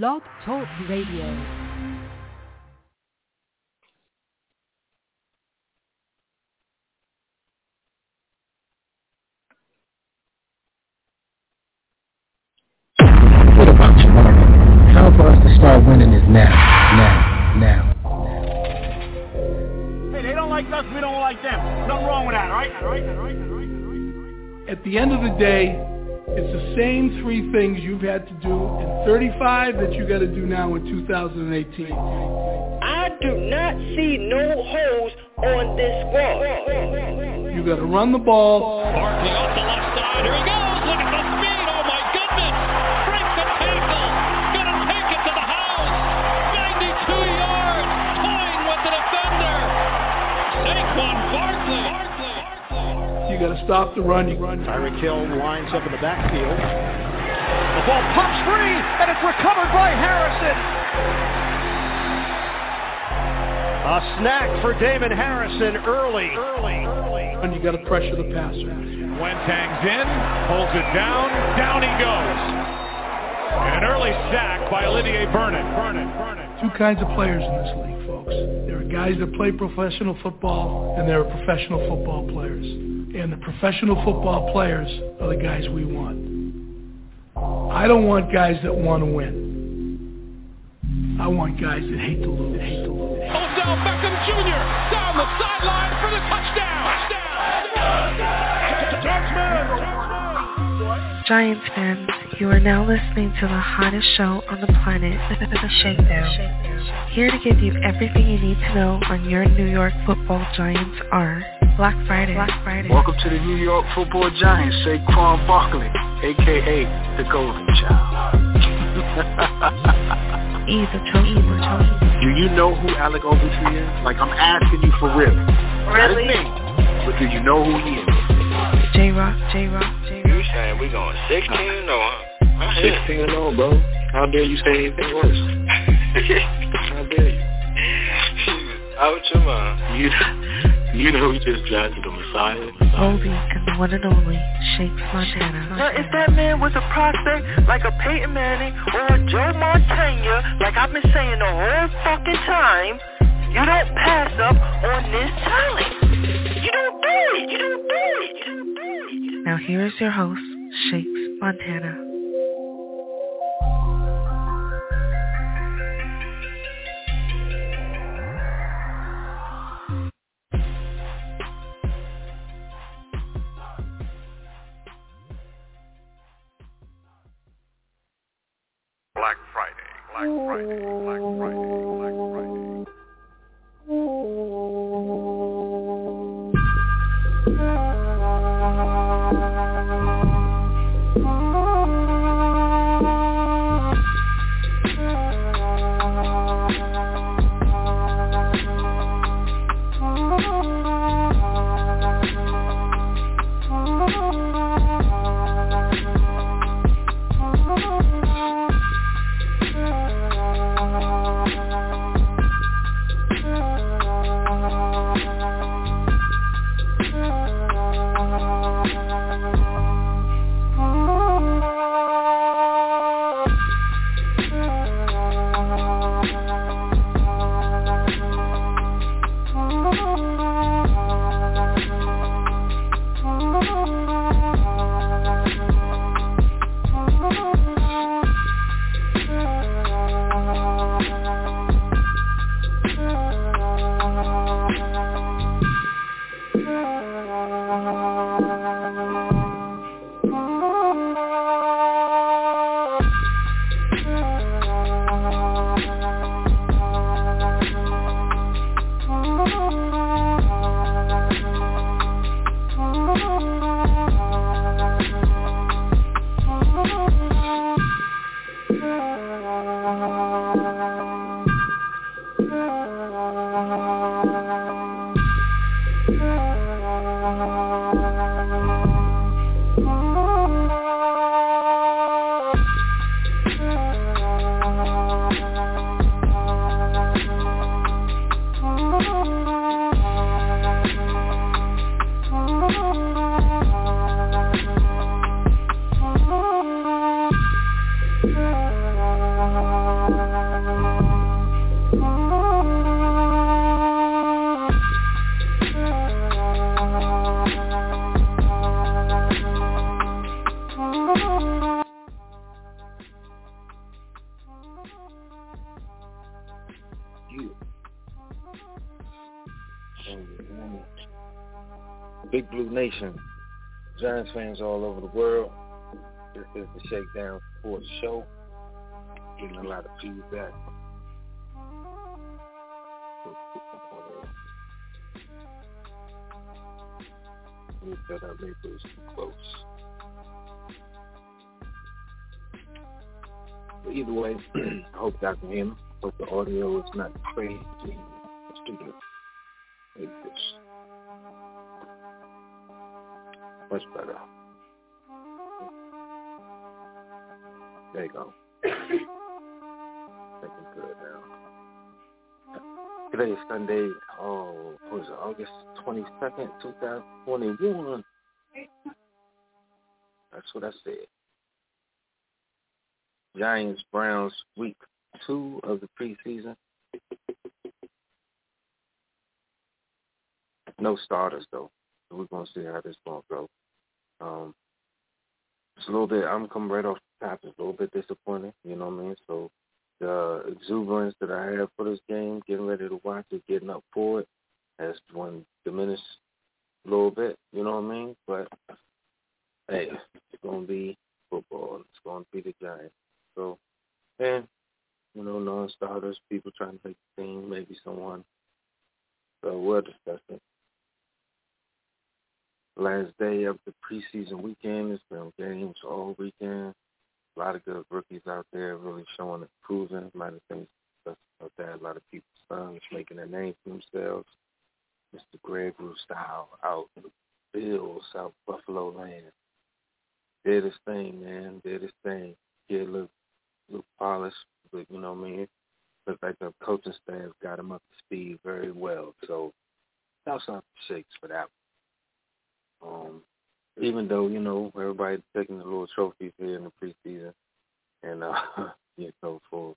Blog Talk Radio. What about tomorrow? Time for us to start winning is now, now, now. Hey, they don't like us, we don't like them. Nothing wrong with that, all right? All right, all right, all right, all right. At the end of the day, it's the same three things you've had to do in 35 that you got to do now in 2018. I do not see no holes on this squad. You got to run the ball. Barkley off the left side. Here he goes. Got to stop the run. You run. Tyreek Hill lines up in the backfield. The ball pops free, and it's recovered by Harrison. A snack for Damon Harrison early. Early. Early. And you got to pressure the passer. Wentang's in. Holds it down. Down he goes. And an early sack by Olivier Vernon. Burnett. Burnett. Two kinds of players in this league, folks. There are guys that play professional football, and there are professional football players. And the professional football players are the guys we want. I don't want guys that want to win. I want guys that hate to lose. Hate to lose. Odell Beckham Jr. down the sideline for the touchdown. Giants fans, you are now listening to the hottest show on the planet, The Shakedown. Here to give you everything you need to know on your New York football Giants are Black Friday. Black Friday. Welcome to the New York Football Giants, Saquon Barkley, aka the Golden Child. Easy Chosen. do you know who Alec Ogletree is? Like I'm asking you for real. Not his Really? name, but do you know who he is? J-Rock, J-Rock, J-Rock. You saying we going 16 or huh? I hear 16 and 0, bro. How dare you say anything worse? How dare you? Out your mind. You, you know we just drafted the Messiah. Goldie and the one and only Shakes Montana. Now, if that man was a prospect like a Peyton Manning or a Joe Montana, like I've been saying the whole fucking time, you don't pass up on this talent. You don't do it. You don't do it. You don't do it. Now here is your host, Shakes Montana. Black Friday. Black Friday. Black Friday. Nation, Giants fans all over the world. This is the Shakedown Sports Show. Getting a lot of feedback. That up, too close. But either way, I hope hear me. Hope the audio is not crazy. Much better. There you go. Looking good now. Today is Sunday, oh, what is it, August 22nd, 2021. That's what I said. Giants Browns week two of the preseason. No starters though. We're gonna see how this gonna go. Um it's a little bit I'm coming right off the top, it's a little bit disappointing, you know what I mean? So the exuberance that I have for this game, getting ready to watch it, getting up for it, has one diminished a little bit, you know what I mean? But hey, it's gonna be football. It's gonna be the Giants. So, and you know, non-starters, people trying to take the team, maybe someone. So we'll discuss it. Last day of the preseason weekend. It's been games all weekend. A lot of good rookies out there, really showing and proving. A lot of things about that. A lot of people's sons making a name for themselves. Mr. Greg style out in the Bills, South Buffalo land. Did his thing, man. Did his thing. Kid look look polished, but you know what I mean? Looked like the coaching staff got him up to speed very well. So shouts out to Shakes for that. Um, even though, you know, everybody taking the little trophies here in the preseason and uh you know, for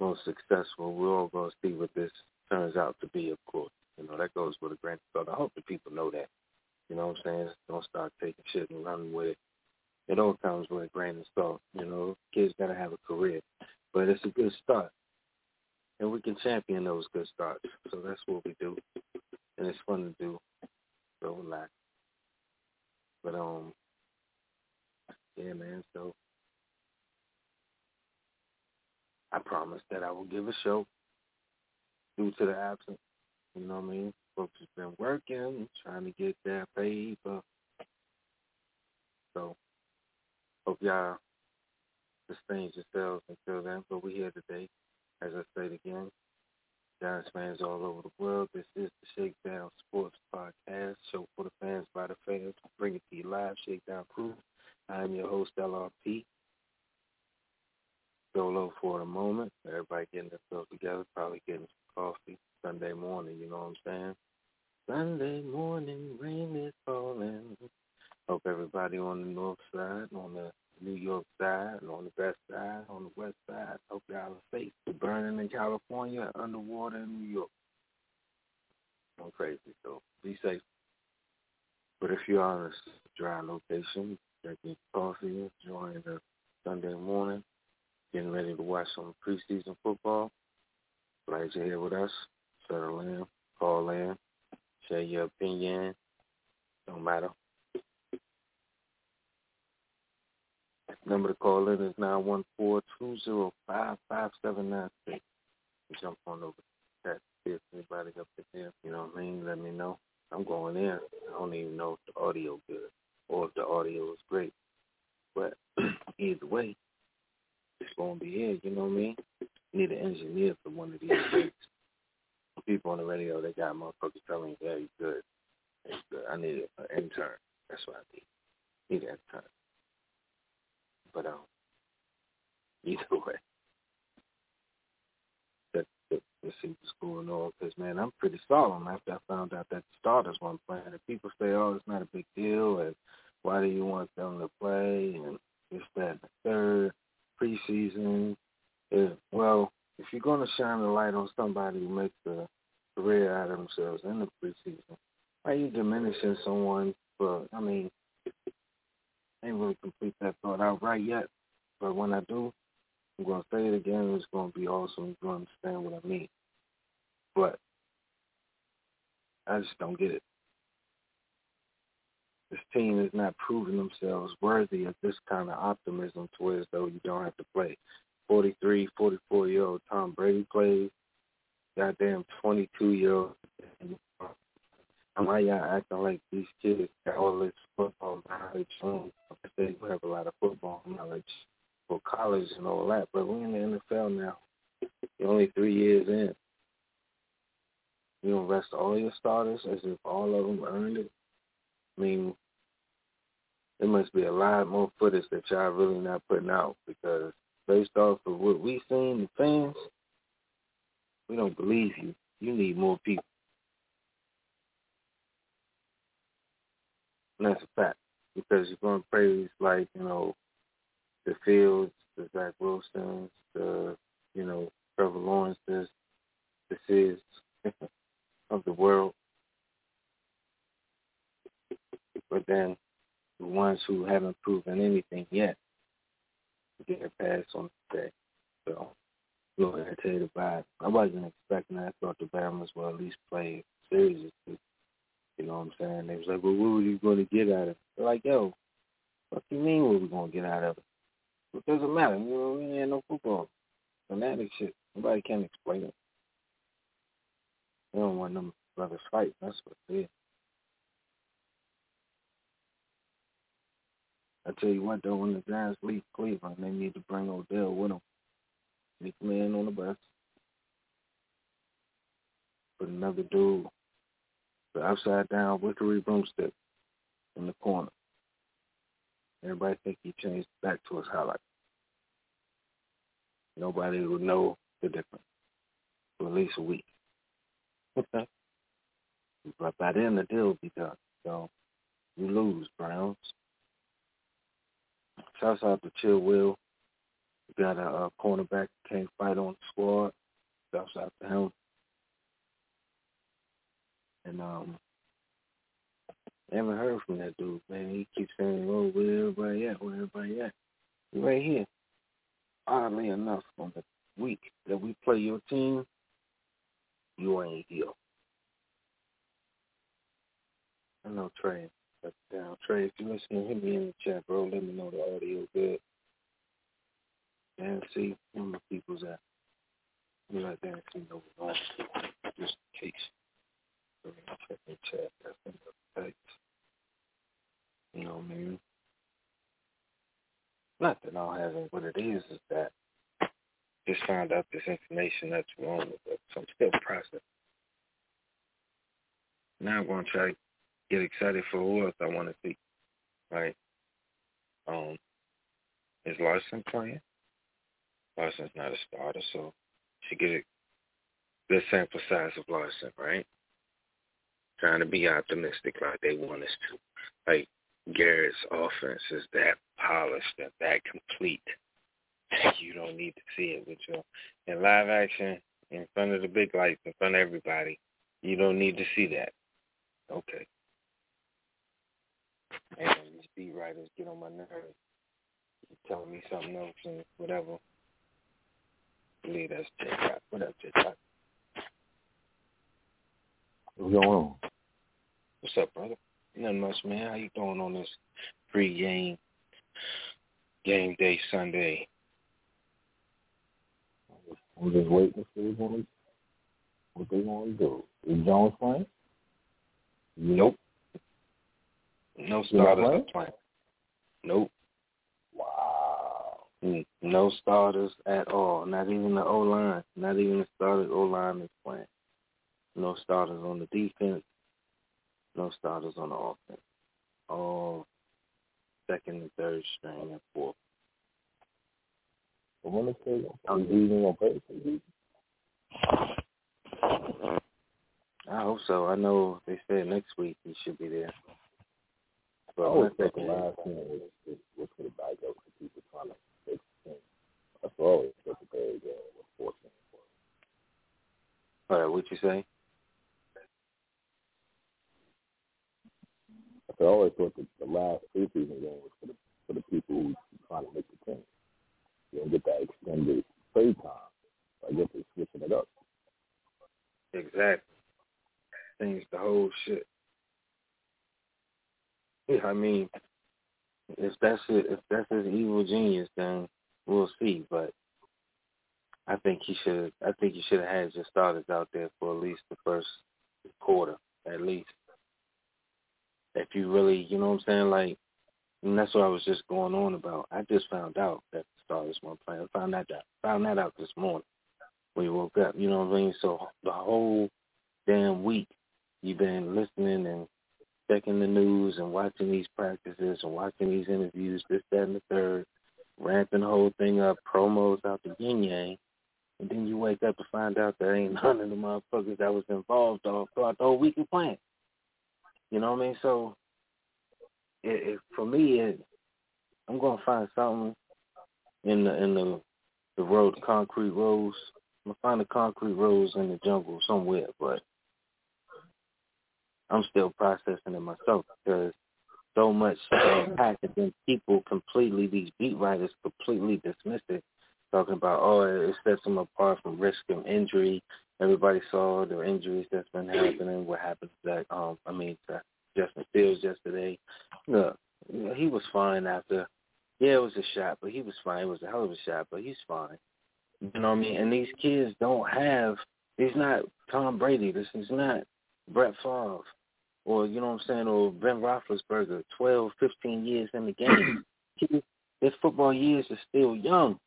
most successful, we're all gonna see what this turns out to be, of course. You know, that goes with a of salt. I hope the people know that. You know what I'm saying? Don't start taking shit and running with it it all comes with a grain of salt. You know, kids got to have a career, but it's a good start, and we can champion those good starts. So that's what we do, and it's fun to do. So relax. But um, yeah, man. So I promised that I will give a show due to the absence. You know what I mean? Folks have been working, trying to get their paper. So Hope y'all sustain yourselves until then. But we're here today, as I said again. Giants fans all over the world. This is the Shakedown Sports Podcast, show for the fans by the fans. Bring it to you live, Shakedown Crew. I'm your host, LRP. Solo for a moment. Everybody getting themselves together, probably getting some coffee. Sunday morning, you know what I'm saying? Sunday morning, rain is falling. Hope everybody on the north side, on the New York side, on the west side, on the west side. Hope y'all are safe. Burning in California, underwater in New York. I'm crazy, so be safe. But if you're on a dry location, drinking coffee, enjoying the Sunday morning, getting ready to watch some preseason football, glad you're here with us. Settle in, call in, share your opinion. Don't matter. Number to call in is nine one four two zero five five seven nine six. Jump on over that. See if anybody up there. You know what I mean? Let me know. I'm going in. I don't even know if the audio good or if the audio is great. But either way, it's gonna be here. You know what I mean? Need an engineer for one of these things. People on the radio, they got motherfuckers telling me, "Yeah, good. It's good." I need an intern. That's what I need. Need an intern. But um, either way, that see what's going on. Because man, I'm pretty solemn after I found out that the starters weren't playing. And people say, "Oh, it's not a big deal," and why do you want them to play? And this, that, third preseason. If, well, if you're going to shine the light on somebody who makes a career out of themselves in the preseason, why are you diminishing someone for? I mean, I ain't really complete that thought out right yet, but when I do, I'm going to say it again. It's going to be awesome. To understand what I mean. But I just don't get it. This team is not proving themselves worthy of this kind of optimism to as though you don't have to play. 43, 44 year old Tom Brady plays. Goddamn 22 old. Why y'all acting like these kids got all this football knowledge? Um, they have a lot of football knowledge for college and all that, but we're in the NFL now. You're only three years in. You don't rest all your starters as if all of them earned it. I mean, there must be a lot more footage that y'all really not putting out because based off of what we seen, the fans, we don't believe you. You need more people. And that's a fact because you're going to praise like you know the Fields, the Zach Wilsons, the you know Trevor Lawrence's, the Sis of the world, but then the ones who haven't proven anything yet get a pass on the day. So and tell you about it. I wasn't expecting that. I thought the Bama's will at least play seriously. You know what I'm saying? They was like, well, what were you going to get out of it? They're like, yo, what do you mean what we going to get out of it? It doesn't matter. You know, we ain't no football. Fanatic shit. Nobody can explain it. They don't want them brothers fight. That's what it is. I tell you what, though, when the Giants leave Cleveland, they need to bring Odell with them. Sneak man on the bus. Put another dude, the upside down Wickery broomstick in the corner. Everybody think he changed back to his highlight. Nobody would know the difference for at least a week. but by then the deal will be done. So you lose, Browns. Shouts out to Chill Will. We got a, a cornerback can't fight on the squad. Shouts out to him. And um I haven't heard from that dude, man. He keeps saying, Oh, where everybody at? Where everybody at? Right here. Oddly enough, on the week that we play your team, you ain't here. I know Trey. But down. Trey, if you're listening, hit me in the chat, bro. Let me know the audio good. And see where my people's at. Let me let Dan see what's just in case. You know what I mean? Not that I don't have it. What it is is that just found out this information that's wrong with it. So I'm still processing. Now I'm going to try to get excited for who else I want to see. Right? Um, is Larson playing? Larson's not a starter, so she get a good sample size of Larson, right? Trying to be optimistic like they want us to. Like Garrett's offense is that polished and that complete. You don't need to see it with your in live action in front of the big lights, in front of everybody. You don't need to see that. Okay. And these beat writers get on my nerves. You telling me something else and whatever. Believe that's TikTok. What up, TikTok? What's going on? What's up, brother? Nothing much, man. How you doing on this pre-game game day Sunday? I'm just waiting to see what they what they want to do. Is Jones playing? Nope. No starters are playing. Nope. Wow. Mm, no starters at all. Not even the O line. Not even the started O line is playing. No starters on the defense. No starters on the offense. All second and third string and fourth. I want to say I'm even gonna I hope so. I know they said next week he should be there. But I always thought the last thing was, was, was for the backup because people trying to fix the team. That's what always thought the third game was for. All right, what you say? I always thought that the last preseason game was for the for the people who trying to make the team. You don't get that extended play time. I guess they're switching it up. Exactly. Changed the whole shit. Yeah, I mean, if that's it, if that's his evil genius, then we'll see. But I think he should. I think he should have had your starters out there for at least the first quarter, at least. If you really, you know what I'm saying, like, and that's what I was just going on about. I just found out that the starters weren't playing. I found that out. Found that out this morning when you woke up. You know what I mean? So the whole damn week you've been listening and checking the news and watching these practices and watching these interviews, this, that, and the third, ramping the whole thing up, promos out the yin yang, and then you wake up to find out there ain't none of the motherfuckers that was involved all throughout the whole week of playing. You know what I mean? So, it, it, for me, it, I'm gonna find something in the in the the road, concrete roads. I'm gonna find the concrete roads in the jungle somewhere, but I'm still processing it myself because so much impact and people completely, these beat writers completely dismiss it, talking about, oh, it sets them apart from risk of injury. Everybody saw the injuries that's been happening. What happened to that? Um, I mean, to Justin Fields yesterday. Look, he was fine after. Yeah, it was a shot, but he was fine. It was a hell of a shot, but he's fine. You know what I mean? And these kids don't have. He's not Tom Brady. This is not Brett Favre or you know what I'm saying, or Ben Roethlisberger, 12, 15 years in the game. His football years are still young.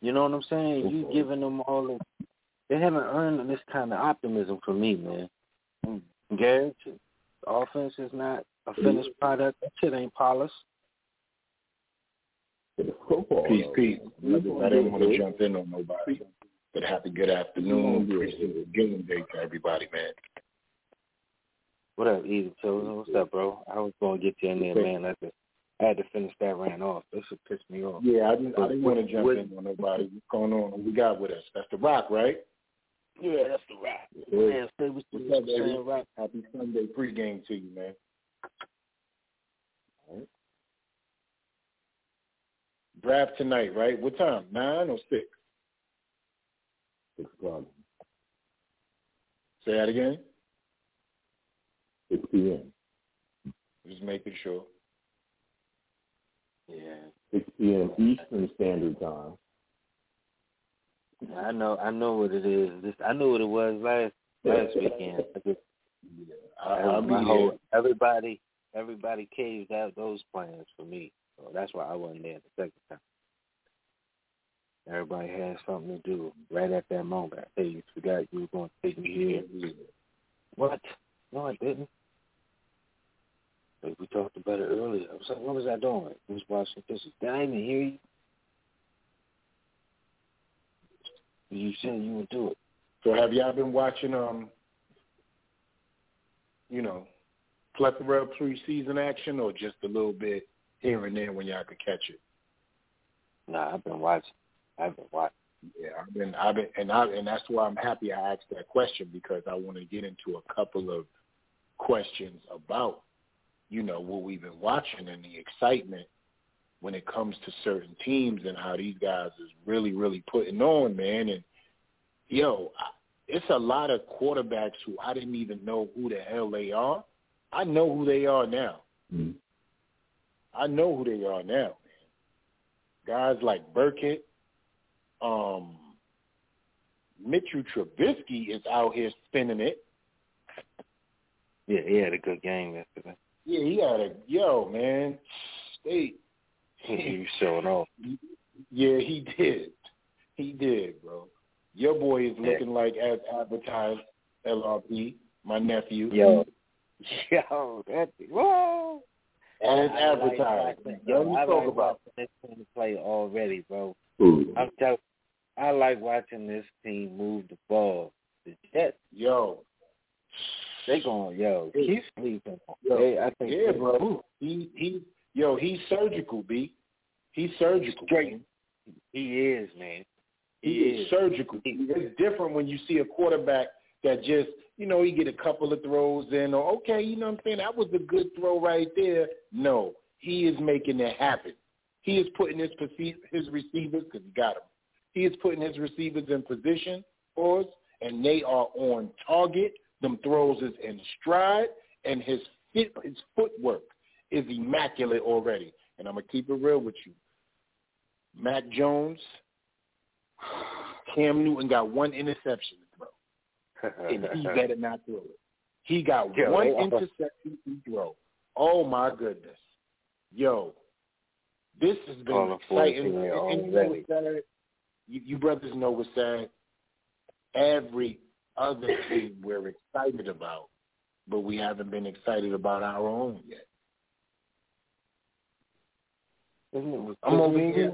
You know what I'm saying? You giving them all the, they haven't earned this kind of optimism from me, man. Garrett, the offense is not a finished product. That shit ain't polished. Peace, peace. I didn't want to jump in on nobody, but happy good afternoon, preseason game day to everybody, man. What up, Easy Chosen? What's up, bro? I was gonna get you in there, man. I just I had to finish that ran off. This would piss me off. Yeah, I didn't. I didn't want to jump in on nobody. What's going on? We got with us? That's the Rock, right? Yeah, that's the Rock. Yeah. Man, say what's What's up, baby? Rock. Happy Sunday pregame to you, man. All right. Draft tonight, right? What time? Nine or six? Six o'clock. Say that again. 6 p.m. Just making sure. Yeah. 6 p.m. Eastern Standard Time. I know, I know what it is. This, I knew what it was last last weekend. I just, yeah, I, my be whole, there. everybody, everybody caved out those plans for me, so that's why I wasn't there the second time. Everybody had something to do right at that moment. Hey, you forgot you were going to take me here. What? No, I didn't. Like we talked about it earlier. I was like, what was I doing? I was watching this. Did I even hear you? You said you would do it. So have y'all been watching um you know, plethora of preseason action or just a little bit here and there when y'all could catch it? Nah, I've been watching. I've been watching. Yeah, I've been I've been and I and that's why I'm happy I asked that question because I want to get into a couple of questions about, you know, what we've been watching and the excitement when it comes to certain teams and how these guys is really, really putting on, man. And yo, it's a lot of quarterbacks who I didn't even know who the hell they are. I know who they are now. Mm. I know who they are now, man. Guys like Burkett, um, Mitchell Trubisky is out here spinning it. Yeah, he had a good game yesterday. Yeah, he had a yo man. They he was showing off. Yeah, he did. He did, bro. Your boy is Yeah. looking like as advertised. LRP, my nephew. Yo, yo, that whoa. As I advertised. Yo, yo, I talk like about. this team play already, bro. Ooh. I'm telling. I like watching this team move the ball. The Jets, Yo, they going yo. Keep sleeping. Yo, They, I think yeah, bro. He he yo, he's surgical, B. He's surgical. Straight. man. He is, man. He, is, surgical. It's different when you see a quarterback that just, you know, he get a couple of throws in, or okay, you know what I'm saying, that was a good throw right there. No, he is making it happen. He is putting his his receivers because he got them. He is putting his receivers in position for us, and they are on target. Them throws is in stride, and his fit, his footwork is immaculate already. And I'm gonna keep it real with you. Mac Jones, Cam Newton got one interception to throw, and he better not throw it. He got Yeah, one are. interception to throw. Oh my goodness, yo, this has been it exciting. And you know what's sad? You, you brothers know what's sad. Every other team we're excited about, but we haven't been excited about our own yet. Isn't it- I'm over here.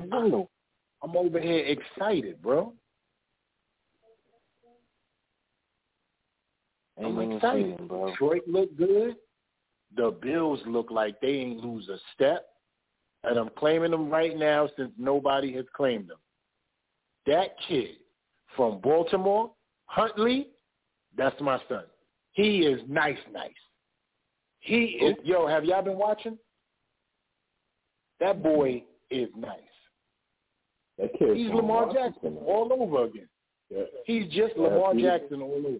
I'm over here excited, bro. I'm excited. bro. Detroit look good. The Bills look like they ain't lose a step. And I'm claiming them right now since nobody has claimed them. That kid from Baltimore, Huntley, that's my son. He is nice, nice. He is, oh. yo, have y'all been watching? That boy is nice. That kid He's Lamar Washington, Jackson all over again. Yeah. He's just Yeah, Lamar he- Jackson all over.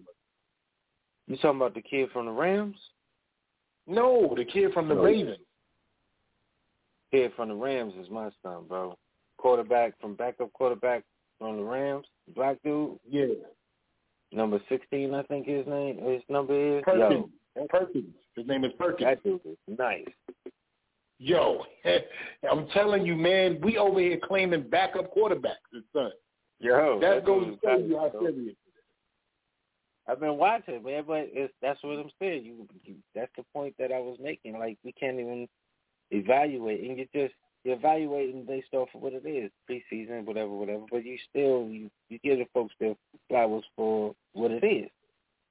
You talking about the kid from the Rams? No, the kid from the No. Ravens. Kid from the Rams is my son, bro. Quarterback from backup quarterback from the Rams, black dude, Yeah. Number sixteen, I think his name, his number is. Perkins. Yo, Perkins. His name is Perkins. that dude is nice. Yo, I'm telling you, man, we over here claiming backup quarterbacks, his son. Yo, that goes to show you how serious. I've been watching, man, but it's that's what I'm saying. You, you that's the point that I was making. Like we can't even evaluate, and you just you're evaluating based off of what it is, preseason, whatever, whatever. But you still you you give the folks their flowers for what it is.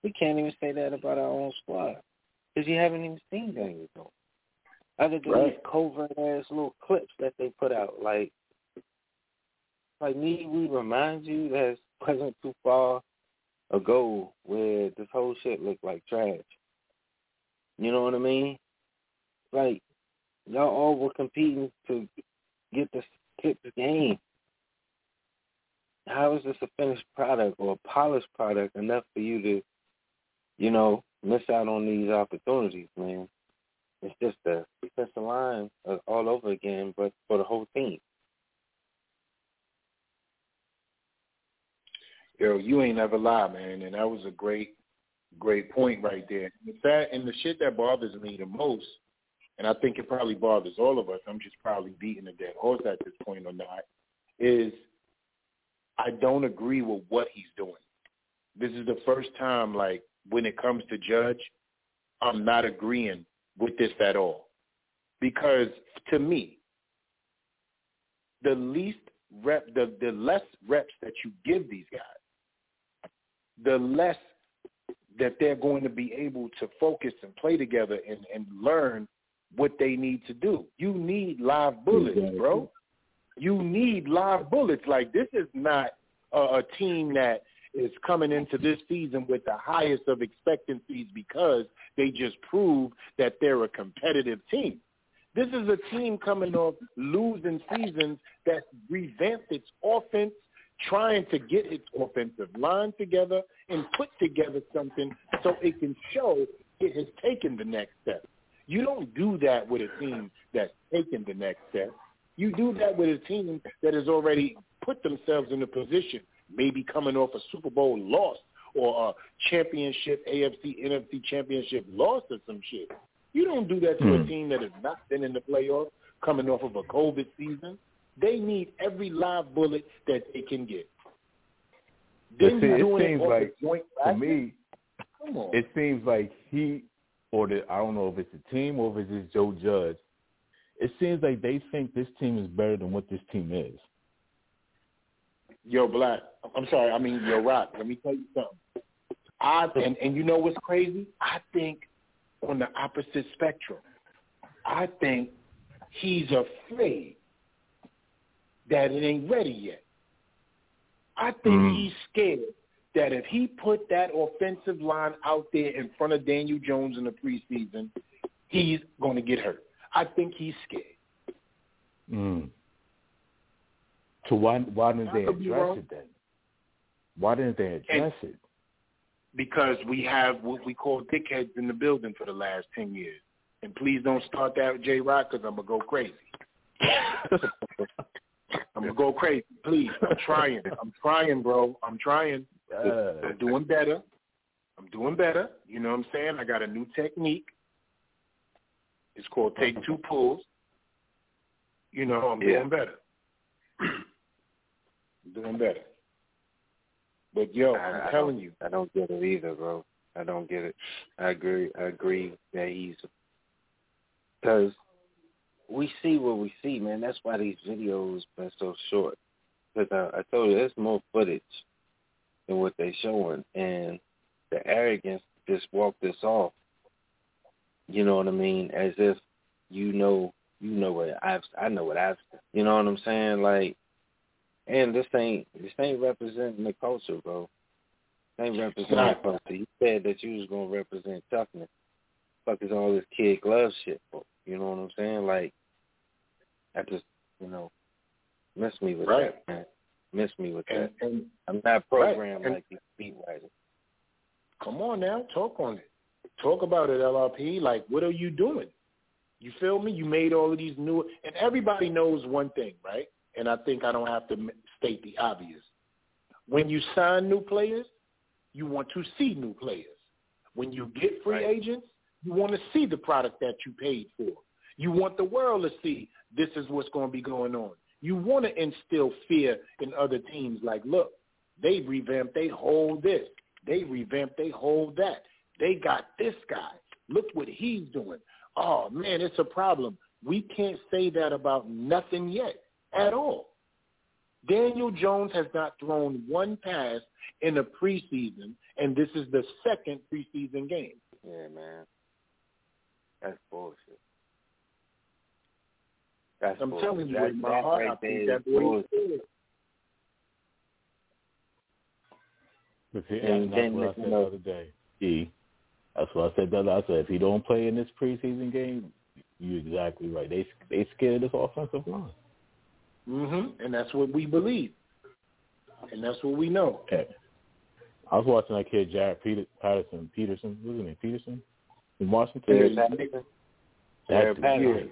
We can't even say that about our own squad because you haven't even seen Daniel Jones. Other than Right. these covert ass little clips that they put out, like like need we remind you that it wasn't too far ago where this whole shit looked like trash. You know what I mean? Like y'all all were competing to get the get the game. How is this a finished product or a polished product enough for you to, you know, miss out on these opportunities, man? It's just the defensive line all over again, but for the whole team. Yo, you ain't never lie, man, and that was a great, great point right there. In fact, and the shit that bothers me the most, and I think it probably bothers all of us. I'm just probably beating a dead horse at this point or not. Is I don't agree with what he's doing. This is the first time, like when it comes to Judge, I'm not agreeing with this at all, because to me, the least rep, the the less reps that you give these guys the less that they're going to be able to focus and play together and, and learn what they need to do. You need live bullets, bro. You need live bullets. Like this is not a, a team that is coming into this season with the highest of expectancies because they just proved that they're a competitive team. This is a team coming off losing seasons that revamped its offense, trying to get its offensive line together and put together something so it can show it has taken the next step. You don't do that with a team that's taken the next step. You do that with a team that has already put themselves in a position, maybe coming off a Super Bowl loss or a championship, AFC, NFC championship loss or some shit. You don't do that to a Hmm. team that has not been in the playoffs, coming off of a COVID season. They need every live bullet that they can get. Then you it seems like to me, Come on. it seems like he or the I don't know if it's the team or if it's just Joe Judge. It seems like they think this team is better than what this team is. Yo, Black. I'm sorry. I mean, Yo, Rock. Let me tell you something. I and and you know what's crazy? I think on the opposite spectrum. I think he's afraid that it ain't ready yet. I think Mm. he's scared that if he put that offensive line out there in front of Daniel Jones in the preseason, he's going to get hurt. I think he's scared. Mm. So why why didn't they address it then? Why didn't they address it? because we have what we call dickheads in the building for the last 10 years. And please don't start that with J Rock because I'm gonna go crazy. I'm gonna go crazy. Please, I'm trying. I'm trying, bro. I'm trying. Uh, I'm doing better. I'm doing better. You know what I'm saying? I got a new technique. It's called take two pulls. You know, I'm Yeah. doing better. I'm doing better. But yo, I, I'm I telling don't- you, I don't get it either, bro. I don't get it. I agree. I agree that he's because we see what we see, man. That's why these videos been so short. Because I, I told you, there's more footage than what they showing, and the arrogance just walk this off. You know what I mean? As if you know, you know what I've, I know what I've. You know what I'm saying? Like, and this ain't this ain't representing the culture, bro. This ain't representing the culture. You said that you was gonna represent toughness. Fuck is all this kid glove shit for? You know what I'm saying? Like, I just, you know, miss me with Right. that, man. Miss me with that. and I'm not programmed and- like these beat writers. come on now, talk on it. Talk about it, LRP. Like, what are you doing? You feel me? You made all of these new, and everybody knows one thing, right? And I think I don't have to state the obvious. When you sign new players, you want to see new players. When you get free Right. agents, you want to see the product that you paid for. You want the world to see this is what's going to be going on. You want to instill fear in other teams. Like, look, they revamped they hold this. They revamped they hold that. They got this guy. Look what he's doing. Oh man, it's a problem. We can't say that about nothing yet at all. Daniel Jones has not thrown one pass in the preseason, and this is the second preseason game. Yeah, man. That's bullshit. That's I'm bullshit. telling you, that, in my that heart, right I think is that's what bullshit. he said. If he, And and that's what I said the other day. E. That's what I said the other. I said if he don't play in this preseason game, you're exactly right. They they scared this offensive line. Mm-hmm. And that's what we believe. And that's what we know. Okay. I was watching that kid Jared Peter, Patterson. Peterson, what's his name? Peterson in Washington. Jaret Patterson? Jared That Patterson.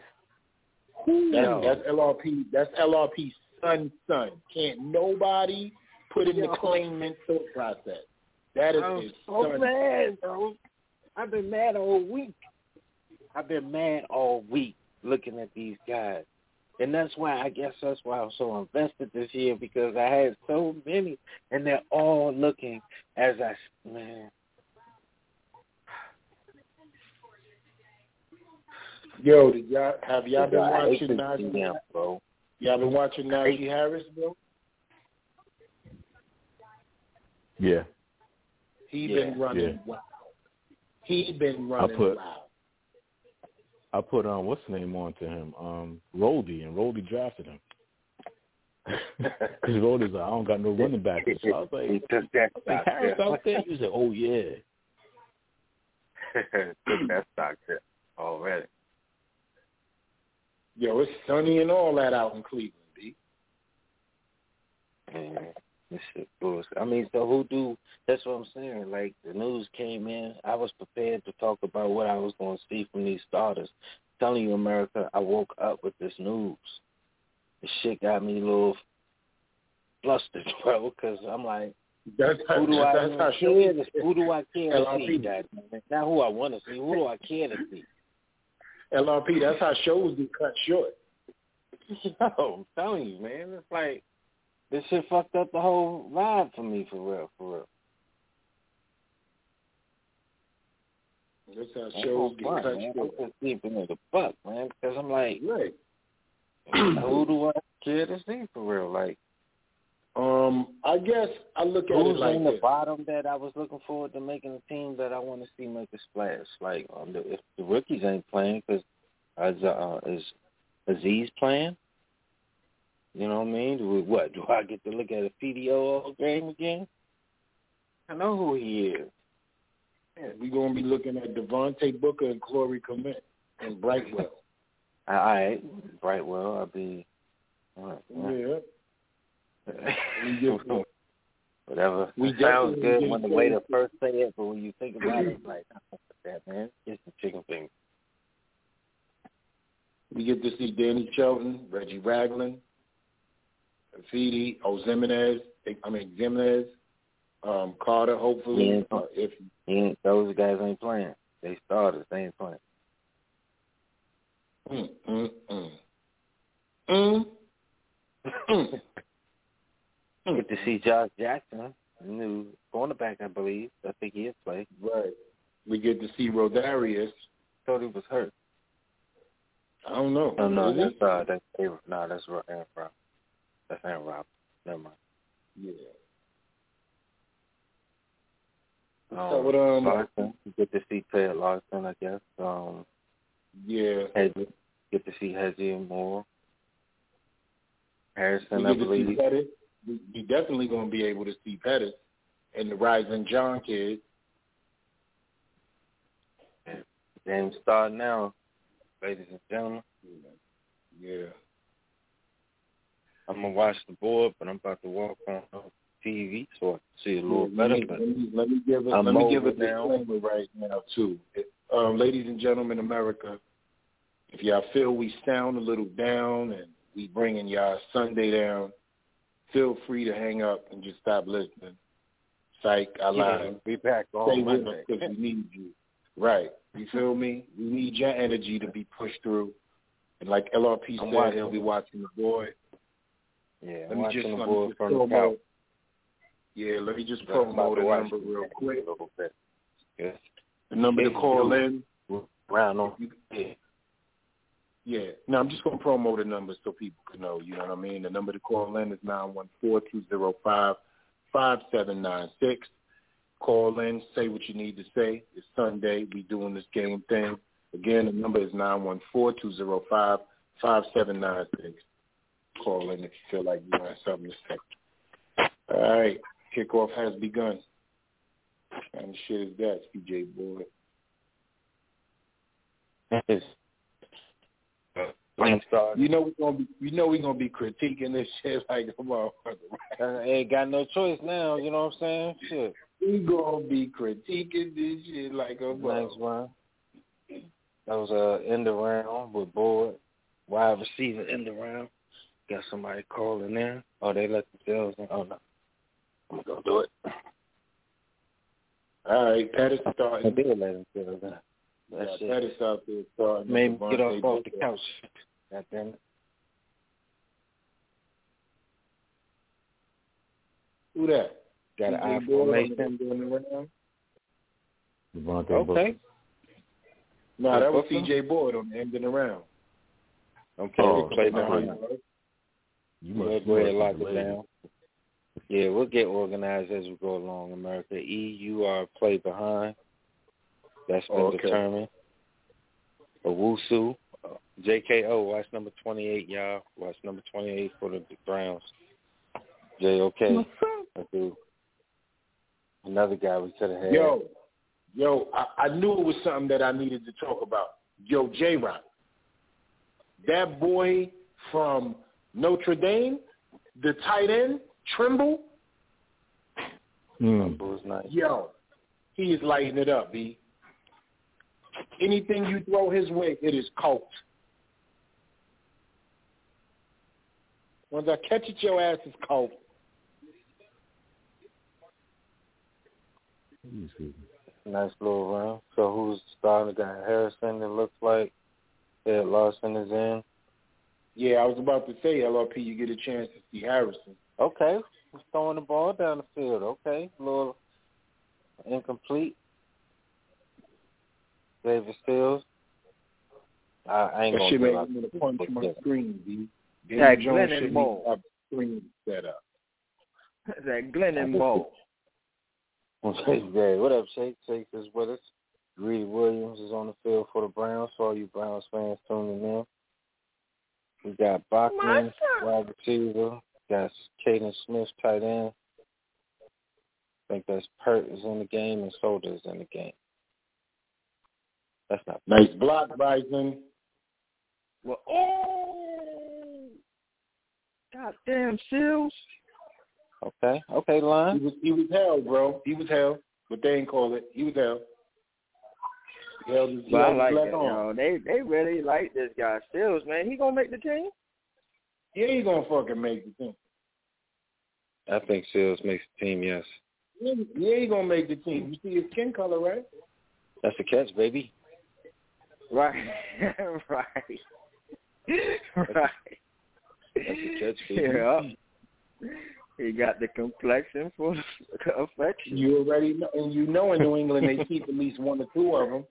That's, that's LRP. That's LRP's son, son. Can't nobody put in the Yo. claimant thought process. That is I'm so son. mad, bro. I've been mad all week. I've been mad all week looking at these guys. And that's why I guess that's why I'm so invested this year because I had so many and they're all looking as I man. Yo, did y'all have y'all been watching to Najee? see bro. Y'all been watching Najee Harris, bro? Yeah. He Yeah. been running Yeah. wild. He been running put- wild. I put um what's the name on to him? Um Roldy and Roldy drafted him. Because Roldy's like, I don't got no running back. So I was he like, took that like Harris tip. out there? He was like, Oh yeah. took that stock tip already. Yo, it's sunny and all that out in Cleveland, B. Man, this shit bullshit. I mean, so who do? That's what I'm saying. Like the news came in, I was prepared to talk about what I was going to see from these starters. telling you, America, I woke up with this news. This shit got me a little flustered, bro, because I'm like, That's how, who do I that's even how care? Shorty- To, who do I care to see? That not who I want to see. Who do I care to see? LRP, that's how shows get cut short. Yo, I'm telling you, man, it's like this shit fucked up the whole vibe for me, for real, for real. That's how Ain't shows get fun, cut man. short. I'm just keeping it a buck, man, because I'm like, Right. who do I care to see for real? Like, Um, I guess I look at who's it like on the this. bottom that I was looking forward to making a team that I want to see make a splash? Like, um, the, if the rookies ain't playing, because is, uh, is Azeez playing? You know what I mean? Do we, what do I get to look at a PDO all game again? I know who he is. Yeah, we're gonna be looking at Devontae Booker and Corey Clement and Brightwell. All right, Brightwell, I'll be. All right, yeah. Whatever. We it sounds good when the way to first say it, but when you think about it, it's like, with that, man. it's some chicken fingers. We get to see Danny Shelton, Reggie Ragland, Fidi, Ozimenez, I mean Jimenez, um, Carter. Hopefully, uh, if those guys ain't playing, they starters. They ain't playing. Mm, mm, mm. Mm. Mm. Get to see Josh Jackson, new cornerback, I believe. I think he'll play. Right. We get to see Rodarius. Thought he was hurt. I don't know. Oh, no, Is that's he? uh, that's no, that's Aaron Rob. That's Aaron Rob. Never mind. Yeah. Um, So what, um, Larsen, get to see Ted Larsen, I guess. Um, Yeah. Hedgie, get to see Hedgie and Moore. Harrison, I believe. We, definitely going to be able to see Pettis and the Rysen John kid. Game start now, ladies and gentlemen. Yeah. I'm gonna watch the board, but I'm about to walk on TV so I can see a little better. Let, me, let me give it. I'm let me give a disclaimer right now too. Um, ladies and gentlemen, America, if y'all feel we sound a little down and we bringing y'all Sunday down, feel free to hang up and just stop listening. Psych, I yeah, lied. be back Stay on with us because we need you. Right. You feel me? We need your energy to be pushed through. And like LRP I'm said, watching. he'll be watching the boy. Yeah, Let me just the let me just from the promote. couch. Yeah, let me just I'm promote to the number real quick. a little bit. Yes. The number to Yeah, call in. Round on. Yeah. Yeah. No, I'm just gonna promo the number so people can know, you know what I mean? The number to call in is nine one four two zero five five seven nine six. Call in, say what you need to say. It's Sunday, we doing this game thing. Again, the number is nine one four two zero five five seven nine six. Call in if you feel like you have something to say. All right. Kickoff has begun. And shit is that, CJ boy? Yes. Start. You know we're gonna be you know we're gonna be critiquing this shit like a motherfucker. I ain't got no choice now. You know what I'm saying? Shit. We gonna be critiquing this shit like a Next motherfucker. one. That was a end around with board. Wide receiver end around. Got somebody calling in. Oh, they let themselves in. Oh no. I'm gonna go do it. All right, I starting. did let themselves in. That Yeah, shit Pettis out there starting. made me get Devontae off off the couch. God damn it. Who that? Got an CJ eye Boyd formation. Devontae Okay. Booker. No, that was Booker? C.J. Board on the ending around. Okay, Oh, play Know how behind. you work. Must go ahead and lock it down. Yeah, we'll get organized as we go along, America. E, you are play behind. That's been Okay. determined. Owusu, uh, JKO, watch number 28, y'all. Watch number 28 for the Browns. JOK, I do. Another guy we could have had. Yo, yo, I, I knew it was something that I needed to talk about. Yo, J Rock. That boy from Notre Dame, the tight end, Tremble, Mm. yo, he is lighting it up, B. Anything you throw his way, it is caught. Once I catch it, your ass is caught. Nice little round. So who's starting? Got Harrison, it looks like. Ed Larsen is in. Yeah, I was about to say, LRP, you get a chance to see Harrison. Okay. He's throwing the ball down the field. Okay. A little incomplete. David Sills. I, I ain't That gonna shit made up. me want to punch my screen, B. That Daniel Jones Glennon shouldn't Ball. even have a screen set up. that Glennon Ball. yeah, what up, Shake? Shake is with us. Greedy Williams is on the field for the Browns. So all you Browns fans tuning in. We got Bachman, wide receiver. Got Kaden Smith, tight end. I think that's Pert is in the game and Soda is in the game. That's not Nice block, Bison. Well, oh, goddamn Seals. Okay. Okay, He line. was he was hell, bro. He was hell, but they ain't call it. He was hell. Held his, But I held his like left it. You know, they they really like this guy Sills, man. He gonna make the team. Yeah, he gonna fucking make the team. I think Sills makes the team. Yes, Yeah, yeah, he gonna make the team. You see his skin color, right? that's the catch, baby. Right, right, right. That's the catch, baby. Yeah. He got the complexion for affection. You already know, and you know in New England they keep at least one or two of them.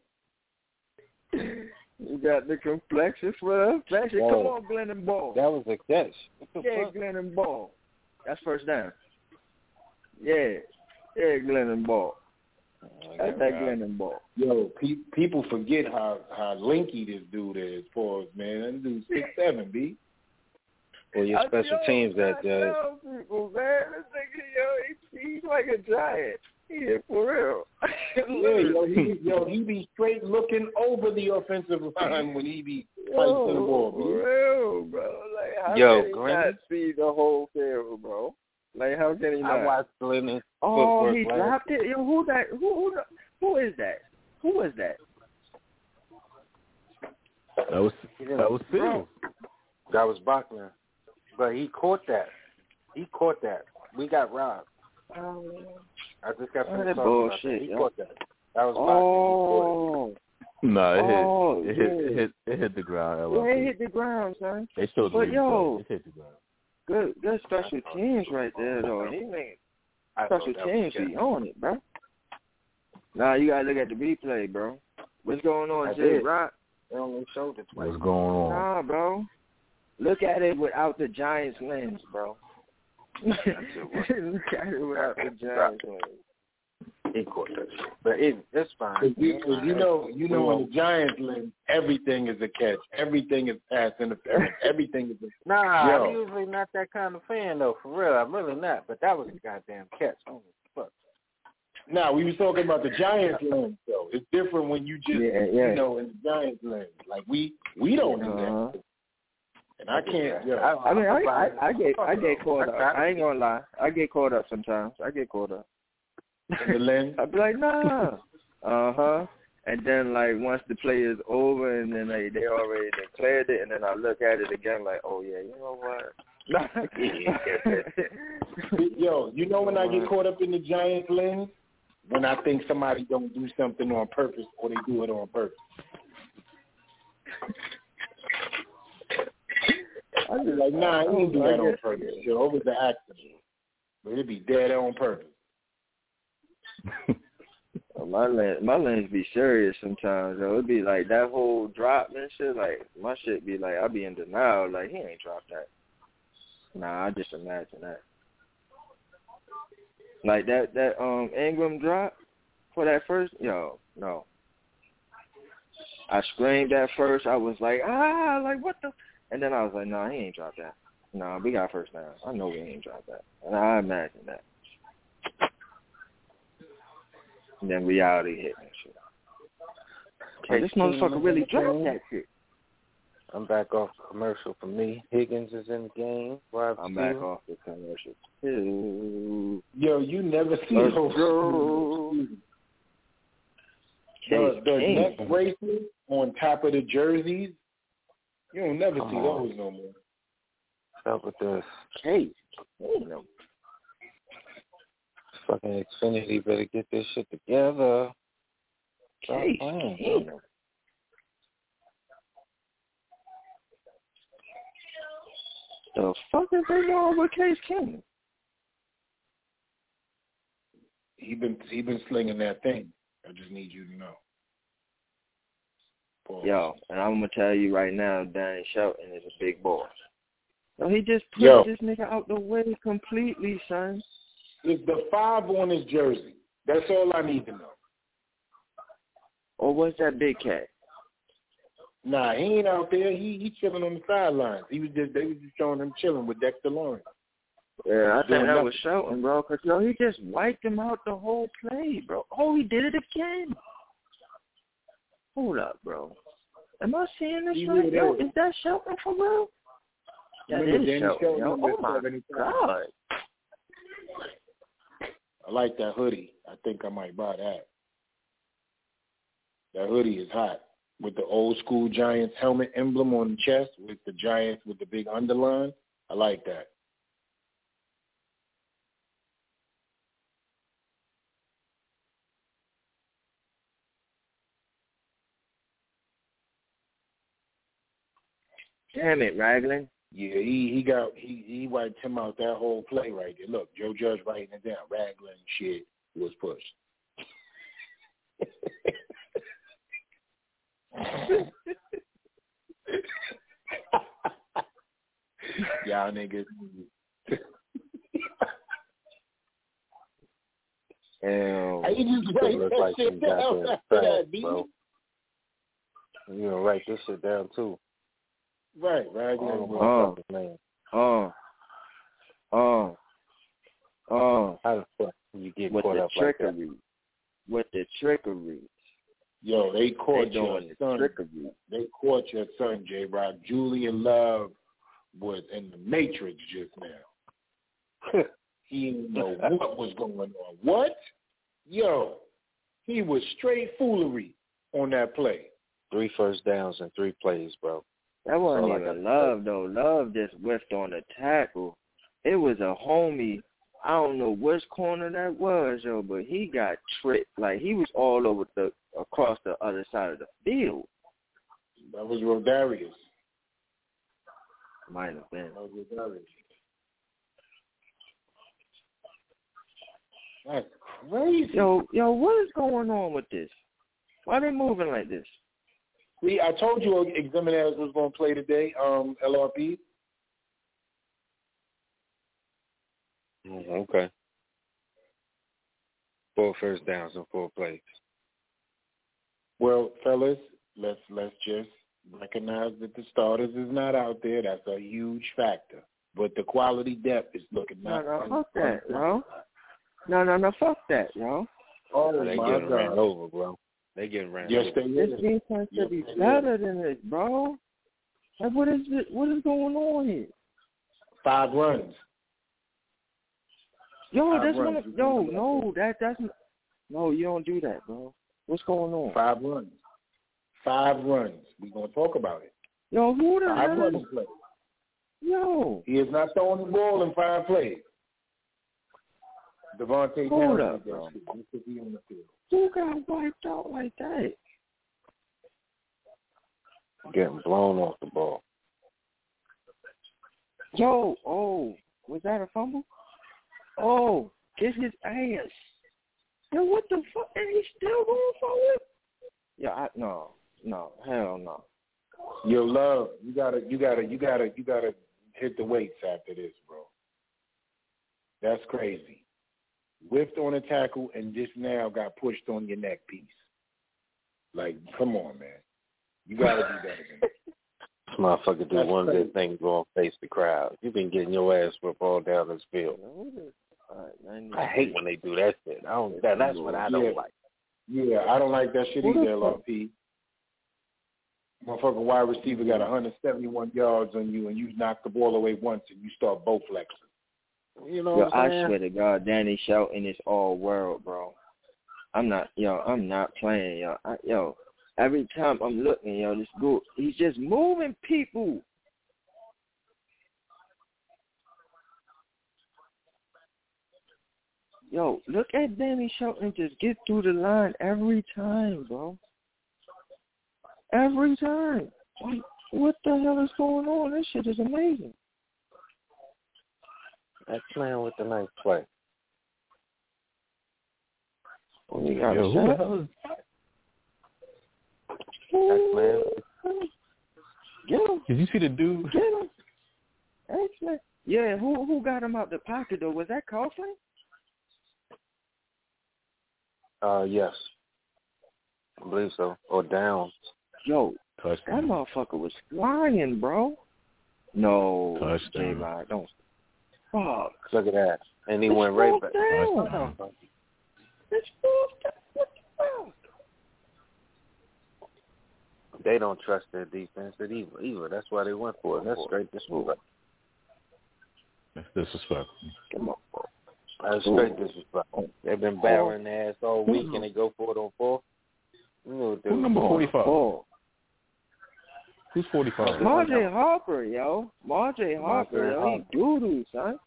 You got the complexion for affection. Come Whoa. on, Glenn and Ball. That was a catch. Yeah, fuck? Glenn and Ball. That's first down. Yeah, yeah, Glenn and Ball. That's that Glenn and Yo, pe- people forget how how linky this dude is. For us, man, that dude's six seven, b. Well, your special know, teams that I uh, people, man, this nigga, yo, he, he's like a giant. He is for real. Yeah, yo, he yo he be straight looking over the offensive line when he be fighting for the ball. for real, bro. Like, how Yo, can he not see the whole field, bro? Like, how can he not? I watched Glenn's oh, footwork he last dropped it. Yo, who that? Who who who is that? Who is that? That was that was Sills. That was Bachman. But he caught that. He caught that. We got robbed. Oh. I just got Oh, finished that talking about that. bullshit, He yo. caught that. That was Bachman. He caught it. Oh, No, it hit, Oh, it hit, it hit, it hit the ground. yeah, it hit the ground, son. They showed the But replay. yo, It hit the ground. Good good special teams right there, though. He made special teams catch. be on it, bro. Nah, you gotta look at the replay, bro. What's going on, I Jay did. Rock? They only showed it twice. What's going on? Nah, bro. Look at it without the Giants lens, bro. look at it without the Giants lens. But it, it's fine. Cause you, 'cause you know, you know, in the Giants lens, everything is a catch. Everything is pass interference. Everything is. A, Nah, Yo. I'm usually not that kind of fan though, for real. I'm really not. But that was a goddamn catch. Holy fuck. now we was talking about the Giants lens, though. It's different when you just, Yeah, yeah. you know, in the Giants lens. Like we, we don't do Uh-huh. that. And I can't. Yo, I mean, I I, I get I get caught up. I ain't gonna lie. I get caught up sometimes. I get caught up. In the lens. I'd be like, nah. Uh huh. And then like once the play is over and then they they already declared it and then I look at it again like, oh yeah, you know what? Yo, you know when I get caught up in the Giants lens? When I think somebody don't do something on purpose or they do it on purpose. I be like, nah, I didn't do that on purpose. Yo, it was an accident. But it'd be dead on purpose. my lens, my lens be serious sometimes. Though it be like that whole drop and shit. Like my shit be like I be in denial. Like he ain't dropped that. Nah, I just imagine that. Like that that um Engram drop for that first yo no. I screamed at first. I was like ah like what the, and then I was like no nah, he ain't dropped that. No, nah, we got first down. I know we ain't dropped that. And I imagine that. And then reality hit and shit. Hey, this motherfucker really dropped that shit. I'm back off commercial for me. Higgins is in the game. Wide I'm back off the commercial too. Yo, you never see Let's those. go. The, Case the neck braces on top of the jerseys, you don't never Come see on. those no more. What's up with this? Case. Damn. Fucking Xfinity better get this shit together. Stop Case playing, King. The fuck is they going with Case Keenum? He been he been slinging that thing. I just need you to know. Pause. Yo, and I'm gonna tell you right now, Danny Shelton is a big boss. So he just pushed Yo. this nigga out the way completely, son. It's the five on his jersey. That's all I need to know. Or what's that big cat? Nah, he ain't out there. He he chilling on the sidelines. He was just they was just showing him chilling with Dexter Lawrence. Yeah, I think that was. Shelton, bro. Cause yo, he just wiped him out the whole play, bro. Oh, he did it again. Hold up, bro. Am I seeing this He right? really Yo, is. is that Shelton for real? That is Shelton yo. Oh my god. I like that hoodie. I think I might buy that. That hoodie is hot with the old school Giants helmet emblem on the chest with the Giants with the big underline. I like that. Damn it, Ragland. Yeah, he he got he he wiped him out that whole play right there. Look, Joe Judge writing it down. Ragland shit was pushed. Y'all niggas. Damn. How you just write that like shit down after that, bro. You gonna write this shit down too. Right, right. All uh-huh. was- the motherfuckers, man. Oh. Oh. Oh. How the fuck you get With caught the up like trickery. With the trickery. Yo, they caught They your son. trickery. They caught your son, J. Rock. Julian Love was in the Matrix just now. he didn't know what was going on. What? Yo, he was straight foolery on that play. Three first downs and three plays, bro. That wasn't all I even love though. Love just whiffed on the tackle. It was a homie. I don't know which corner that was, yo, but he got tripped. Like he was all over the across the other side of the field. That was Rodarius. Might have been. That was Rodarius. That's crazy. Yo, yo, what is going on with this? Why are they moving like this? See, I told you Examiners was going to play today, um, LRP. Mm, Okay. Four first downs and four plays. Well, fellas, let's let's just recognize that the starters is not out there. That's a huge factor. But the quality depth is looking No, not. no, fuck that, yo. No, no, no, fuck that, yo. Oh they my getting ran God! over, bro. They getting ran Yes, they This is. defense Yes, should be they is. better than this, bro. Like, what is it? What is going on here? Five runs. Yo, Five that's runs. one. Of, yo, no, that that's n- no. You don't do that, bro. What's going on? Five runs. Five runs. We're gonna talk about it. Yo, who the Five hell? runs Is, play. yo, He is not throwing the ball in five plays. Devontae Hold Downs up, bro. shit. Just be on the field. Who got wiped out like that? Getting blown off the ball. Yo, oh, was that a fumble? Oh, get his ass. Yo, what the fuck? And he's still going forward? Yeah, I, no, no, hell no. Yo, love, you gotta, you gotta, you gotta, you gotta hit the weights after this, bro. That's crazy. Whiffed on a tackle and just now got pushed on your neck piece. Like, come on, man. You gotta do better than that. This motherfucker do That's one crazy. good thing, go and face the crowd. You've been getting your ass whipped all down this field. I hate when they do that shit. I don't. That, that's what I don't Yeah. like. Yeah, I don't like that shit either, fuck- LRP. Motherfucking wide receiver got 171 yards on you, and you knock the ball away once, and you start bow flexing. You know Yo, I swear to God, Danny Shelton is all world, bro. I'm not, yo, I'm not playing, yo. I, yo, every time I'm looking, yo, this dude, he's just moving people. Yo, look at Danny Shelton just get through the line every time, bro. Every time. Like, what the hell is going on? This shit is amazing. That's playing with the nice play. Oh, you got Yo, who the sack? hell is That's man. Get him. Did you see the dude? Get him. Excellent. Yeah, who who got him out the pocket though? Was that Coughlin? Uh, yes. I believe so. Or Downs. Yo, that motherfucker was flying, bro. No, Touchdown. J-Rod, don't. Fuck. Look at that. And he It's went right back. down. It's down. What the fuck? They don't trust their defense at either. Either. That's why they went for it. That's straight disrespect. That's disrespectful. Come on, bro. That's straight disrespect. They've been barreling their ass all week and they go for it on fourth. You Who number forty five? Oh, Who's forty five? Marjay Harper, yo. Marjay Harper, yo. Harper. He doo-doo, son.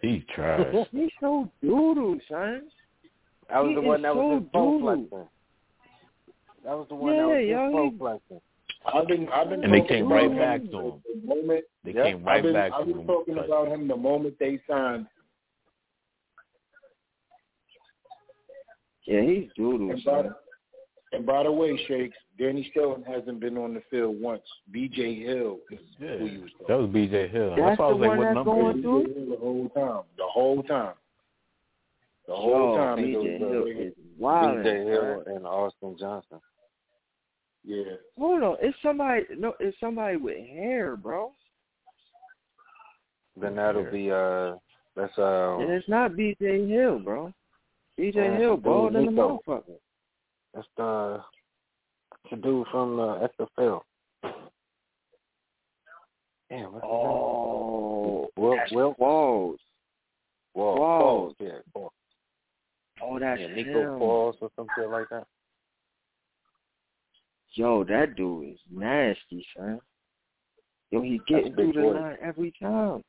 He's trash. He's so doo-doo, son. That was He the one that was so his bone doo-doo. flexing. That was the one Yeah, that was yo, his he- flexing. I've been, I've been And they came right him back to him. The moment, They Yep. came right I've been, back I've to been talking But about him the moment they signed. Yeah, he's doo-doo, And by, son. And by the way, Shakes, Danny Shelton hasn't been on the field once. B.J. Hill is yeah, who you was talking that was B.J. Hill. That's That's why I was the like, one what that's number? going is through? The whole time. The whole time. The whole Yo, time. it B.J. was, uh, Hill is wild. B.J. Hill and Austin Johnson. Yeah. Hold on, it's somebody. No, it's somebody with hair, bro. Then that'll be uh that's uh And it's not B.J. Hill, bro. B.J. Yeah, Hill dude, bald in the motherfucker. That's the the dude from uh, XFL. Damn, what's Oh? Will Will Qualls. Wall Qualls. Qualls, yeah, Qualls. Oh, that's Yeah, Nico him. Qualls or some shit like that. Yo, that dude is nasty, son. Yo, he getting through the boy. line every time.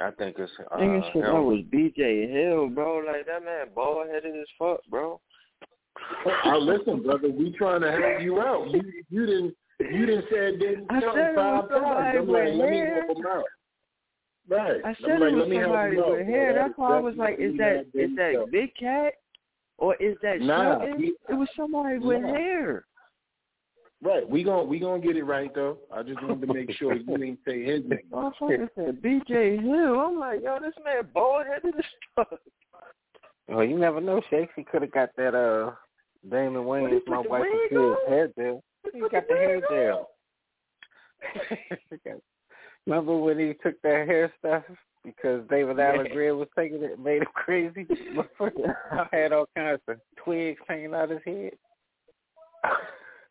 I think it's uh, Nigga shit, that was B.J. Hill, bro. Like that man, bald headed as fuck, bro. I listen, brother. We trying to help you out. You you didn't you didn't say Danny I Shelton said it was five times. somebody I'm with like, let me hair. help him out. Right. I said like, it was let me help somebody with hair. That That's why I was like, is that definitely that Big Cat or is that Nah, he- It was somebody with Nah. hair. Right. We gon' we gonna get it right though. I just wanted to make sure you didn't say his name. Motherfucker said B.J. Hill. I'm like, yo, this man bald headed as fuck. Well, you never know, Shakes. He could have got that uh Damon What, he my the wife wig is on? hair gel. He got the hair gel. Remember when he took that hair stuff because David Alan Grier was taking it, made him crazy. I had all kinds of twigs hanging out his head.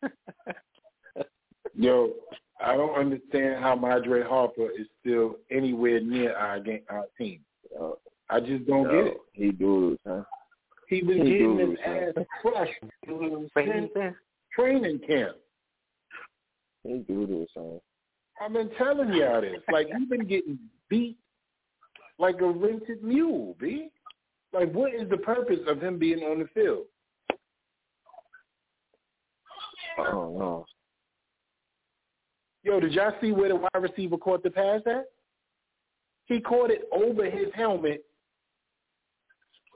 Yo, I don't understand how Madre Harper is still anywhere near our game, our team. Yo, I just don't yo, get it. He doodles, huh? He was He getting his doodles, man. ass crushed since training camp. He doodles, son. I've been telling y'all this. Like you've been getting beat like a rented mule, B. Like what is the purpose of him being on the field? Oh no. Yo, did y'all see where the wide receiver caught the pass at? He caught it over his helmet.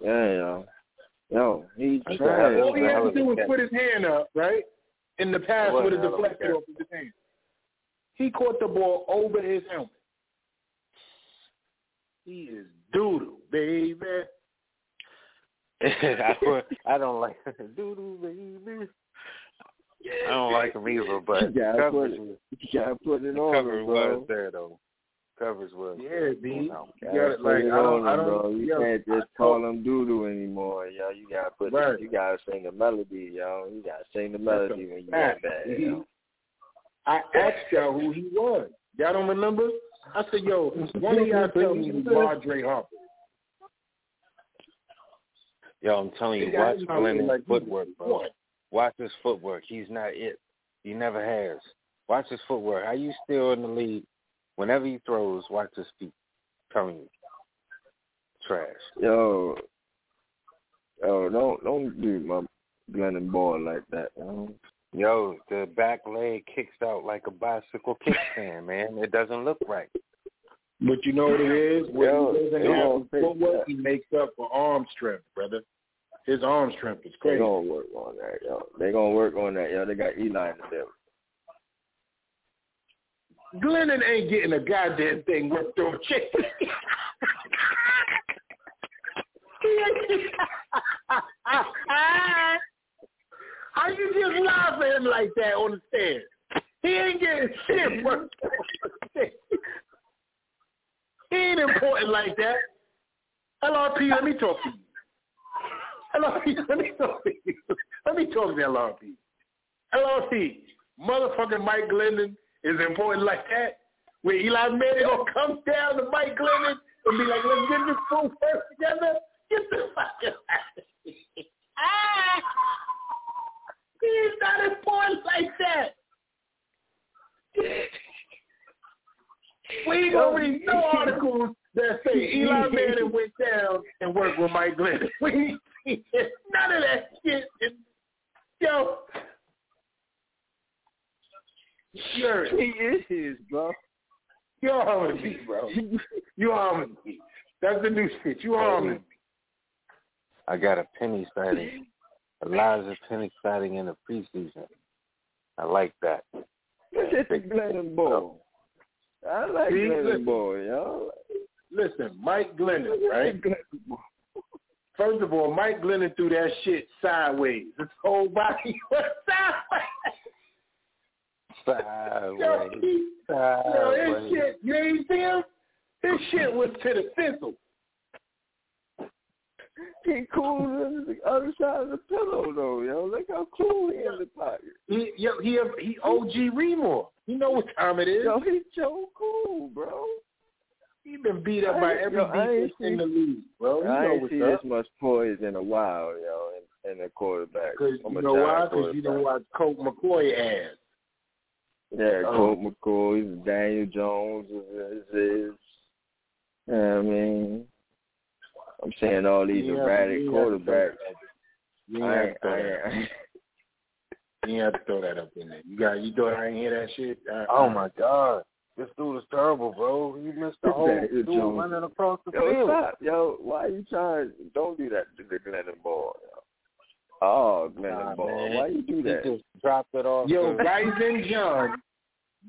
Yeah, yo. Yo, he a- All he had to do was put his hand up, right? And the pass would a have hell of a deflected off of his hand. He caught the ball over his helmet. He is doodle, baby. I, I don't like doo baby. I don't like him either, but You gotta put it- You gotta put it on coverage him, was there though. Coverage was Yeah, there. B. You You know. got Gotta it. put Like it I don't, on I him, don't. bro. You yo, can't just I call told- him doodoo anymore, yo. You gotta put Right. you gotta sing the melody, yo. You gotta sing the melody when you get that bad, He- yo. I asked y'all who he was. Y'all don't remember? I said, yo, one of y'all tell me who Madre Harper. Yo, I'm telling you, watch is not Glennon's like- footwork, bro. What? Watch his footwork. He's not it. He never has. Watch his footwork. How you still in the lead? Whenever he throws, watch his feet. telling you. Trash. Yo, yo, don't don't do my Glennon ball like that, yo. Yo, the back leg kicks out like a bicycle kickstand, man. It doesn't look right. But you know what it is? When Yo, he doesn't they have gonna the footwork, he makes up for arm strength, brother. His arm strength is crazy. They gonna work on that, yo. They gonna work on that, yo. They got Eli in the building. Glennon ain't getting a goddamn thing worth throwing chick. How you just laugh at him like that on the stand? He ain't getting shit worth throwing He ain't important like that. LRP, let me talk to you. LRP, let me talk to you. Let me talk to LRP. LRP, motherfucking Mike Glennon is important like that? Where Eli Manning gonna come down to Mike Glennon and be like, let's get this full first together. Get the fuck out of here. Ah! He's not important like that. We don't read no articles that say Eli Manning went down and worked with Mike Glennon. We none of that shit. Yo, sure. He is, bro. You're harming me, bro. You're harming me. That's the new shit. You harming me. I got a penny sighting. Elijhaa Penny sighting in the preseason. I like that. A Glennon boy. I like Glennon boy, yo. Listen, Mike Glennon, right? First of all, Mike Glennon threw that shit sideways. His whole body was sideways. Yo, Sideways. yo, his Sideways. shit, you ain't see him? His shit was to the fizzle. He cool on the other side of the pillow though, yo. Look how cool he in the pocket. He, yo, he, he OG Remore. You know what time it is. Yo, he so cool, bro. He been beat up by every yo, defense in the league, bro. You I know ain't what's see up. this much poise in a while, yo, in, in the quarterback. Cause I'm you know why? Because you don't watch Colt McCoy ass. Yeah, Oh. Colt McCoy, Daniel Jones is, is, is you know what I mean? I'm saying all these have- erratic you ain't have to throw quarterbacks. You I ain't have to I throw that. I ain't, You have to throw that up in there. You got you thought I ain't hear that shit? Uh, Oh my God. This dude is terrible, bro. You missed the whole Daniel dude Jones. running across the Yo, field. stop, yo. Why are you trying? Don't do that to the Glennon ball. Yo. Oh, Glennon Nah, ball. man. Why you do that? He that? just dropped it off. Yo, to- Rysen John,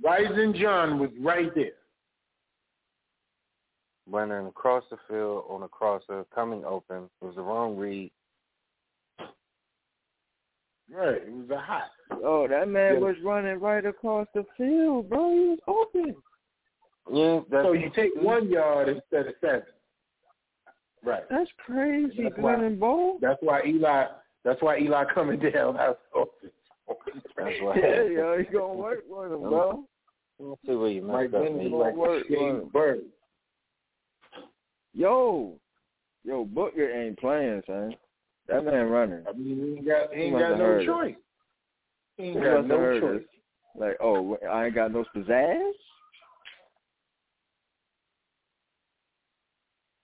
Rysen John was right there. running across the field on a crosser, uh, coming open. It was the wrong read. Right, it was a hot. Oh, that man Yeah. was running right across the field, bro. He was open. Yeah, that's, So you take one yard instead of seven. Right. That's crazy, That's why- Glennon ball. That's why Eli. That's why Eli coming down. out open. that's why. Yeah, yo, he gonna work with him, bro. Let's see where you Mike messed up, Glennon man. like work, a man. bird. Yo, yo, Booker ain't playing, son. That man running. I mean, he ain't got he He ain't must got no heard it. choice. He ain't He got no choice. it. Like, oh, I ain't got no pizzazz.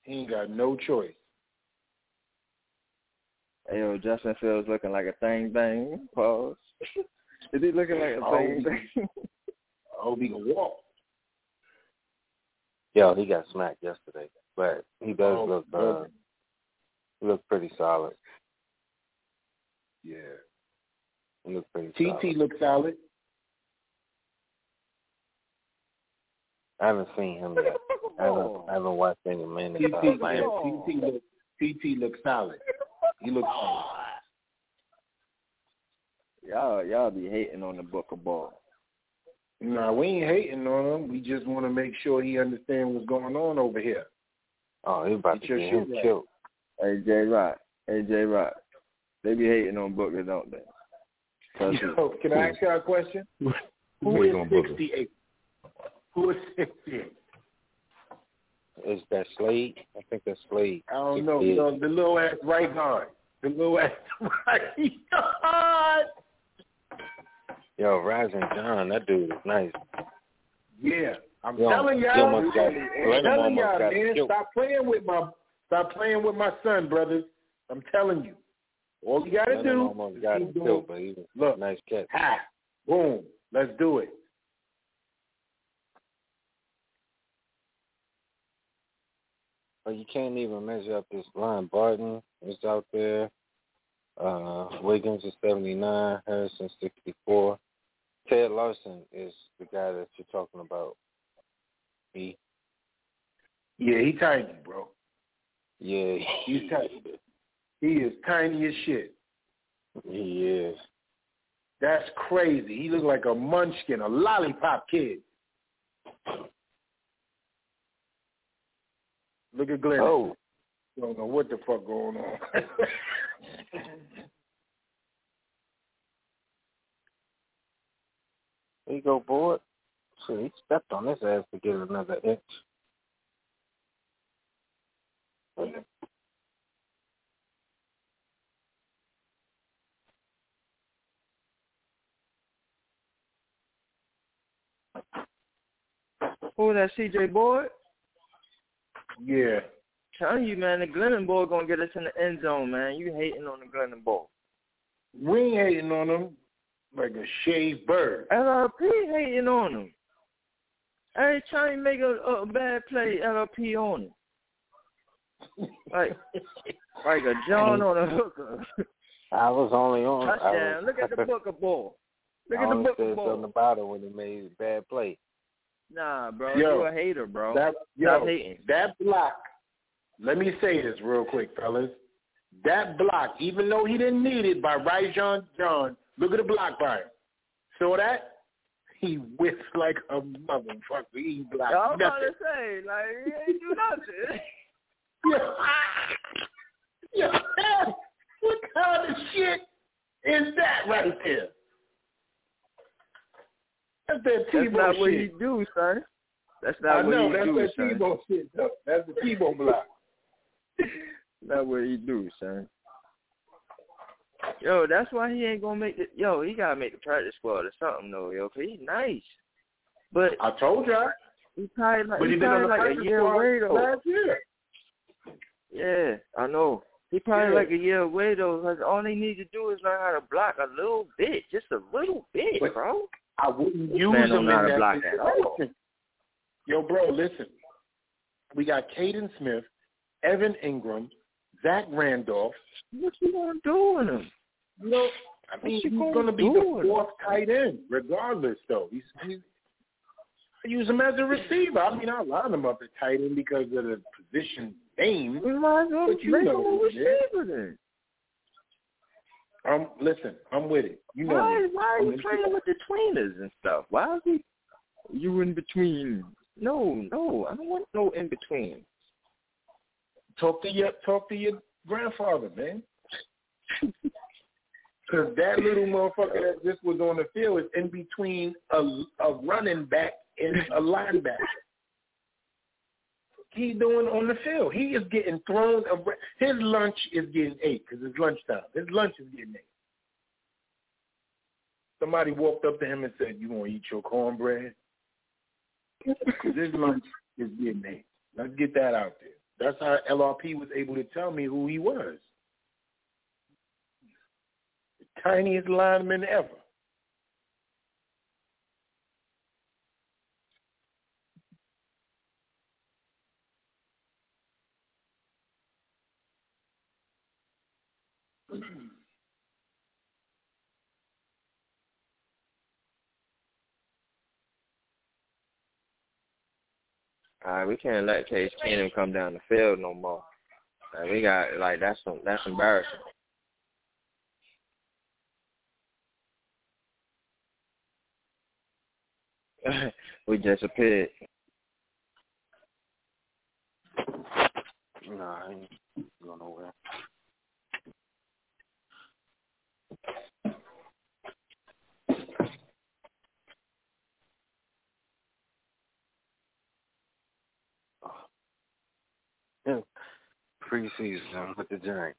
He ain't got no choice. Hey, yo, Justin Fields looking like a thing bang. Pause. Is he looking like a Oh, thing he- bang? I hope he can walk. Yo, he got smacked yesterday, but he does Oh, look uh, brother. he looks pretty solid. Yeah. He looks pretty TT solid. looks solid. I haven't seen him yet. I haven't, I haven't watched any minutes TT, of Miami. yeah, TT look TT looks solid. He looks solid. Y'all, y'all be hating on the Booker ball. Nah, we ain't hating on him. We just want to make sure he understands what's going on over here. Oh, he about Get to get shit him right. killed. Hey, J. Rock. Hey, J. Rock. They be hating on Booker, don't they? Yo, can I ask y'all a question? Who is 68? Who is 68? Is that Slade? I think that's Slade. I don't know. Yeah. No, the little ass right guard. The little ass right guard. Yo, Rysen John, that dude is nice. Yeah, I'm Yo, telling y'all. almost got- I'm telling y'all, man. Stop playing with my. Stop playing with my son, brothers. I'm telling you. All you gotta do almost got keep him doing. but he was Look. nice catch. Ha! Boom. Let's do it. But you can't even measure up this line. Barton is out there. Uh, Wiggins is 79. Harrison 64. Ted Larsen is the guy that you're talking about. He, Yeah, he tiny, bro. yeah, He's tiny. He is tiny as shit. he is. That's crazy. He look like a munchkin, a lollipop kid. Look at Glenn. Oh, Don't know what the fuck going on. there you go, board. So he stepped on his ass to get another inch. Who that CJ Board? Yeah. Telling you, man, the Glennon boy gonna get us in the end zone, man. You hating on the Glennon boy. We ain't hating on him like a shaved bird. LRP hating on him. Every trying to make a, a bad play, LRP on him. Like, like a John on a hooker. I was only on. I Touchdown. was, Look at the Booker ball. Look I at the only Booker said ball. something about it when he made a bad play. Nah, bro. Yo, you a hater, bro. That, Stop yo, hating. that block. Let me say this real quick, fellas. That block, even though he didn't need it by Rysen John, John, look at the block by him. Saw that? He whiffs like a motherfucker. He blocked I was about nothing. to say, like, he ain't do nothing. Yeah. Yeah. What kind of shit is that right there? That's that That's not what he do, son. That's I not what know, he that's do, that son. Tebow shit. That's the Tebow block. Not what he do, son. Yo, that's why he ain't gonna make the Yo, he gotta make the practice squad or something, though, yo. Cause he's nice, but I told you. he probably like But he he been on the like a year away though. last year. Yeah, I know. He probably Yeah. like a year away though, because all they need to do is learn how to block a little bit, just a little bit, But bro. I wouldn't use him in know how to that situation. Yo, bro, listen. We got Kaden Smith, Evan Engram, Zach Randolph. What you gonna do with him? You know, I mean, he's gonna going to be the fourth tight end, regardless, though. He's, he's I use him as a receiver. I mean, I line him up at tight end because of the position name. We might as well But you know him a what it is. receiver then. Um, listen, I'm with it. You know, why me. why are I'm you playing it. with the tweeners and stuff? Why is he you in between? No, no, I don't want no in between. Talk to your talk to your grandfather, man. Because that little motherfucker that just was on the field is in between a, a running back and a linebacker. He doing on the field. He is getting thrown. Around. His lunch is getting ate because it's lunchtime. His lunch is getting ate. Somebody walked up to him and said, "You want to eat your cornbread?" Because his lunch is getting ate. Let's get that out there. That's how LRP was able to tell me who he was. The tiniest lineman ever. All right, we can't let Case Keenum come down the field no more. Like, we got like that's that's embarrassing. we disappeared. Nah, I ain't going nowhere. Yeah. Preseason with the Giants.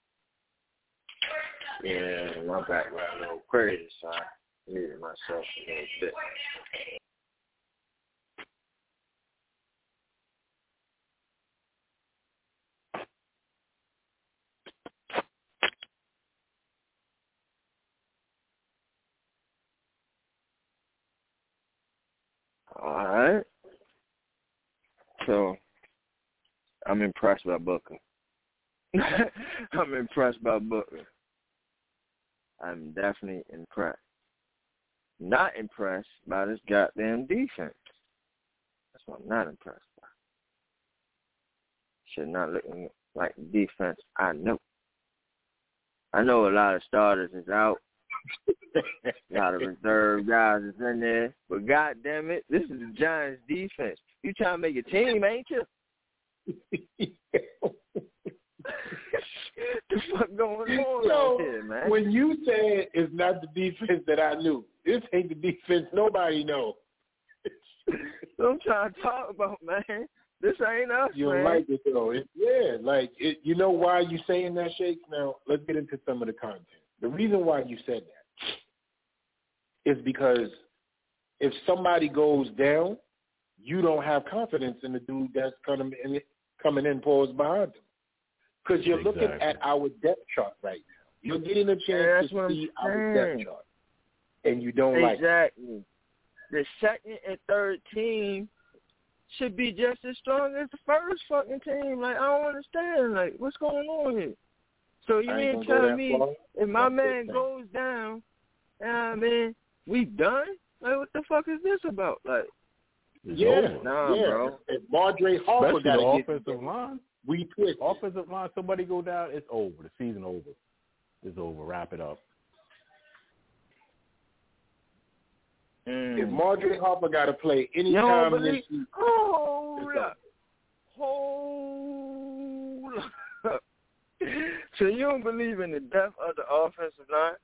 Yeah, my background a little crazy, so I muted myself a little bit. All right. So, I'm impressed by Booker. I'm impressed by Booker. I'm definitely impressed. Not impressed by this goddamn defense. That's what I'm not impressed by. Should not look like defense I know. I know a lot of starters is out. a lot of reserve guys is in there. But god damn it, this is the Giants defense. You trying to make a team, ain't you? the fuck going on So, out here, man? when you said it's not the defense that I knew, this ain't the defense nobody know. I'm trying to talk about, man. This ain't us, You man. don't like it though. It, yeah, like it, you know why you saying that, Shakes? Now let's get into some of the content. The reason why you said that is because if somebody goes down, you don't have confidence in the dude that's coming in, coming in pause behind him. Because you're looking at our depth chart right now. You're getting a chance Yeah, to what I'm see our depth chart, and you don't like exactly. The second and third team should be just as strong as the first fucking team. Like I don't understand. Like what's going on here? So you ain't mean gonna go telling me far. if my That's man goes down, I mean, we done? Like what the fuck is this about? Like It's yeah, over. Nah, yeah. bro. If Madre Harper got the to get offensive line. We twist. Offensive line, somebody go down, it's over. The season over. It's over. Wrap it up. Mm. If Marjorie Harper got to play any You don't time this believe- season, Hold up. Hold up. so you don't believe in the depth of the offensive line?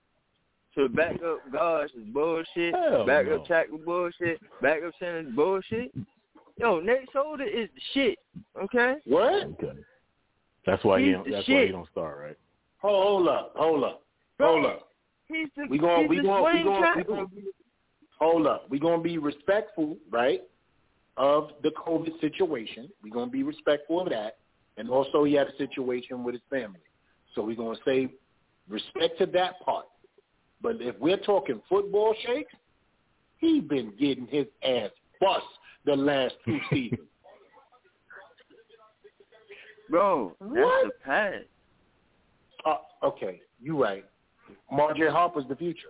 So back up guards is bullshit. Hell back no. up tackle bullshit. Back up center is bullshit. Yo, Nate Solder is the shit. Okay? what? Okay. That's why he He's don't, the that's why he don't start, right? Hold, hold up, hold up, hold up. He's the We going he's we the going we going we going hold up. We going to be respectful, right, of the COVID situation. We going to be respectful of that, and also he had a situation with his family. So we're going to say respect to that part. But if we're talking football shakes, he been getting his ass bust the last two seasons. Bro, that's What? the pass. Uh, okay, you right. Marjorie Harper's the future.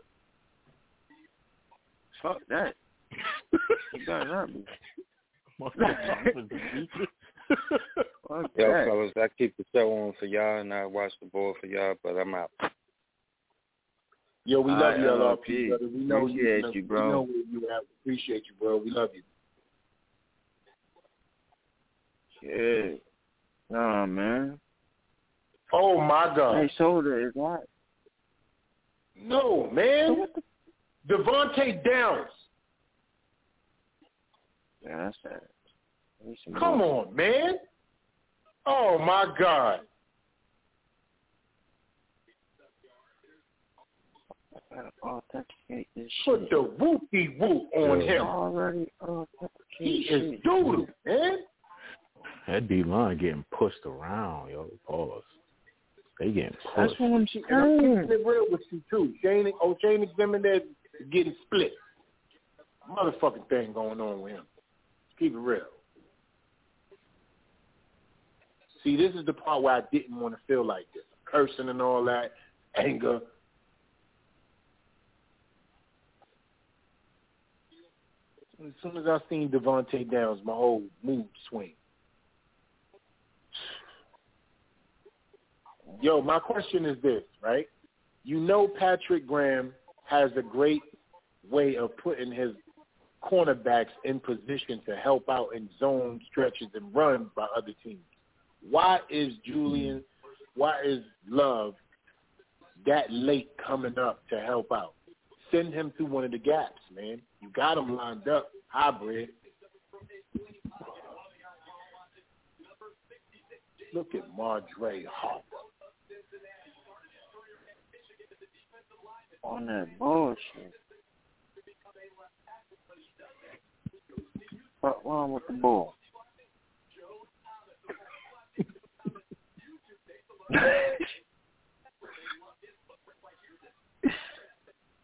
Fuck that. You got that. Fuck Fuck Yo, that. fellas, I keep the show on for y'all and I watch the ball for y'all, but I'm out. Yo, we love you, ILP. LRP. We know Appreciate you, you, We know where you at. Appreciate you, bro. We love you. Yeah. Nah, man. Oh my God. Hey, Solder is hot. No, man. Devontae Downs. Yeah, that's that. Need Come more. on, man. Oh my God. I gotta authenticate this Put the whoopie whoop on Yeah. him. Already He is doodle, man. That D line getting pushed around, yo. Pause. They getting That's pushed. what I'm And I'm saying. keeping it real with you too. Shane, oh, Shane Ximendez is getting split. Motherfucking thing going on with him. Keep it real. See, this is the part where I didn't want to feel like this. Cursing and all that, anger. As soon as I seen Devontae Downs, my whole mood swing. Yo, my question is this, right? You know Patrick Graham has a great way of putting his cornerbacks in position to help out in zone stretches and runs by other teams. Why is Julian, why is Love that late coming up to help out? Send him through one of the gaps, man. You got him lined up, hybrid. Look at Madre Harper. On that bullshit. What wrong with the ball?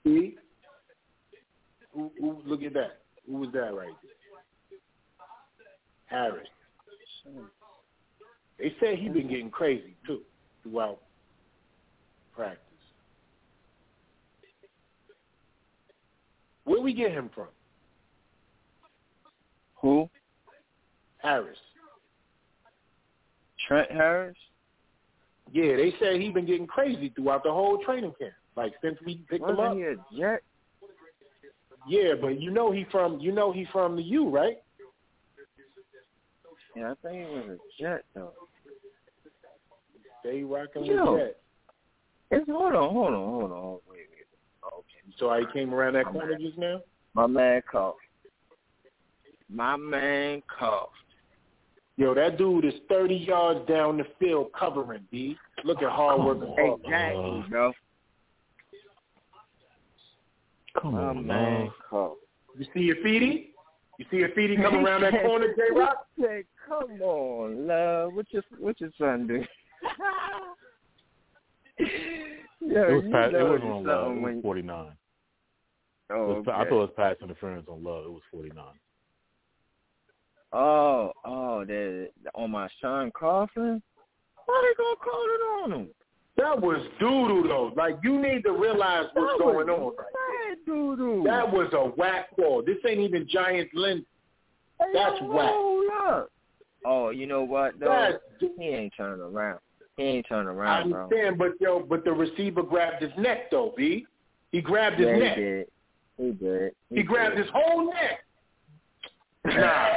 See? Who, who, look at that. Who was that right there? Harris. They say he been getting crazy too throughout practice. Where we get him from? Who? Harris. Trent Harris? Yeah, they said he's been getting crazy throughout the whole training camp. Like since we picked him up. Wasn't he a jet? Yeah, but you know he from you know he from the U, right? Yeah, I think he was a jet though. They rocking Yo. with that. It's, hold on, hold on, hold on. Wait, wait. Okay. You saw how he came around that corner just now? My man coughed. My man coughed. Yo, that dude is 30 yards down the field covering, B. Look at hard work and hard Exactly, uh-huh. bro. Come My on, man man. coughed. You see your feety? You see a feedy come around that corner, J Rock? Say, come on, love. What your what your son do? Yo, it was you pass, it wasn't on love. It when- was forty nine. Oh, I okay. thought it was oh, pass interference on love. It was forty nine. Oh, oh, that on my son Coughlin. Why they gonna call it on him? That was doo doo though. Like you need to realize what's That was going on. Bad doo doo. That was a whack call. This ain't even Giants Lynn. That's whack. Hold up. Oh, you know what though? That's, He ain't turning around. He ain't turning I around, bro. understand, but yo, but the receiver grabbed his neck though, B. He grabbed his yeah, neck. he did. He did. He, grabbed his whole neck. Nah.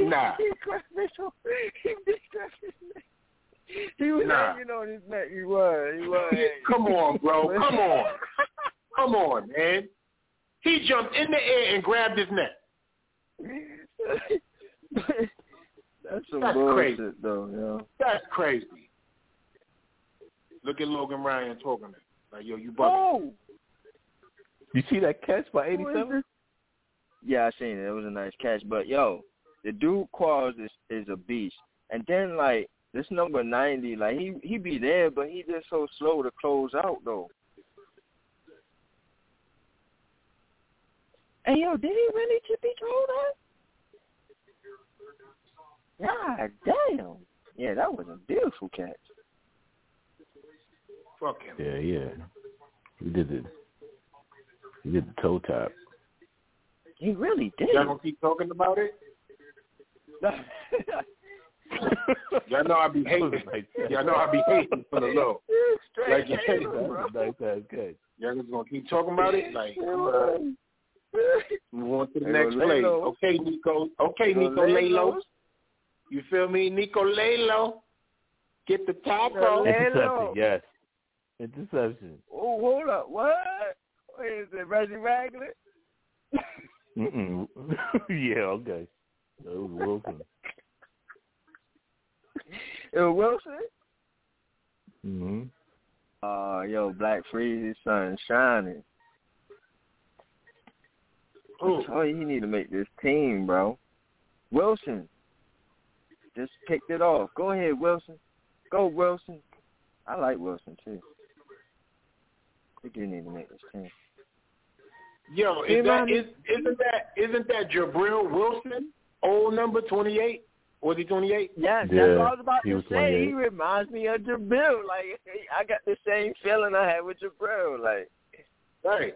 nah. he grabbed his whole. He did grab his neck. He was Nah. hanging on his neck. He was. He was. Come on, bro. Come on. Come on, man. He jumped in the air and grabbed his neck. That's some That's bullshit, crazy. though, yo. That's crazy. Look at Logan Ryan talking like, yo, you bugging. Oh, You see that catch by eighty who is? Yeah, I seen it. It was a nice catch, but yo, the dude Qualls is is a beast. And then like this number ninety, like he he be there, but he just so slow to close out though. Hey yo, did he really tippy toe that? God damn. Yeah, that was a beautiful catch. Fuck him. Yeah, yeah. He did the he did the toe tap. He really did. Y'all gonna keep talking about it? Y'all know I be hating. Y'all know I be hating for the low. Like you said, Nice ass catch. y'all just gonna keep talking about it? Like, uh, move on to the Hey, next well, play. Okay, Niko. Okay, Well, Niko Lalo. Lalo. You feel me? Niko Lalo. Get the tackle. Lalo. Interception, yes. Interception. Oh, hold up. What? What is it, Reggie Ragland? Yeah, okay. It was Wilson. It was Wilson? hmm Oh, yo, Black Freeze's sun shining. Ooh. Oh, he need to make this team, bro. Wilson. Just picked it off. Go ahead, Wilson. Go, Wilson. I like Wilson, too. They do need to make this team. Yo, is that Mommy. is isn't that isn't that Jabril Wilson? Old number twenty eight? Was he twenty eight? Yes, Yeah, that's what I was about he to was say. He reminds me of Jabril. Like I got the same feeling I had with Jabril. Like Right.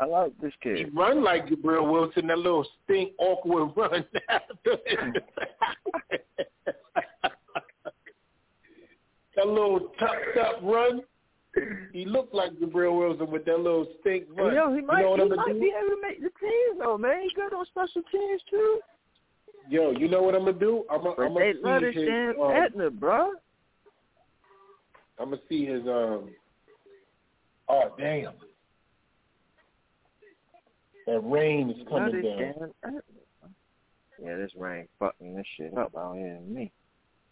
I like this kid. He kid. run like Jabril Wilson, that little stink awkward run. that little tucked up run. He looked like Gabriel Wilson with that little stink run. Yo, he might, you know what he I'm might be able to make the team though, man. He good on special teams too. Yo, you know what I'm gonna do? I'm gonna, I'm gonna love see this his. damn Um, Etna, bro. I'm gonna see his. Um. Oh damn! That rain is coming down. damn Yeah, this rain fucking this shit up out here to me.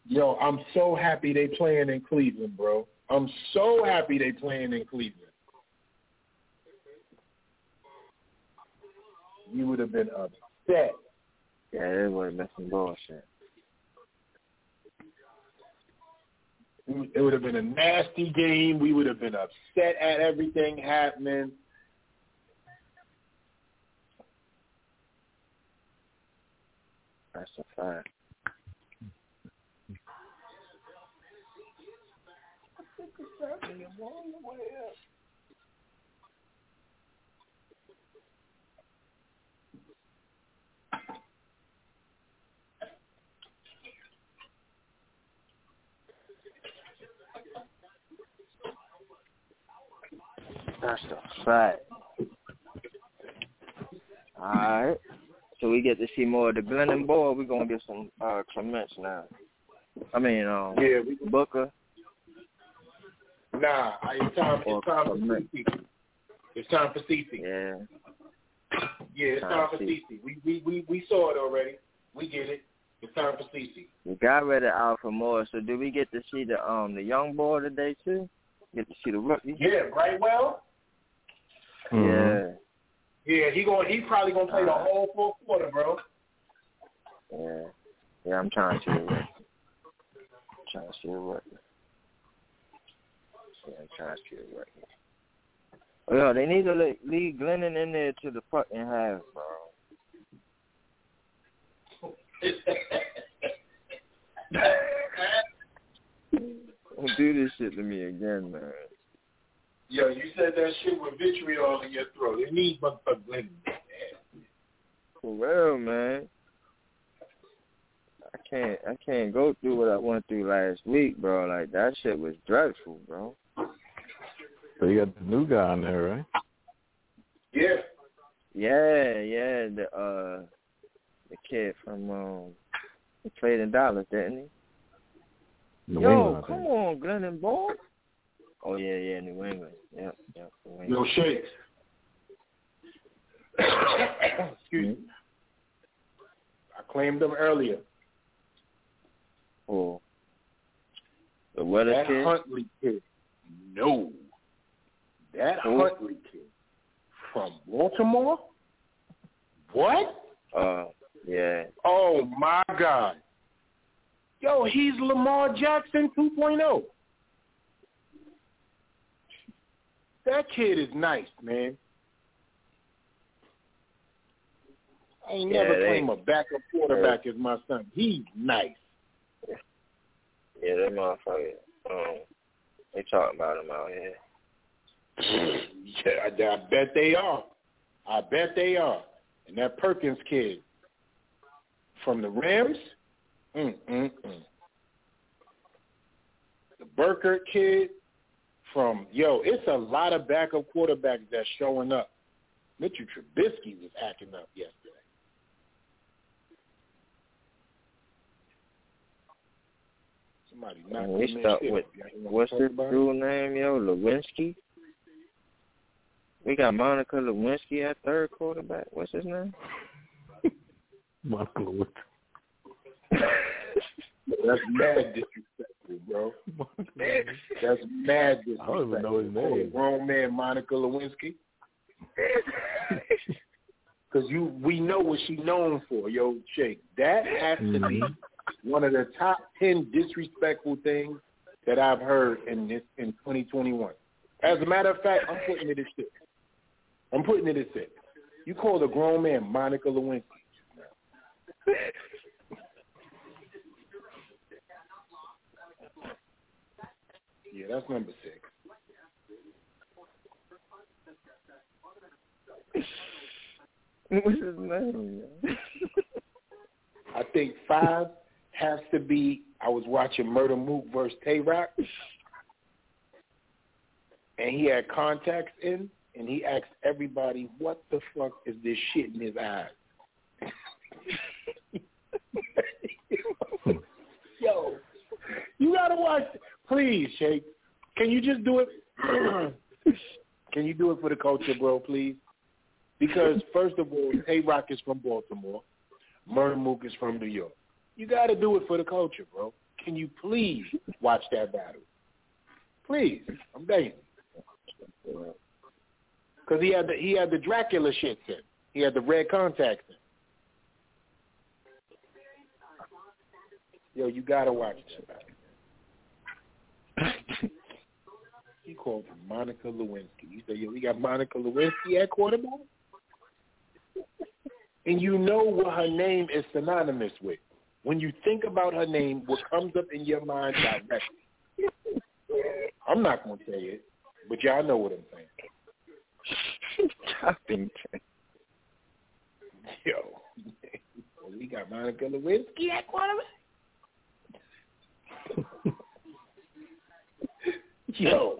Yo, I'm so happy they playing in Cleveland, bro. I'm so happy they playing in Cleveland. You would have been upset. Yeah, they would have been some bullshit. It would have been a nasty game. We would have been upset at everything happening. That's a fact. That's a fact. All right. So we get to see more of the Glennon boy. We're gonna get some uh Clements now. I mean, um, Yeah, we, Booker. Nah. It's time. It's time for Clement. CC. It's time for CC. Yeah. Yeah, it's time for CC. We we we we saw it already. We get it. It's time for CC. We got rid of Alfred Morris. So do we get to see the um the young boy today too? Get to see the rookie. Yeah, Brightwell. Mm-hmm. Yeah. Yeah, he going he probably gonna play the whole fourth quarter, bro. Yeah, yeah, I'm trying to see it work. trying to see it I'm trying to it work. Oh, yo, they need to le- leave Glennon in there to the fucking half, bro. Don't do this shit to me again, man. Yo, you said that shit with vitriol in your throat. It needs motherfucker Glennon. For real, man. I can't I can't go through what I went through last week, bro. Like that shit was dreadful, bro. So you got the new guy on there, right? Yeah. Yeah, yeah, the uh the kid from um he played in Dallas, didn't he? New Yo, England, come think. on, Glennon Ball. Oh yeah, yeah, New England. Yep, yep. New Yo, England. Shakes. Excuse me. I claimed them earlier. Oh. The weather that kid? Huntley kid. No. That? Huntley kid from Baltimore? What? Uh yeah. Oh my God. Yo, he's Lamar Jackson oh. 2.0. That kid is nice, man. I ain't Yeah, never they- claimed a backup quarterback as my son. He's nice. Yeah, that motherfucker. Um they talking about him out here. Yeah, I, I bet they are. I bet they are. And that Perkins kid from the Rams, mm, mm, mm. the Burkert kid from yo, it's a lot of backup quarterbacks that's showing up. Mitchell Trubisky was acting up yesterday. Somebody knocked we start with what's talk this about it? dude name, yo? Lewinsky. We got Monica Lewinsky at third quarterback. What's his name? Michael Wood. That's mad disrespectful, bro. That's mad disrespectful. I don't even know his name. Grown man Monica Lewinsky. Because you, we know what she's known for, yo, Shake. That has to be Mm-hmm. one of the top ten disrespectful things that I've heard in this in 2021. As a matter of fact, I'm putting it in six. I'm putting it at six. You called a grown man Monica Lewinsky. Yeah, that's number six. What's his name? I think five has to be. I was watching Murda Mook versus Tay Roc, and he had contacts in, and he asked everybody, "What the fuck is this shit in his eyes?" Yo, you gotta watch. Please, Shake. Can you just do it? Can you do it for the culture, bro? Please. Because first of all, Tay Roc is from Baltimore. Murda Mook is from New York. You got to do it for the culture, bro. Can you please watch that battle? Please, I'm begging. Because he had the he had the Dracula shit in. He had the red contacts in. Yo, you gotta watch that he called for Monica Lewinsky. He said, "Yo, we got Monica Lewinsky at quarterback." and you know what her name is synonymous with. When you think about her name, what comes up in your mind directly. I'm not to say it, but y'all know what I'm saying. Toppington. Yo, we got Monica Lewinsky at quarterback. Yo.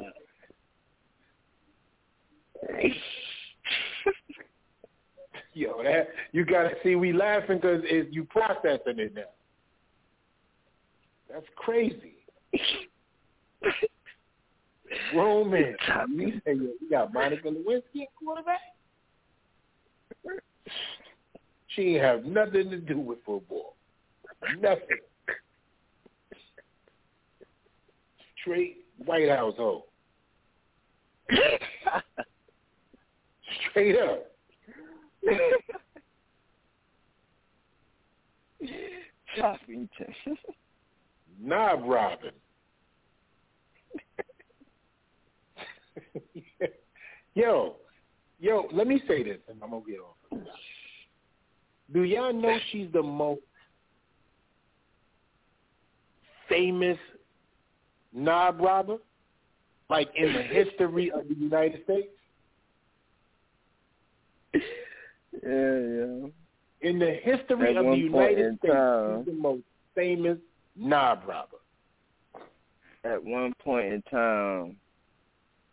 Yo, that you gotta see. We laughing because you processing it now. That's crazy. Grown man. You say yo, we got Monica Lewinsky at quarterback. She ain't have nothing to do with football. Nothing. Straight White House hoe. Straight up. Shoppington. Knob Robin. yo, yo, let me say this, and I'm gonna get off. Of. Do y'all know she's the most famous knob robber, like in the history of the United States? Yeah, yeah. In the history At of the United States, time. she's the most famous knob robber. At one point in time,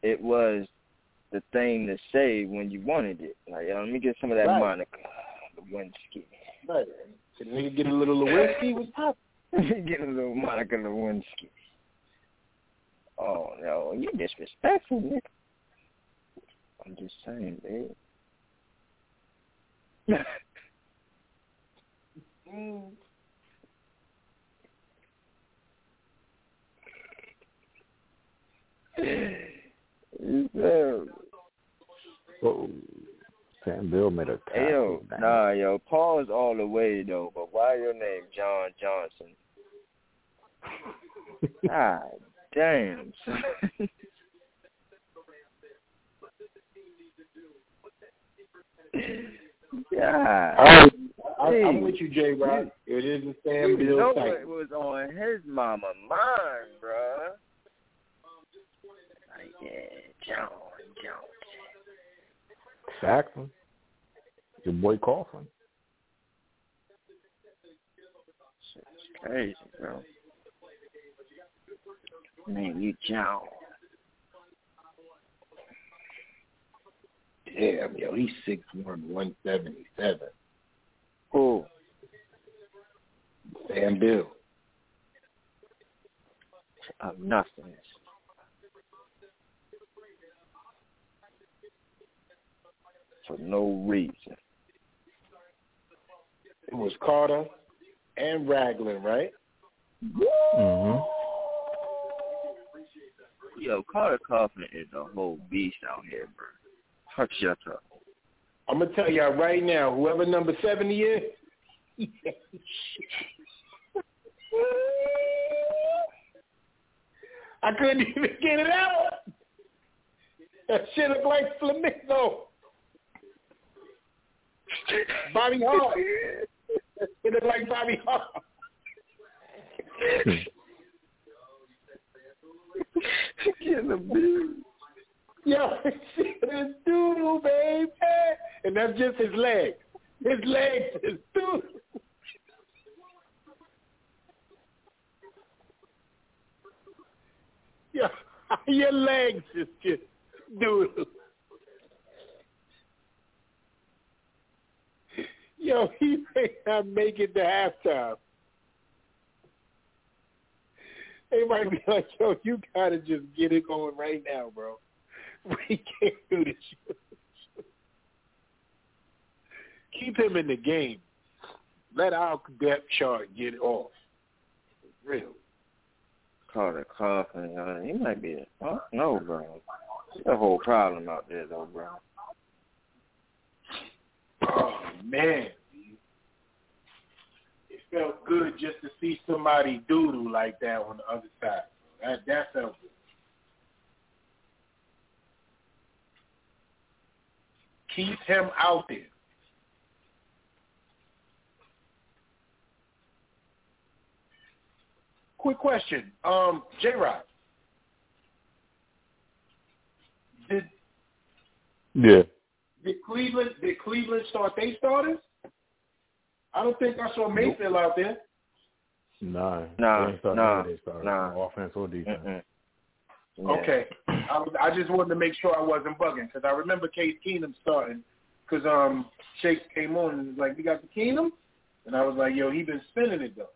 it was the thing to say when you wanted it. Like, yo, let me get some of that Right. Monica Lewinsky. Right. Can nigga get a little Lewinsky? What's up? get a little Monica Lewinsky. Oh no, you disrespectful, nigga. I'm just saying, babe. Mm. Yo, Whoa. Sam Beal made a hey, yo, tackle. nah, yo, pause all the way though. But why your name John Johnson? God damn. son. yeah. I, I, Hey, I'm with you, J. Rock. It is a Sam you Bill know type. what was on his mama mind, bruh. Like, yeah, John Johnson. Exactly. Your boy Coughlin. Shit's crazy, bro. Man, you John. Damn, yo, he's six one, one seventy seven. Who? Sam Beal. Of nothing. For no reason. It was Carter and Raglan, right? Mm-hmm. Yo, Carter Coughlin is a whole beast out here, bro. Fuck shut up. I'm gonna tell y'all right now, whoever number seventy is, I couldn't even get it out. That shit look like flamingo. Bobby Hart. That shit look like Bobby Hart. Getting a beard. Yo, it's doodle, baby. And that's just his leg. His legs is doodle. Yo, your legs is just doodle. Yo, he may not make it to halftime. They might be like, yo, you gotta just get it going right now, bro. We can't do this. Keep him in the game. Let our depth chart get off. Real. Carter Coughlin, uh, he might be. Oh, no, bro. There's a whole problem out there, though, bro. Oh man. It felt good just to see somebody doodle like that on the other side. That that felt good. Keep him out there. Quick question. Um, J Rod. Did Yeah. Did Cleveland did Cleveland start they starters? I don't think I saw Mayfield out there. Nah. Nah, They nah, none of their starters, nah. no Offense or defense. Mm-mm. Yeah. Okay, I, was- I just wanted to make sure I wasn't bugging because I remember Case Keenum starting because um Chase came on and was like, "We got the Keenum," and I was like, "Yo, he been spinning it though."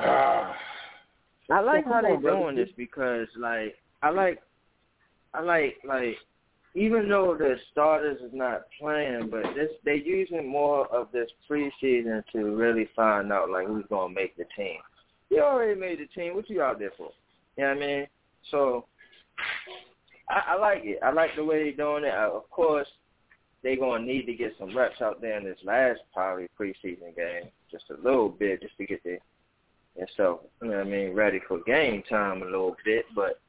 I like how come they on, brother. doing this because, like, I like, I like, like, even though the starters is not playing, but this they using more of this preseason to really find out like who's gonna make the team. You already made the team. What you out there for? You know what I mean? So I, I like it. I like the way they're doing it. I, of course, they're gonna need to get some reps out there in this last probably preseason game, just a little bit, just to get the and so you know what I mean ready for game time a little bit. But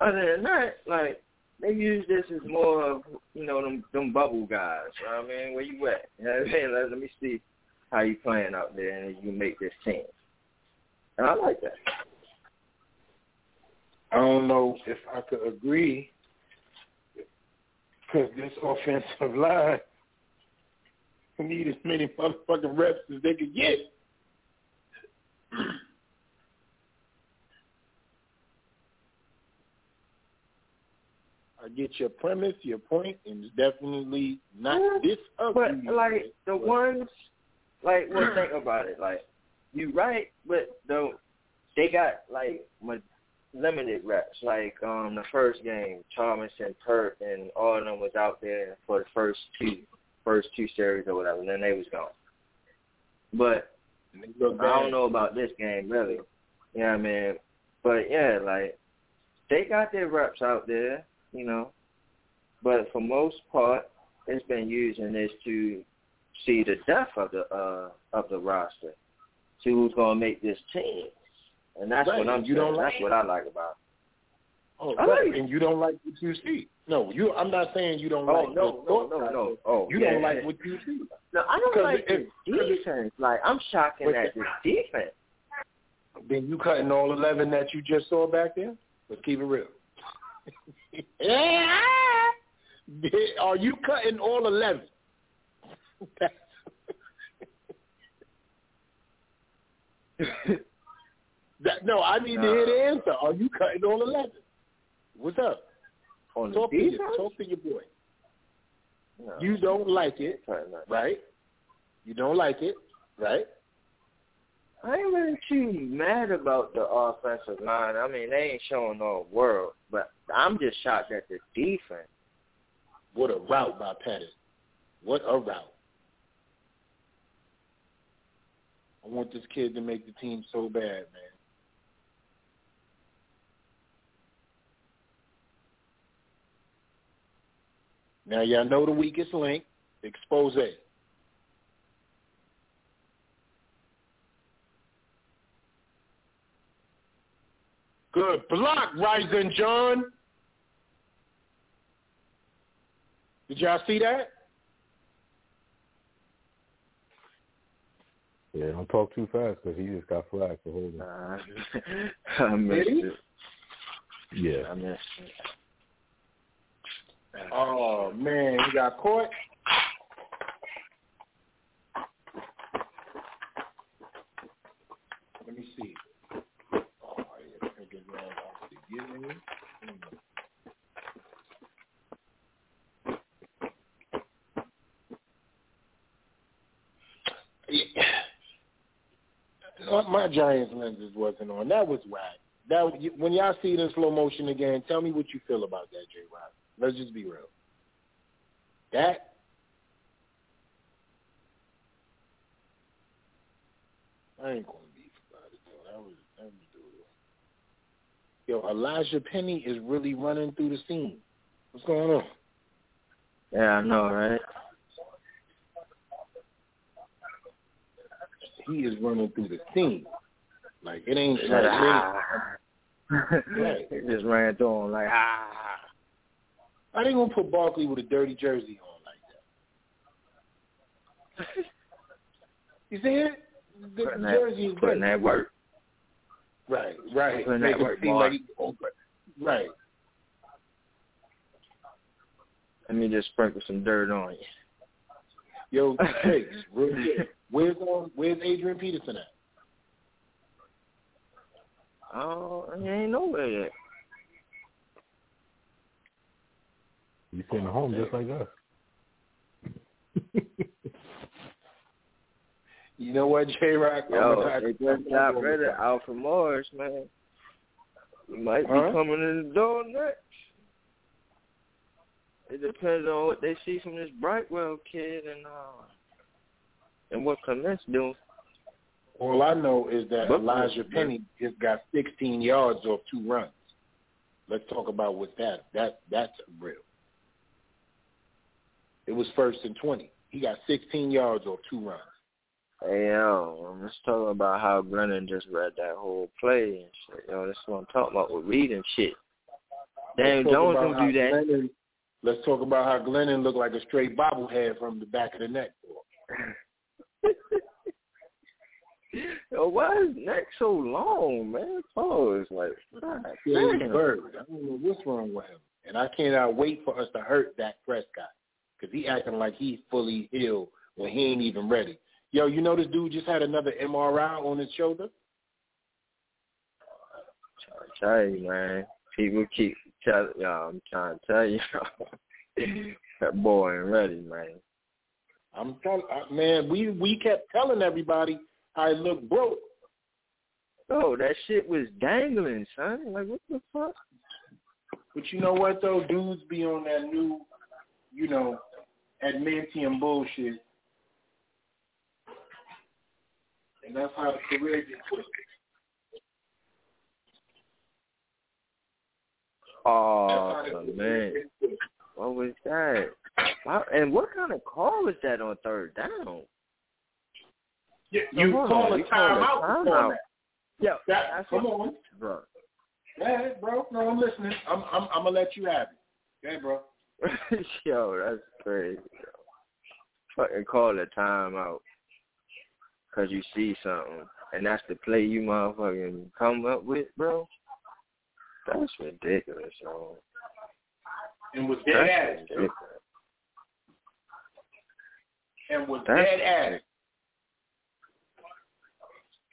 other than that, like they use this as more of you know them them bubble guys. You know what I mean, where you at? You know what I mean? Let, let me see how you playing out there, and you make this team. And I like that. I don't know if I could agree because this offensive line need as many motherfucking reps as they could get. I get your premise, your point, and it's definitely not this But like the ones, like, well, think about it. Like, you right, but the they got like limited reps. Like um the first game, Thomas and Peart and all of them was out there for the first two first two series or whatever, and then they was gone. But I don't know about this game really. You know what I mean? But yeah, like they got their reps out there, you know. But for most part it's been using this to see the depth of the uh of the roster. See who's gonna make this team. And that's right. what I'm you saying. don't like that's what I like about it. Oh, right. and you don't like what you see. No, you. I'm not saying you don't Oh, like. no, no, no, no. Oh, you yeah, don't like what you see. No, I don't like 'cause it- defense. Like I'm shocking at the- this defense. Then you cutting all eleven that you just saw back there. Let's keep it real. yeah. Are you cutting all eleven? that, no, I need to hear the answer. Are you cutting all eleven? What's up? On the talk to, talk to your boy. No. You don't like it, right? You don't like it, right? I ain't really too mad about the offensive line. I mean, they ain't showing no world, but I'm just shocked at the defense. What a route by Pettis. What a route. I want this kid to make the team so bad, man. Now y'all know the weakest link, expose. Good block, Rysen John. Did y'all see that? Yeah, don't talk too fast because he just got flagged for holding. Uh, I missed Did he? it. Yeah. I missed it. Oh man, he got caught. Let me see. Oh, yeah, off. Yeah. My Giants lenses wasn't on. That was whack. That when y'all see it in slow motion again, tell me what you feel about that, J. Rock. Let's just be real. That I ain't gonna be about it though. That was that was brutal. Yo, Elijhaa Penny is really running through the scene. What's going on? Yeah, I know, right? He is running through the scene. Like it ain't Like, it ah. Right. He just ran through him like ah. I ain't gonna put Barkley with a dirty jersey on like that. You see it? The Putting that- jersey is putting that work. Right, right. Putting that work, seem like right. Let me just sprinkle some dirt on you. Yo, quick. Where's um, where's Adrian Peterson at? Oh, he ain't nowhere yet. He's sitting at home just like us. You know what, J Rock? Yo, they just got rid of Alfred Morris, man. He might be coming in the door next. It depends on what they see from this Brightwell kid and uh and what Clements doing. All I know is that But- Elijhaa Penny just got 16 yards off two runs. Let's talk about what that that that's real. It was first and 20. He got 16 yards off two runs. Hey yo, I'm just talking about how Brennan just read that whole play and shit. Yo, this is what I'm talking about with reading shit. Damn, Jones don't do that. Glennon, let's talk about how Glennon looked like a straight bobblehead from the back of the neck. Yo, why is neck so long, man? Oh, it's like God damn. bird. I don't know what's wrong with him. And I cannot wait for us to hurt Dak Prescott because he acting like he fully healed when he ain't even ready. Yo, you know this dude just had another MRI on his shoulder? Tell you, man. People keep telling y'all. I'm trying to tell you, that boy ain't ready, man. I'm telling, man, we we kept telling everybody I look broke. Oh, that shit was dangling, son. Like what the fuck? But you know what though, dudes be on that new, you know, adamantium bullshit, and that's how the career gets twisted. Oh man, what was that? Wow, and what kind of call was that on third down? Yeah, you hold call on, a timeout timeout. that. Yeah, That, that's come what- on. bro. Yeah, bro. No, I'm listening. I'm I'm I'm gonna let you have it. Okay, bro. Yo, that's crazy. Fucking call a timeout because you see something, and that's the play you motherfucking come up with, bro. That's ridiculous, yo. And was dead it. And was That's dead at it.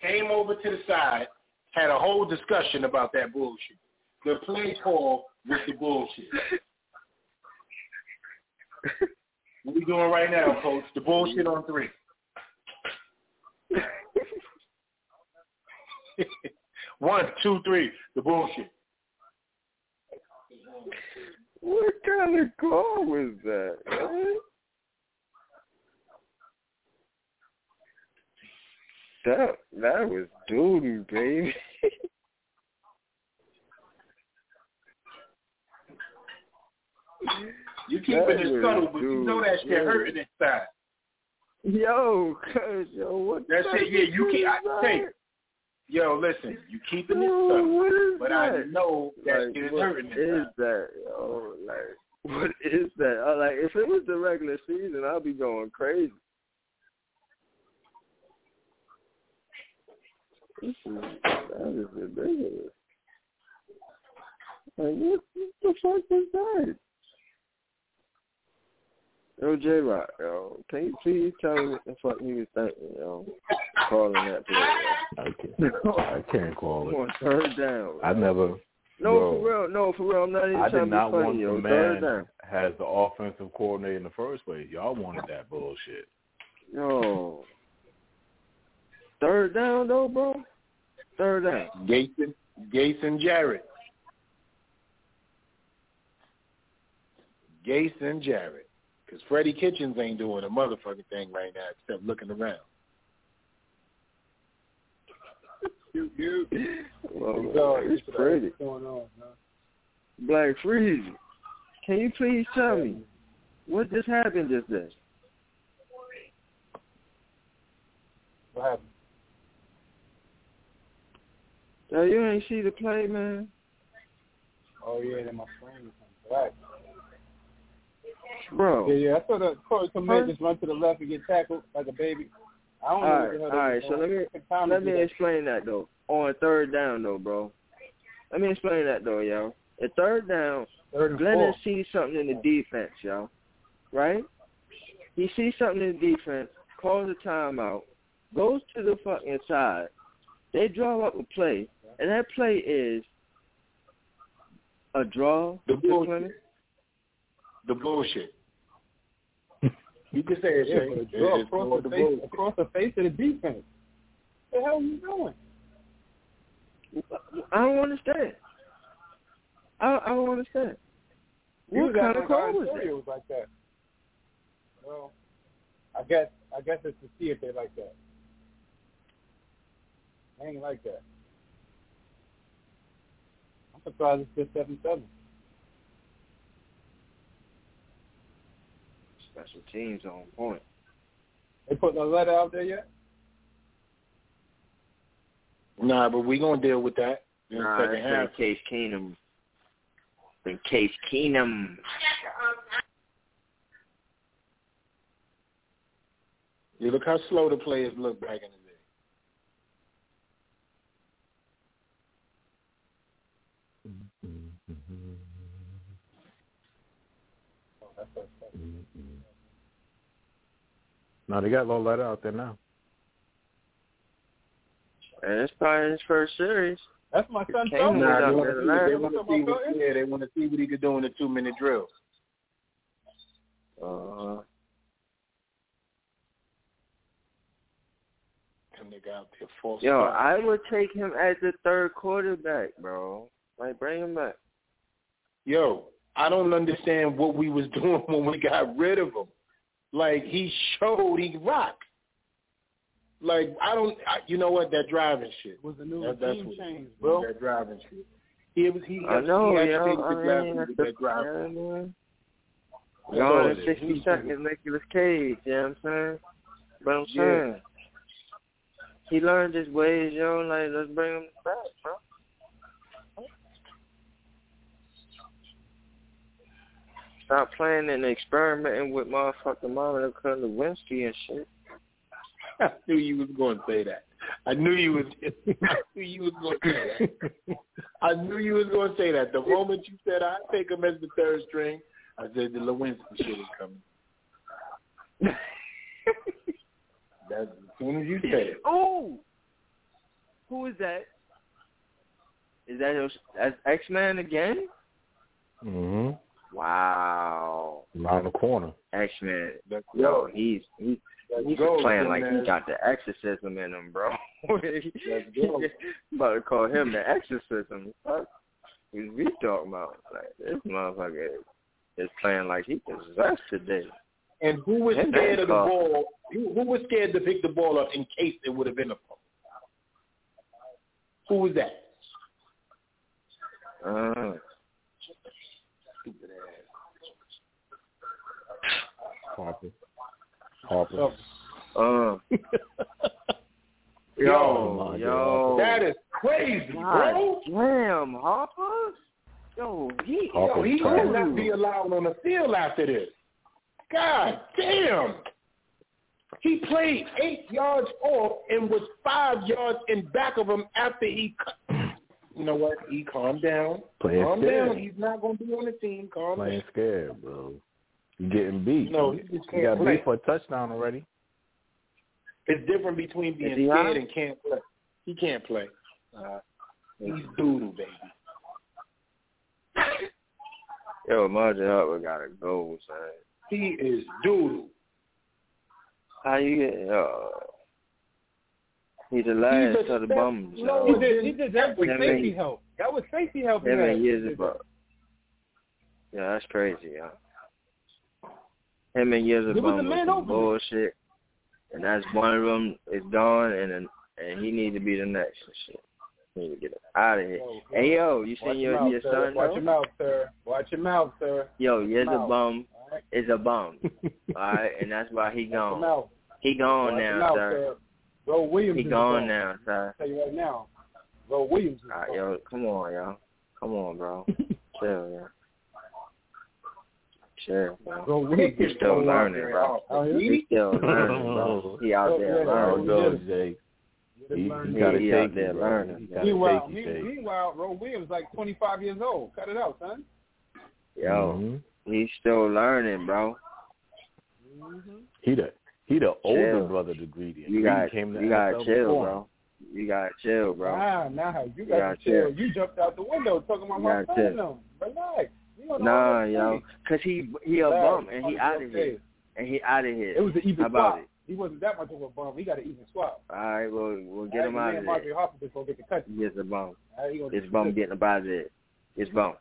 Came over to the side, had a whole discussion about that bullshit. The play call was the bullshit. what we doing right now, coach? The bullshit on three. One, two, three. The bullshit. What kind of call was that? man? That that was doo baby. You keeping That it subtle, but you know that shit dude. hurting inside. Yo, cuz yo, what That shit, yeah, you keep. is I that? yo, listen, you keeping it subtle, what is but I know that like, shit is what hurting is inside. that? Yo, like, what is that? Uh, like, if it was the regular season, I'd be going crazy. This is that is ridiculous. Like, what, what the fuck is that? Yo, J Rock, yo, can you please tell me what the fuck he was thinking, yo? Calling that play. I can't. I can't call Come it. on, third down. I never. No, Bro, for real. No, for real. I'm not even I trying did to be funny, want yo. the Third man down. has the offensive coordinator in the first place. Y'all wanted that bullshit. Yo. Third down, though, bro. Third down. Gason, Gason Jarrett. Gason Jarrett. Because Freddie Kitchens ain't doing a motherfucking thing right now except looking around. Well, it's pretty. going on, man? Black Freeze, can you please tell me what just happened just then? What happened? Yo, you ain't see the play, man. Oh yeah, then my screen was black. Bro. Yeah, yeah. I saw the saw some man Huh? just run to the left and get tackled like a baby. I don't All know right, what the hell all they right. was So let me Took time to let me that. explain that though. On third down though, bro. Let me explain that though, yo. At third down, Third and Glennon four. sees something in the defense, yo. Right? He sees something in the defense, calls a timeout, goes to the fucking side. They draw up a play, and that play is a draw. The bullshit. The bullshit. You can say it. Yeah, Shay. but a draw just across the the face bullshit. across the face of the defense. What the hell are you doing? I don't understand. I, I don't understand. You What kind of like call Iron was Fury that? was like that. Well, I guess I guess it's to see if they like that. I ain't like that. I'm surprised it's just seven seven. Special teams on point. They put no letter out there yet? Nah, but we gonna deal with that in Nah, the that's second half. been Case Keenum. Been Case Keenum. You look how slow the players look back in the day. Mm-hmm. Oh, No, they got Lauletta out there now. And it's probably his first series. That's my son. Kane Tony. was Nah, they want to see, they want to see what, yeah, they want to see what he could do in the two minute drill. Uh, And they got their false yo, start. I would take him as the third quarterback, bro. Like, bring him back. Yo, I don't understand what we was doing when we got rid of him. Like he showed he rocked. Like I don't, I, you know what? That driving shit was the new That, that's team what change, bro. bro. That driving shit. He was he. I know, he yo. I the mean, that's the, that driving. yeah, man. That's Gone all in 60 seconds, Nicolas Cage, you know what I'm saying? But I'm Yeah. saying, he learned his ways, yo, like, let's bring him back, bro. Stop playing and experimenting with motherfucking Monica Lewinsky and shit. I knew you was going to say that. I knew you was. I knew you was going to say that. I knew you was going to say that. The moment you said I take him as the third string, I said the Lewinsky shit is coming. That's as soon as you said it. Oh, who is that? Is that your- that's X Man again? Mm-hmm. Wow, Around the corner. X Man. Let's Yo, go. he's he, he's go, playing like man. he got the exorcism in him, bro. Let's go. about to call him the exorcism. Fuck, what we talking about? Like this motherfucker is playing like he possessed today. And who was Him scared of the and ball? Who, who was scared to pick the ball up in case it would have been a ball? Who was that? Uh, Stupid ass. Harper. Harper. uh. Yo, Yo, yo, That is crazy, God bro. damn, Harper. Yo, he, Harper Yo, he trash. should not be allowed on the field after this. God damn. He played eight yards off and was five yards in back of him after he cut. You know what? He calmed down. Playing calm scared. down. He's not going to be on the team. Calm Playing down. scared, bro. You getting beat. No, he just you can't got play. beat for a touchdown already. It's different between being Is scared hot? and can't play. He can't play. Uh, he's doodle, baby. yo, Marjorie Harper got to go, son. He is doodle. How you get? Uh, he the last He's a of the step bums. lower yo. He did, he did that with safety help. That was safety help. he Him years ago. Yeah, that's crazy, yo. Him and years It was man was opener. bullshit, and that's one of them is gone, and and he need to be the next and shit. He need to get out of here. Oh, yo, Hey yo, you seen your your mouth, your sir. son Watch though? your mouth, sir. Watch your mouth, sir. Yo, years a bum All right? is a bum. All right, and that's why he gone. He gone Watch now, mouth, sir. sir. Ro Williams He is gone gone. now, sir. I'll tell you right now. Ro Williams is All right, gone. yo, come on, yo. Come on, bro. Chill, yo. Chill, bro. Ro Williams He's is still gone. learning, bro. Oh, yeah? He's still learning, bro. He out Oh, there yeah, There learning. we go, Jay. He He, he He- got to he take out there learning. He got to Meanwhile, take me, meanwhile, Ro Williams like 25 years old. Cut it out, son. Yo, Mhm. he's still learning, bro. He the he the older Chill. brother to Greedy. You got came to you gotta chill, before bro. You gotta chill, bro. Nah, nah, you got Yeah, to chill. chill. You jumped out the window talking about Yeah, my son. relax. Nah, yo, cause he he a bum and he out of here and he out of here. It was an even How about swap. it? He wasn't that much of a bum. He got an even swap. All right, well we'll get him out of there. Harper just gonna get the cut. He is a bum. All right, he gonna This get bum getting up out of there. Bum.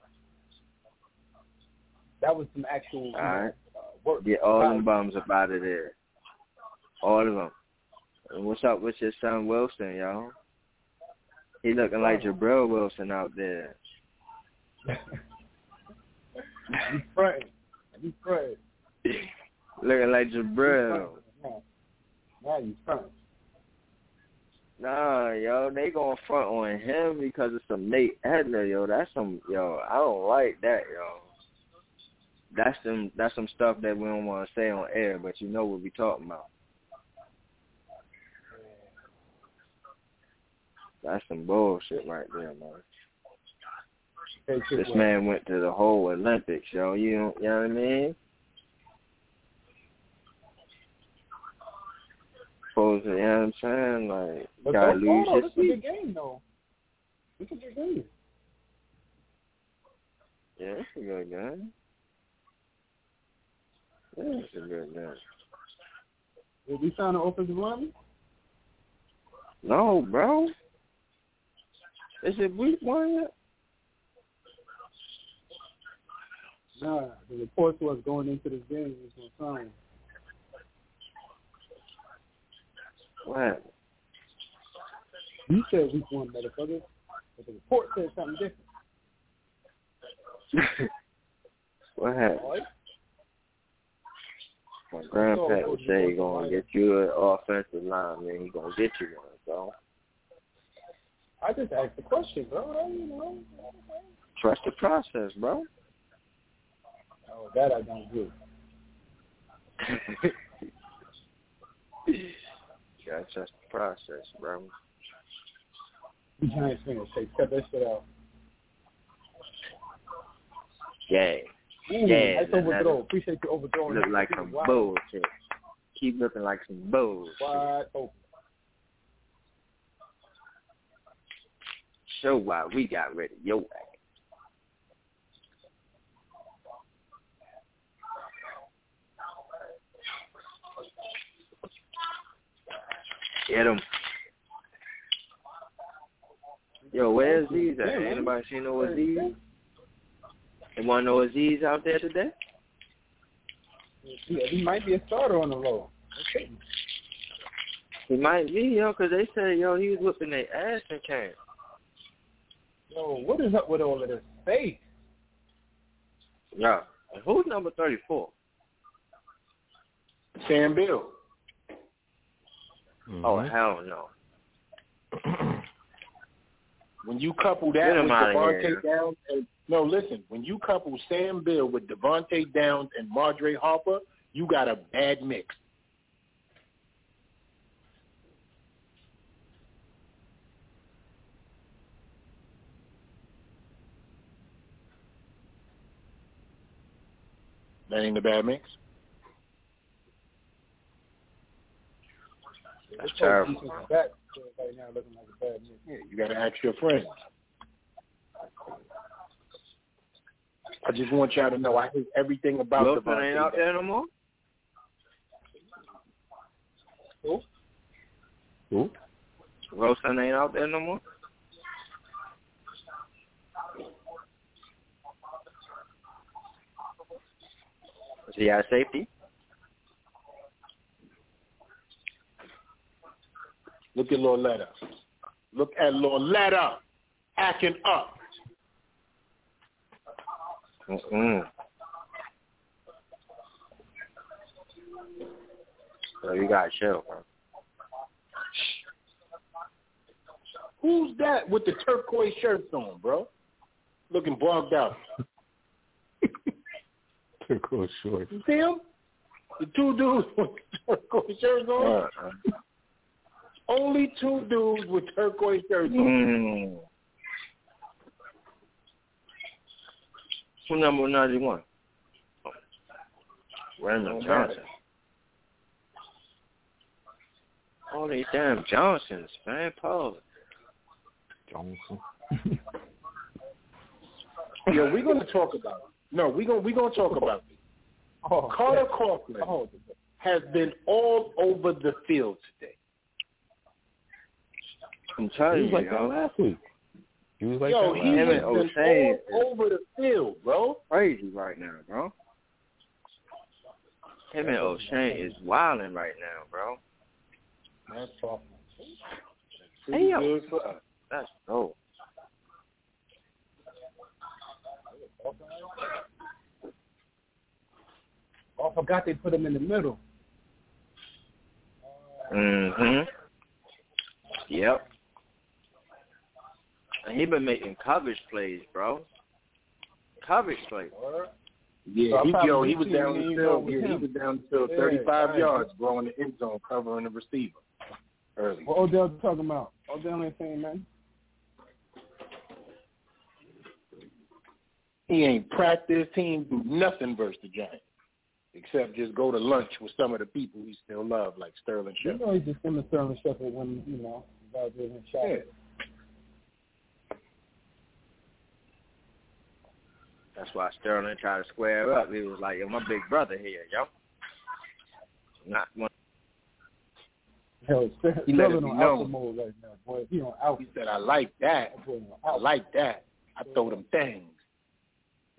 That was some actual All right. uh, work. Get all them bums up out of there. All of them. And what's up with your son Wilson, yo? He looking like Jabril Wilson out there. He's fronting. He's fronting. Looking like Jabril. Now you fronting. Nah, yo, they going front on him because of some Nate Ebner, yo. That's some, yo. I don't like that, yo. That's some, that's some stuff that we don't want to say on air, but you know what we talking about. That's some bullshit right there, man. This man went to the whole Olympics, yo. You know, you know what I mean? Supposed to, you know what I'm saying? Like, But gotta lose your this is a good seat. game, though. This is good game. Yeah, it's a good game. Yeah, it's a good game. Did we sign an offensive lineman? No, bro. Is it week one yet? Nah, the reports was going into this game was to sign. What? You said week one, motherfucker. But the report said something different. what happened? Right? My grandpa would say he gonna get you an offensive lineman. He gonna get you one, so I just asked the question, bro. You know. trust the process, bro. Oh, that I don't do. Gotta trust the process, bro. Giants fans say, cut that shit out. Yeah. Ooh, yeah. nice overthrow. Appreciate you overthrowing. Look like some Wide- bullshit. Keep looking like some bullshit. Wide open. Show why we got rid of your ass. Get him. Yo, where's Azeez at? Anybody seen no Azeez? Want no Azeez out there today? Yeah, he might be a starter on the road. Okay. He might be, yo, because they said, yo, he was whipping their ass in camp. Yo, what is up with all of this space? Yeah. Who's number 34? Sam Beal. Oh, mm-hmm. hell no. When you couple that with Devontae. Downs, and, no, listen. When you couple Sam Beal with Devontae Downs and Madre Harper, you got a bad mix. That ain't a bad mix. That's terrible. Back right now looking like a bad mix. Yeah, you got to ask your friends. I just want y'all to know I hate everything about Wilson Devontae ain't out Downs. there no more? Who? Who? Wilson ain't out there no more? Is he at safety? Look at Lauletta. Look at Lauletta acting up. Mm-mm. So you got chill, bro. Who's that with the turquoise shirts on, bro? Looking bogged out. Turquoise shorts. You see him? The two dudes with turquoise shirts on. Uh-uh. Only two dudes with turquoise shirts on. Mm. Who number 91? Oh. Raymond Oh, Johnson. All these damn Johnsons, man. Paul. Johnson. yeah, we're gonna talk about it. No, we're gonna we're gonna talk about it. Oh, Carter yeah. Coughlin Oh, has been all over the field today. I'm He telling was you, like that yo. last week. He was like Yo, that he last him week. and been Oshane all over the field, bro. Crazy right now, bro. Him and Oshane is wilding right now, bro. That's awesome. Hey, yo. good for us. That's dope. Oh, I forgot they put him in the middle. Mhm. Yep. And he been making coverage plays, bro. Coverage plays. Yeah, So he probably yo, he was down lean until yeah, he was down until Yeah, 35 right. yards, blowing the end zone, covering the receiver early. What Odell talking about? Odell ain't saying nothing. He ain't practiced. He ain't do nothing versus the Giants, except just go to lunch with some of the people he still love, like Sterling Shepard. You Shepard. know he's just him and Sterling Shepard when you know guys in shot. Yeah. That's why Sterling tried to square up. He was like, yo, my big brother here, yo. Not one. Yo, Sterling he on alpha mode right now, boy. He on alpha. He said, I like that. I like that. I throw them things.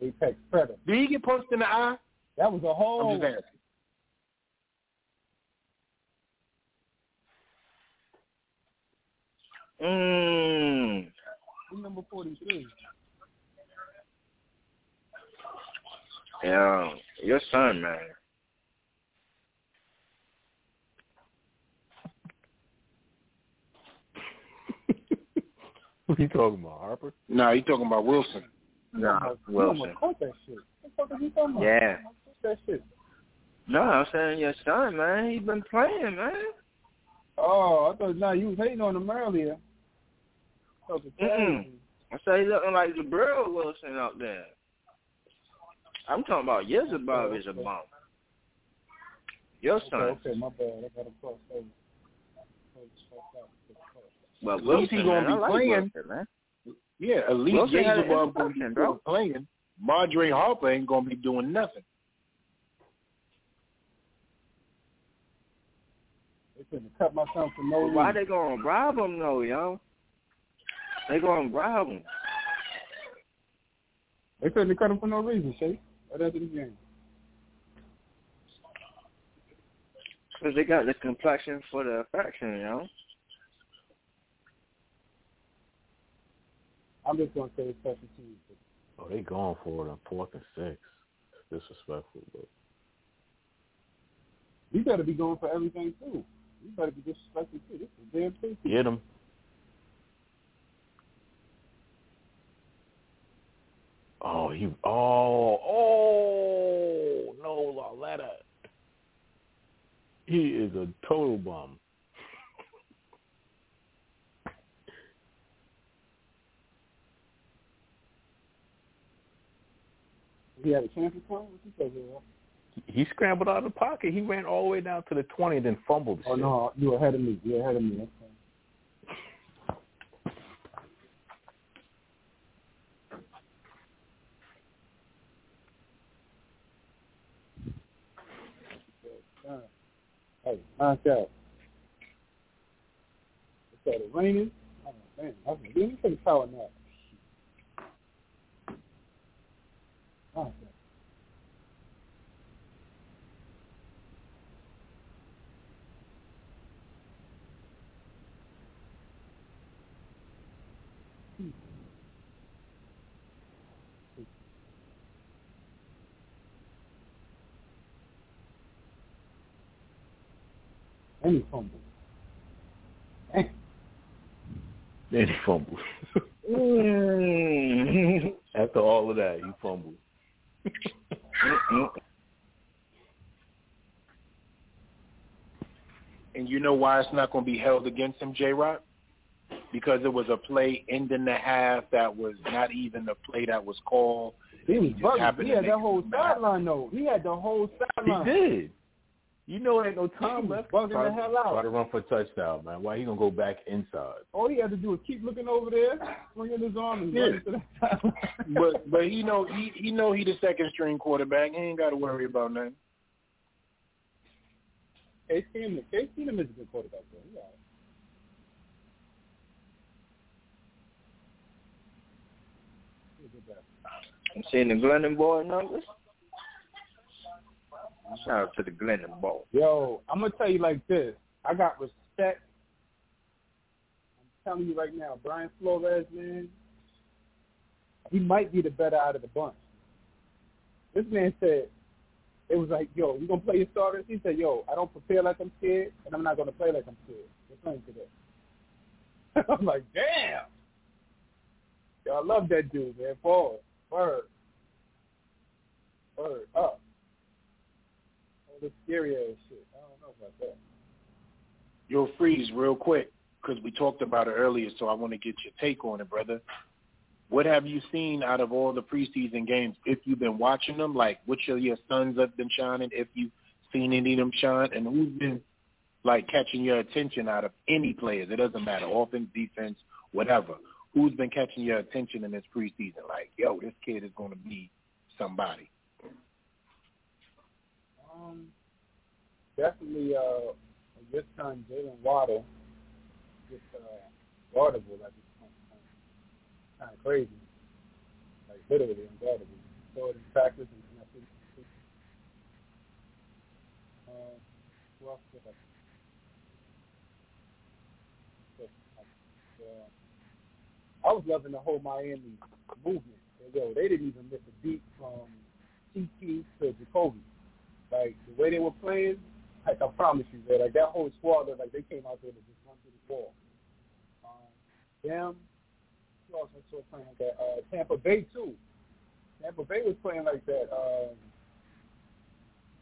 Apex Predator. Did he get punched in the eye? That was a whole. I'm just asking. Mmm. Number 43. Yeah, your son, man. What are you talking about, Harper? No, nah, you talking about Wilson. No, nah, Wilson. What the fuck are you talking about? Yeah. That shit. No, I'm saying your son, man. He's been playing, man. Oh, I thought now you was hating on him earlier. I, I say he looking like LeBron Wilson out there. I'm talking about years above Oh, is a okay. bump. Your son. Okay, okay, my bad. I got him crossed over. But At Wilson, least he gonna man, be like playing. Wilson, man. Yeah, at least Wilson had an Gabriel gonna be bro. playing. Marjorie Harper ain't gonna be doing nothing. They couldn't cut my son for no Why reason. they gonna rob him though, yo? They gonna rob him. They couldn't cut him for no reason, Shay. Right after the game. Cause they got the complexion for the faction, you know. I'm just gonna say it's special teams. Oh, they going for it on fourth and six. Disrespectful, but You better be going for everything too. You better be disrespectful too. This is damn thing. get them. Oh, he. Oh, oh no, Lauletta. He is a total bum. He had a chance to. What you say, Joel? He scrambled out of the pocket. He ran all the way down to the twenty, and then fumbled. the Oh shit. no, you're ahead of me. You're ahead of me. That's fine. Uh, Hey, knock out. It started raining. Oh man, I let me take a power nap. Knock out. And he fumbled. Then he fumbled. Mm. After all of that, he fumbled. And you know why it's not going to be held against him, J. Rock? Because it was a play ending the half that was not even the play that was called. He was just bugging. He had make that whole sideline though. He had the whole sideline. He sideline. did. You know, there ain't no time left. bugging the hell out. try to run for a touchdown, man. Why he gonna go back inside? All he had to do was keep looking over there, swinging his arm, and Yeah. running to the sideline. But but he know he he know he the second string quarterback. He ain't got to worry about nothing. Case Keenum, Case Keenum is a good quarterback though. He all right. He's a good guy. You seen the Glennon boy numbers? Shout out to the Glennon boy. Yo, I'm gonna tell you like this. I got respect I'm telling you right now, Brian Flores, man, he might be the better out of the bunch. This man said, it was like, yo, you gonna play your starters? He said, yo, I don't prepare like I'm scared, and I'm not gonna play like I'm scared. We're playing today. I'm like, damn. Yo, I love that dude, man. Forward, word, word up. Ass shit. I don't know about that. Yo, freeze real quick because we talked about it earlier, so I want to get your take on it, brother. What have you seen out of all the preseason games? If you've been watching them, like which of your sons have been shining? If you've seen any of them shine, and who's been like catching your attention out of any players? It doesn't matter, offense, defense, whatever. Who's been catching your attention in this preseason? Like, yo, this kid is going to be somebody. Um, definitely, uh, this time Jaylen Waddle, just uh, guardable, like kind of crazy, like literally unguardable. Saw it practice and, think. Uh, who else did I? I was loving the whole Miami movement. Yo, they didn't even miss a beat from TT to Jacoby. Like the way they were playing, like I promise you, that like that whole squad, like they came out there to just run through the ball. Um, them, who else I saw playing like that? Uh, Tampa Bay too. Tampa Bay was playing like that. Um,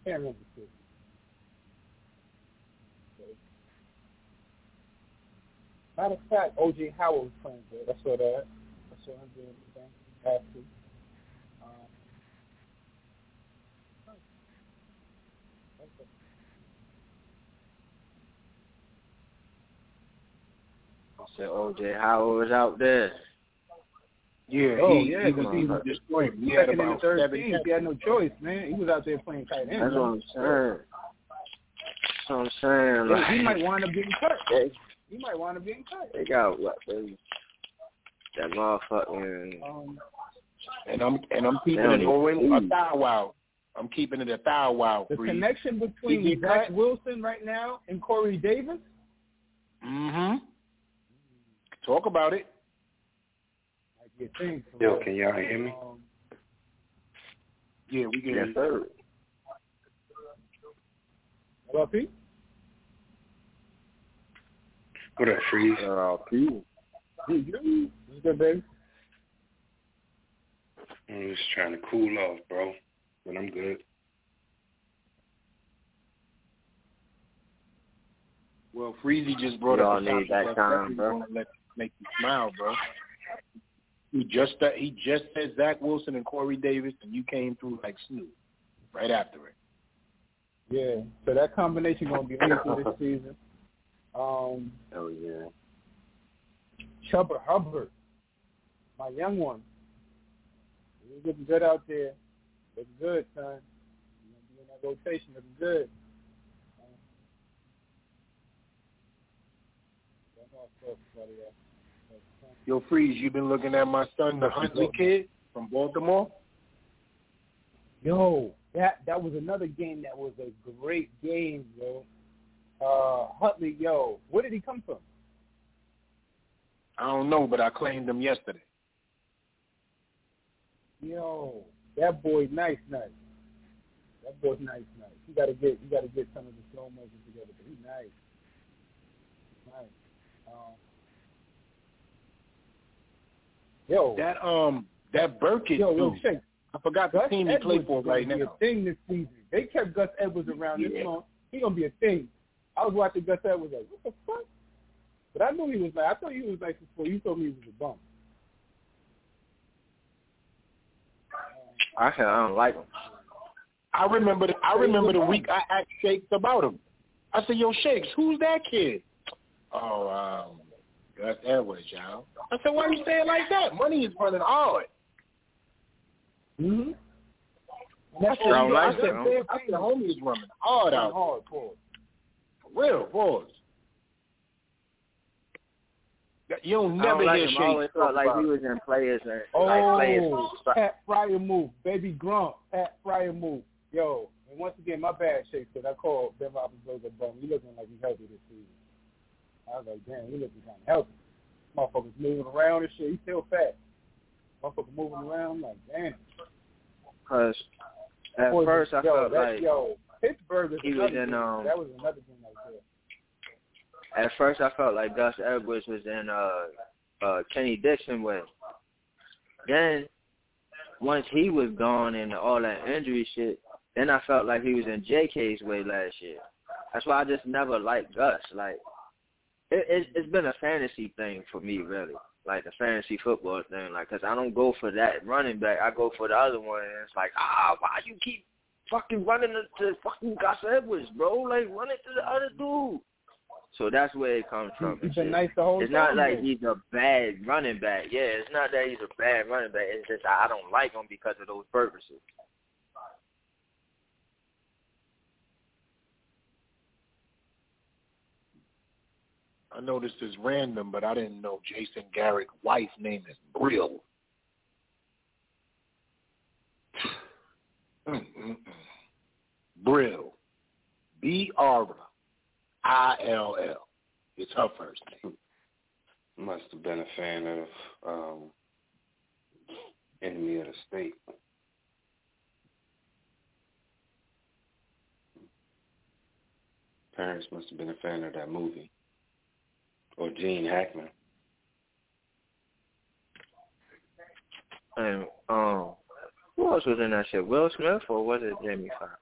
can't remember city. Matter of fact, OJ Howard was playing good. I saw that. I saw him doing the thing. Said OJ Howard was out there. Yeah, oh he, yeah, he because was, he he was was destroying. He had second in the third seven team. He had no choice, man. He was out there playing tight end. That's what I'm saying. That's what I'm saying. Yeah, Like, he might wind up getting cut. they, He might wind up getting cut. they got what? They, that motherfucking. Um, and I'm and I'm keeping Damn. it going a thou wow. I'm keeping it a thou wow. the connection between He Zach? Wilson right now and Corey Davis. Mm-hmm. Talk about it. Might be thing. for Yo, can y'all hear me? Um, Yeah, we get Yes, it. sir. hello, Pete. What up, Freeze? Uh, Pete. What's good, baby? I'm just trying to cool off, bro. But I'm good. Well, Freezy just brought We up all a need topic that time, bro. let make you smile, bro. He just he just said Zach Wilson and Corey Davis, and you came through like Snoop right after it. Yeah. So that combination gonna be lethal this season. Um, Oh yeah. Chuba Hubbard, my young one. He's looking good out there. Looking good, son. You're gonna be in that rotation. Looking good. Um, don't know if somebody else. Yo, Freeze, you been looking at my son, the Huntley kid from Baltimore? Yo, that that was another game that was a great game, yo. Uh, Huntley, yo, where did he come from? I don't know, but I claimed him yesterday. Yo, that boy, nice, nice. That boy's nice, nice. You gotta get, you gotta get some of the slow motion together, but he's nice. Um, yo, That um that Burkett yo, yo, dude. Shake. I forgot the Gus team he Edwards played for right be now. a thing this season. They kept Gus Edwards around this long. He gonna be a thing. I was watching Gus Edwards like, what the fuck? But I knew he was like, I thought he was nice before. You told me he was a bum. I said I don't like him. I remember the, I remember the week I asked Shakes about him. I said, "Yo, Shakes, who's that kid?" Oh, um, Gus Edwards, y'all. I said, "Why you saying like that? Money is running hard." Mm-hmm. I said, I don't like I said, him. I said, homie is running hard out. Hard, pause. For real, pause. You don't never like hear him. I always felt like about he was in players and Oh, like players. Pat Fryer move, baby Grump, Pat Fryer move. Yo, and once again, my bad, Shakes, because I called Ben Roethlisberger a bum. He looking like he's healthy this season. I was like, damn, he looking kind of healthy. Motherfuckers moving around and shit. He's still fat. Motherfucker moving around. I'm like, damn. Cause at Boy, first I yo, felt that, like yo, Pittsburgh is he was in um. That was another thing right there. At first I felt like Gus Edwards was in uh uh Kenny Dixon way. Then once he was gone and all that injury shit, then I felt like he was in JK's way last year. That's why I just never liked Gus. Like it, it's it's been a fantasy thing for me really, like the fantasy football thing. Like, cause I don't go for that running back, I go for the other one. And it's like, ah, why you keep fucking running to, to fucking Gus Edwards, bro? Like, run it to the other dude. So that's where it comes from. He's been nice the whole It's not like he's a bad running back. Yeah, it's not that he's a bad running back. It's just I don't like him because of those purposes. I know this is random, but I didn't know Jason Garrett's wife's name is Brill. Brill. B R I L L. It's her first name. Must have been a fan of um, Enemy of the State. Parents must have been a fan of that movie. Or Gene Hackman. And um, who else was in that shit? Will Smith or was it Jamie Foxx?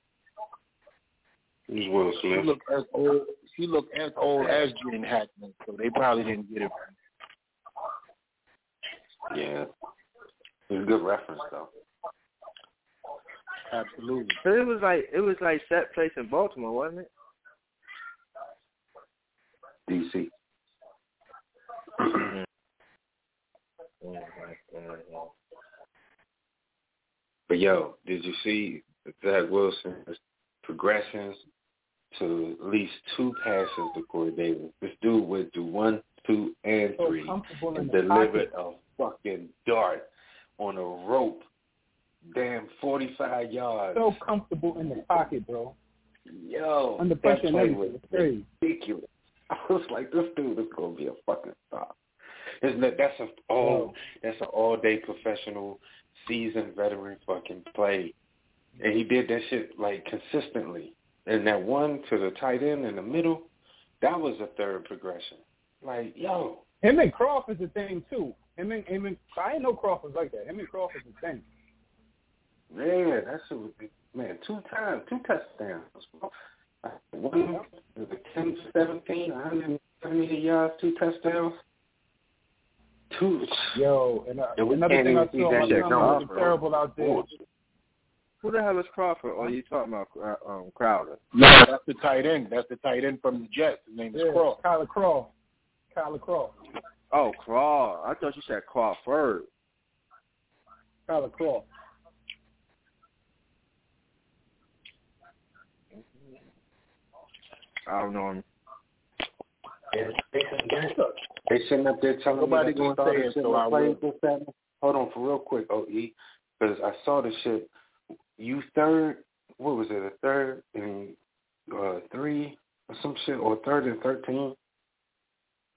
It was Will She Smith. looked as old. She looked as old as Gene Hackman, so they probably didn't get it. Right. Yeah. It was a good reference though. Absolutely. But it was like it was like set place in Baltimore, wasn't it? DC. Mm-hmm. But yo, did you see Zach Wilson's progressions to at least two passes to Corey Davis? This dude went do one, two, and three comfortable in and delivered a fucking dart on a rope, damn forty-five yards. So comfortable in the pocket, bro. Yo, Under that pressure and play was It's crazy. ridiculous. I was like, this dude is gonna be a fucking star. Isn't that that's a oh, all that's an all day professional, seasoned veteran fucking play, and he did that shit like consistently. And that one to the tight end in the middle, that was a third progression. Like, yo, Him and Crawford's a thing too. Him and him and I didn't know Crawford was like that. Him and Crawford's a thing. man, that shit was man two times, two touchdowns. Bro. One was it 10, 17, 178 yards, two touchdowns. Two. Yo, and uh, And another thing I saw, that my shit son come was terrible out there. Who the hell is Crawford? Or are you talking about uh, um, Crowder? No, that's the tight end. That's the tight end from the Jets. His name is Yeah, Kroft. Tyler Kroft. Tyler Kroft. Oh, Kroft. I thought you said Crawford. Tyler Kroft. I don't know him. They sitting up there telling Nobody me that the gonna say it, so I have will. this, that. and- Hold on for real quick, OE, because I saw the shit. You third, what was it, a third and uh, three or some shit, or third and thirteen.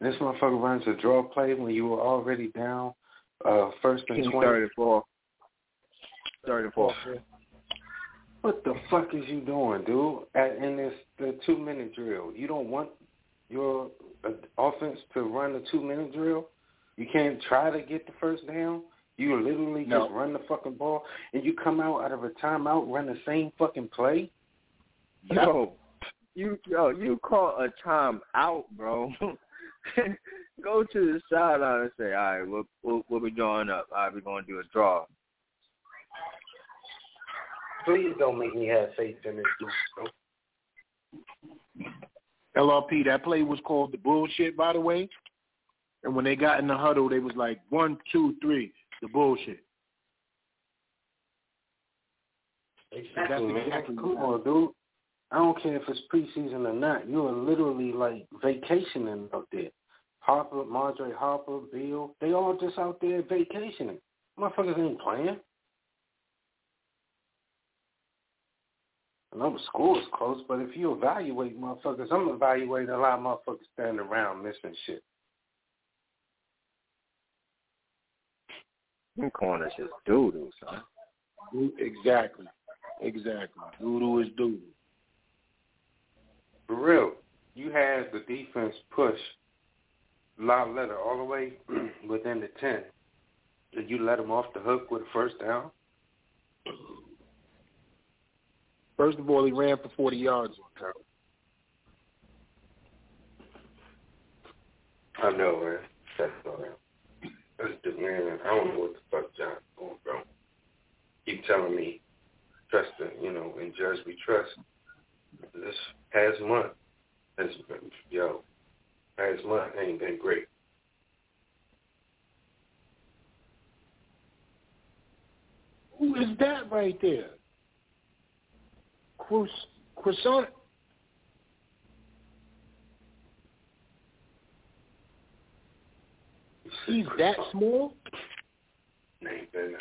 This motherfucker runs a draw play when you were already down uh, first and He's twenty. third and four. Third and four. What the fuck is you doing, dude? At, in this the two minute drill, you don't want your uh, offense to run the two minute drill. You can't try to get the first down. You literally No. just run the fucking ball, and you come out out of a timeout, run the same fucking play. Yo, you yo, you call a time out, bro. Go to the sideline and say, all right, what what, what we drawing up? All right, we're gonna do a draw. Please don't make me have faith in this dude, bro. LRP, that play was called the bullshit, by the way. And when they got in the huddle, they was like one, two, three, the bullshit. Exactly, man. exactly Come on, dude. I don't care if it's preseason or not. You are literally like vacationing out there. Harper, Marjorie Harper, Beal, they all just out there vacationing. Motherfuckers ain't playing. I know the school is close, but if you evaluate motherfuckers, I'm evaluating a lot of motherfuckers standing around missing shit. Them corners is doodoo, son. Exactly. Exactly. Doodoo is doodoo. For real, you had the defense push Lauletta all the way within the 10. Did you let him off the hook with a first down? First of all, he ran for 40 yards on top. I know, man. That's all right. That's just, man, I don't know what the fuck John's doing, bro. Keep telling me, trust the, you know, in Judge we trust. This past month has been, yo, past month ain't been great. Who is that right there? Croissant. He's that small? Ain't been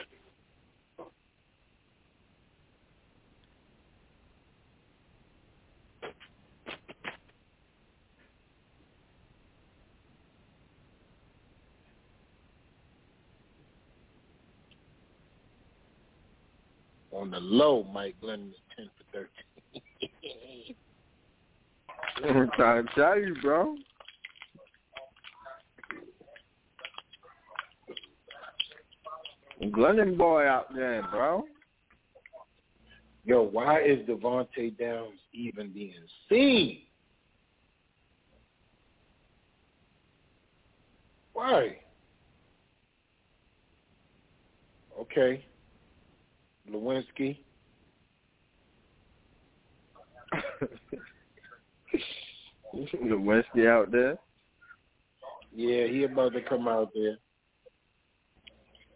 On the low, Mike Glennon is 10 for 13. I'm trying to tell you, bro. Glennon boy out there, bro. Yo, why is Devontae Downs even being seen? Why? Okay. Lewinsky. Lewinsky out there. Yeah, he about to come out there.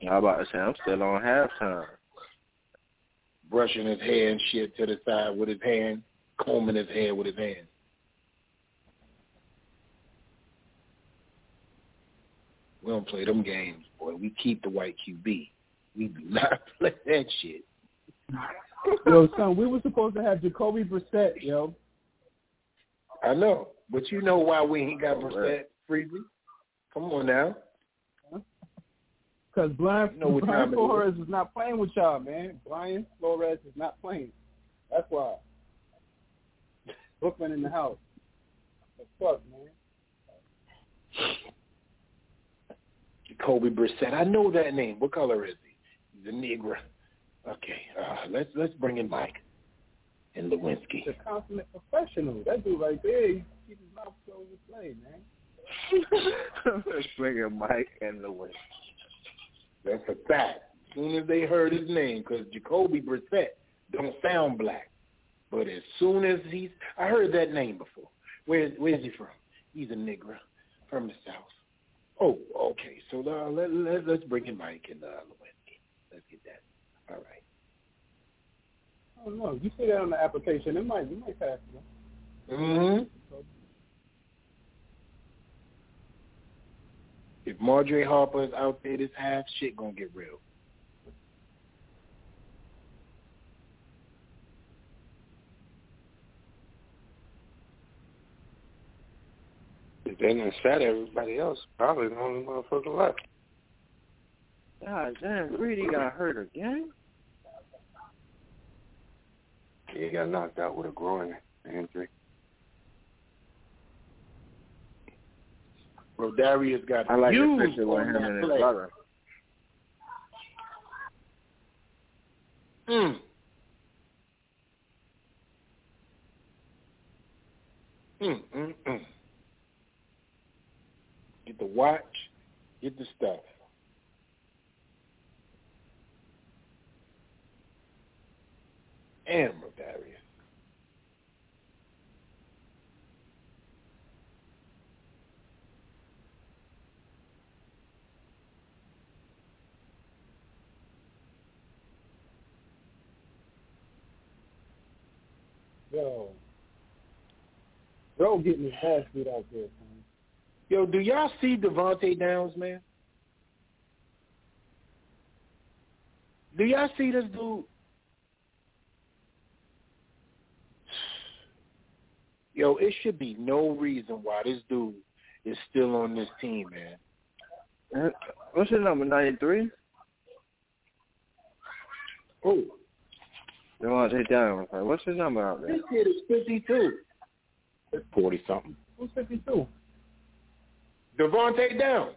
How about to say I'm still on halftime. Brushing his hair and shit to the side with his hand, combing his hair with his hand. We don't play them games, boy. We keep the white QB. We do not play that shit. yo, son, we were supposed to have Jacoby Brissett, yo. I know, but you know why we ain't got Brissett, Freezy? Come on now. Because Brian, You know what Brian time it is. Flores is not playing with y'all, man. Brian Flores is not playing. That's why. Brooklyn in the house. The fuck, man. Jacoby Brissett. I know that name. What color is he? He's a Negro. Okay, uh, let's let's bring in Mike and Lewinsky. He's a consummate professional. That dude right there, he keep his mouth closed to play, man. Let's bring in Mike and Lewinsky. That's a fact. As soon as they heard his name, because Jacoby Brissett don't sound black, but as soon as he's, I heard that name before. Where where's he from? He's a Negro from the South. Oh, okay. So uh, let, let let's bring in Mike and uh, Lewinsky. Let's get that. All right. I don't know. You see that on the application, it might, you might pass it. Mm-hmm. If Marjorie Harper is out there this half, shit gonna get real. If they didn't everybody else, probably the only motherfucker left. God damn, Greedy got hurt again? He got knocked out with a groin injury. Rodarius got I like the picture with on him that and his play. brother. Mm. Mm, mm, mm. Get the watch, get the stuff. And Rodarius. Yo. Bro getting his ass beat out there, man. Yo, do y'all see Devontae Downs, man? Do y'all see this dude? Yo, it should be no reason why this dude is still on this team, man. What's his number, 93? Who? Devontae Downs. Like, what's his number out there? This kid is 52. 40 something. Who's 52? Devontae Downs.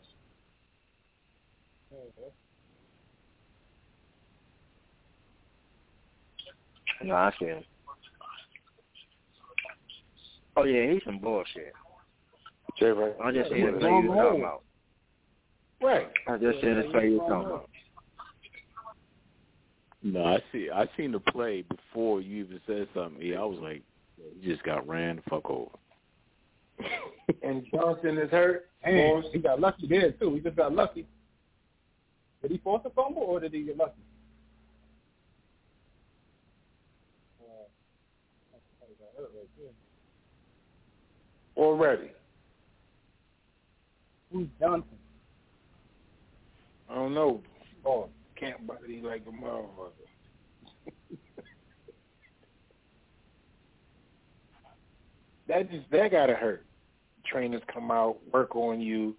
No, I see him. Oh yeah, he's some bullshit. Jay, right? I just seen Yeah, the play you talking about. Right. I just seen the play you talking about. No, I see. I seen the play before you even said something. Yeah, I was like, he just got ran the fuck over. And Johnson is hurt. And he got lucky there too. He just got lucky. Did he force a fumble or did he get lucky? Already. Who's Johnson? I don't know. Oh, can't body like a motherfucker. that just that gotta hurt. Trainers come out, work on you,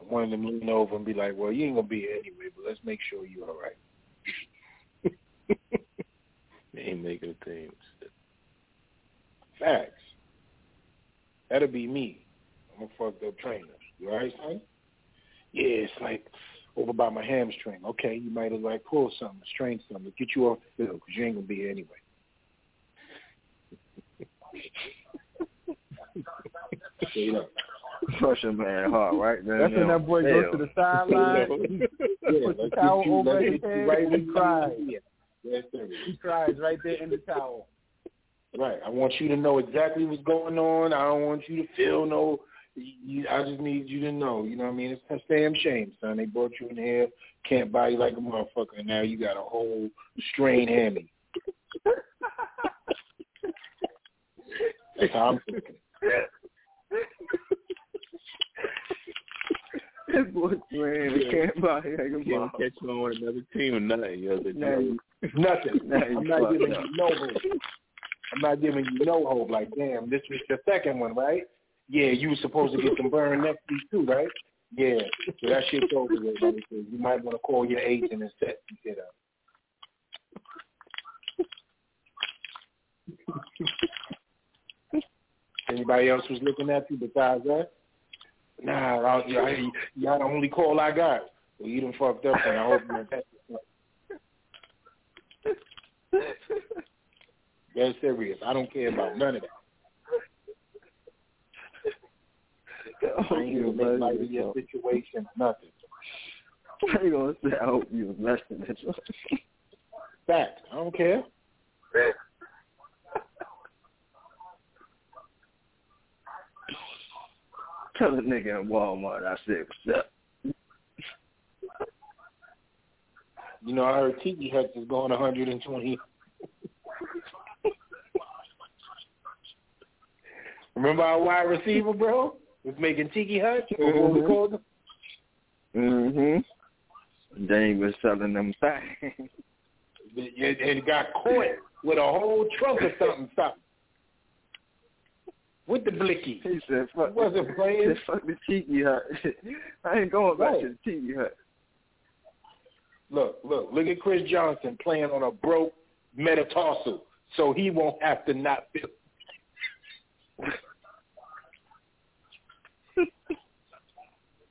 and one of them lean over and be like, "Well, you ain't gonna be here anyway, but let's make sure you're all right." They ain't making a team. Facts. That'll be me. I'm a fucked up trainer. You all right, son? Yeah, it's like over by my hamstring. Okay, you might have like pulled something, strained something, get you off the field because you ain't gonna be here anyway. Straight up. Push him man hard, right? Then, That's when that boy hell. goes to the sideline. he Yeah, puts the let's towel over his head right and he cries. need to. Yes. He cries right there in the towel. Right. I want you to know exactly what's going on. I don't want you to feel no. You, I just need you to know. You know what I mean? It's a damn shame, son. They brought you in here, can't buy you like a motherfucker, and now you got a whole strained hammy. That's how I'm thinking. This boy man, he can't buy like a Can't motherfucker. catch you on another team or nothing. You know, Now you- Nothing. I'm not giving you no. I'm not giving you no hope. Like, damn, this was the second one, right? Yeah, you were supposed to get some burn next week too, right? Yeah. So that shit's over with. Buddy. You might want to call your agent and set some shit up. Anybody else was looking at you besides that? Nah, I, y'all, y'all the only call I got. Well, you done fucked up, and I hope you don't Dead serious. I don't care about none of that. I ain't gonna make your situation, nothing. How you gonna say I hope you was less than this? Fact. I don't care. Tell the nigga in Walmart I said what's up. You know, I heard Tiki Hutch is going 120. Remember our wide receiver, bro? Was making Tiki Hutch? Or what we Mhm. called him? Mm-hmm. They was selling them things. And got caught with a whole trunk of something, something. With the blicky. He said, fuck, He wasn't playing. said, fuck the tiki hut. I ain't going back Right. to the tiki hut. Look, look, look at Chris Johnson playing on a broke metatarsal, so he won't have to not feel.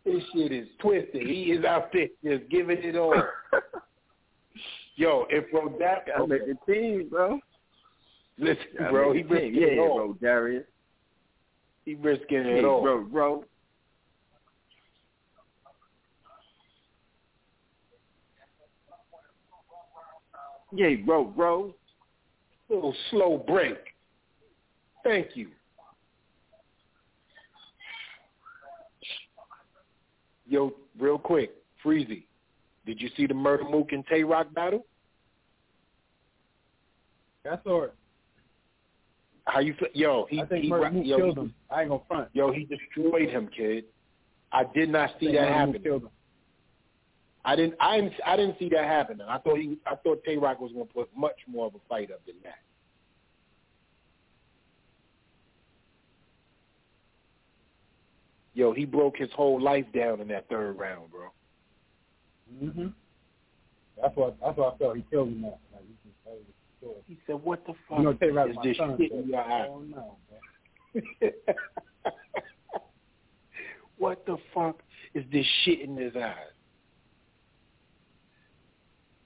This shit is twisted. He is out there just giving it all. Yo, if Rodak, Gotta make the team, bro. listen, Gotta bro, he risking Yeah, it all. bro, Darius. He risking it all. bro, bro. Yeah, bro, bro. Little slow break. Thank you. Yo, real quick, Freezy, did you see the Murda Mook and Tay Roc battle? I saw it. How you feel? Yo, he I think he, Murda Mook yo, killed he, him. I ain't gonna front. yo, he destroyed him, kid. I did not see that happen. I didn't. I didn't. I didn't see that happening. I thought he. I thought Tay Roc was going to put much more of a fight up than that. Yo, he broke his whole life down in that third round, bro. Mm-hmm. That's what that's what I felt. He killed him. That. Like he can tell you. He said, "What the fuck You know, Tay Roc, is my this son, shit in your I eye? don't what the fuck is this shit in his eyes?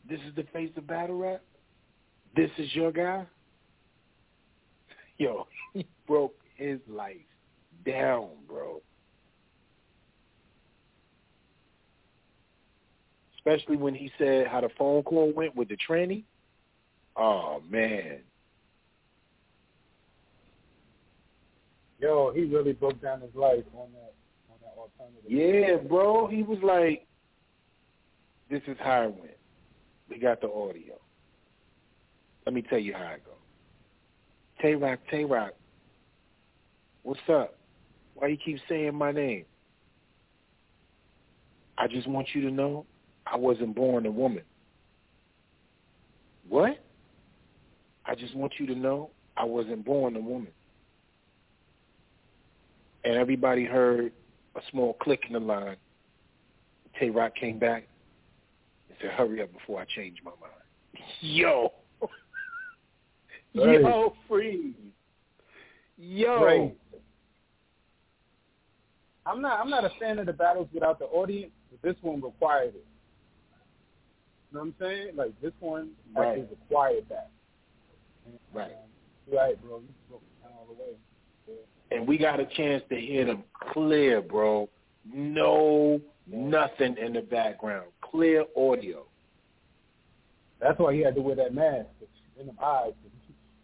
This is the face of battle rap. This is your guy. Yo, he broke his life down, bro. Especially when he said how the phone call went with the tranny. Oh man. Yo, he really broke down his life on that on that alternative. Yeah, bro. He was like, "This is how it went. We got the audio. Let me tell you how it go. Tay Roc, Tay Roc, what's up? Why you keep saying my name? I just want you to know I wasn't born a woman. What? I just want you to know I wasn't born a woman. And everybody heard a small click in the line. Tay Roc came back and said, hurry up before I change my mind. Yo. Right. Yo, freeze. Yo. Right. I'm not I'm not a fan of the battles without the audience, but this one required it. You know what I'm saying? Like this one Right. actually required that. And, Right. Um, right, bro. You broke it all the way. And we got a chance to hear them clear, bro. No nothing in the background. Clear audio. That's why he had to wear that mask in the eyes.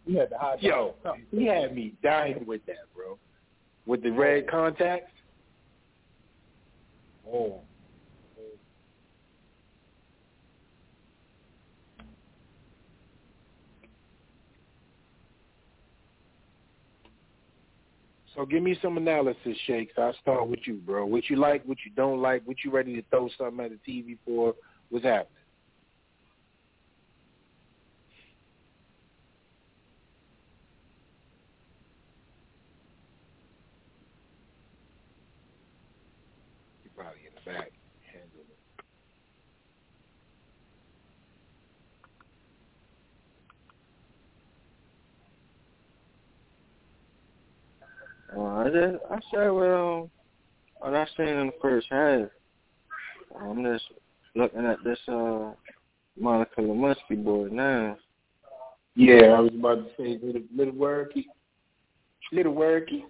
He had to hide. Yo, he had me dying with that, bro. With the red contacts. Oh. So give me some analysis, Shakes. I'll start with you, bro. What you like, what you don't like, what you ready to throw something at the TV for, what's happening? You're probably in the back. handling it. Well, I just I said well, what I seen in the first half. I'm just looking at this uh Monica Lewinsky boy now. Yeah, I was about to say little little worky. Little worky.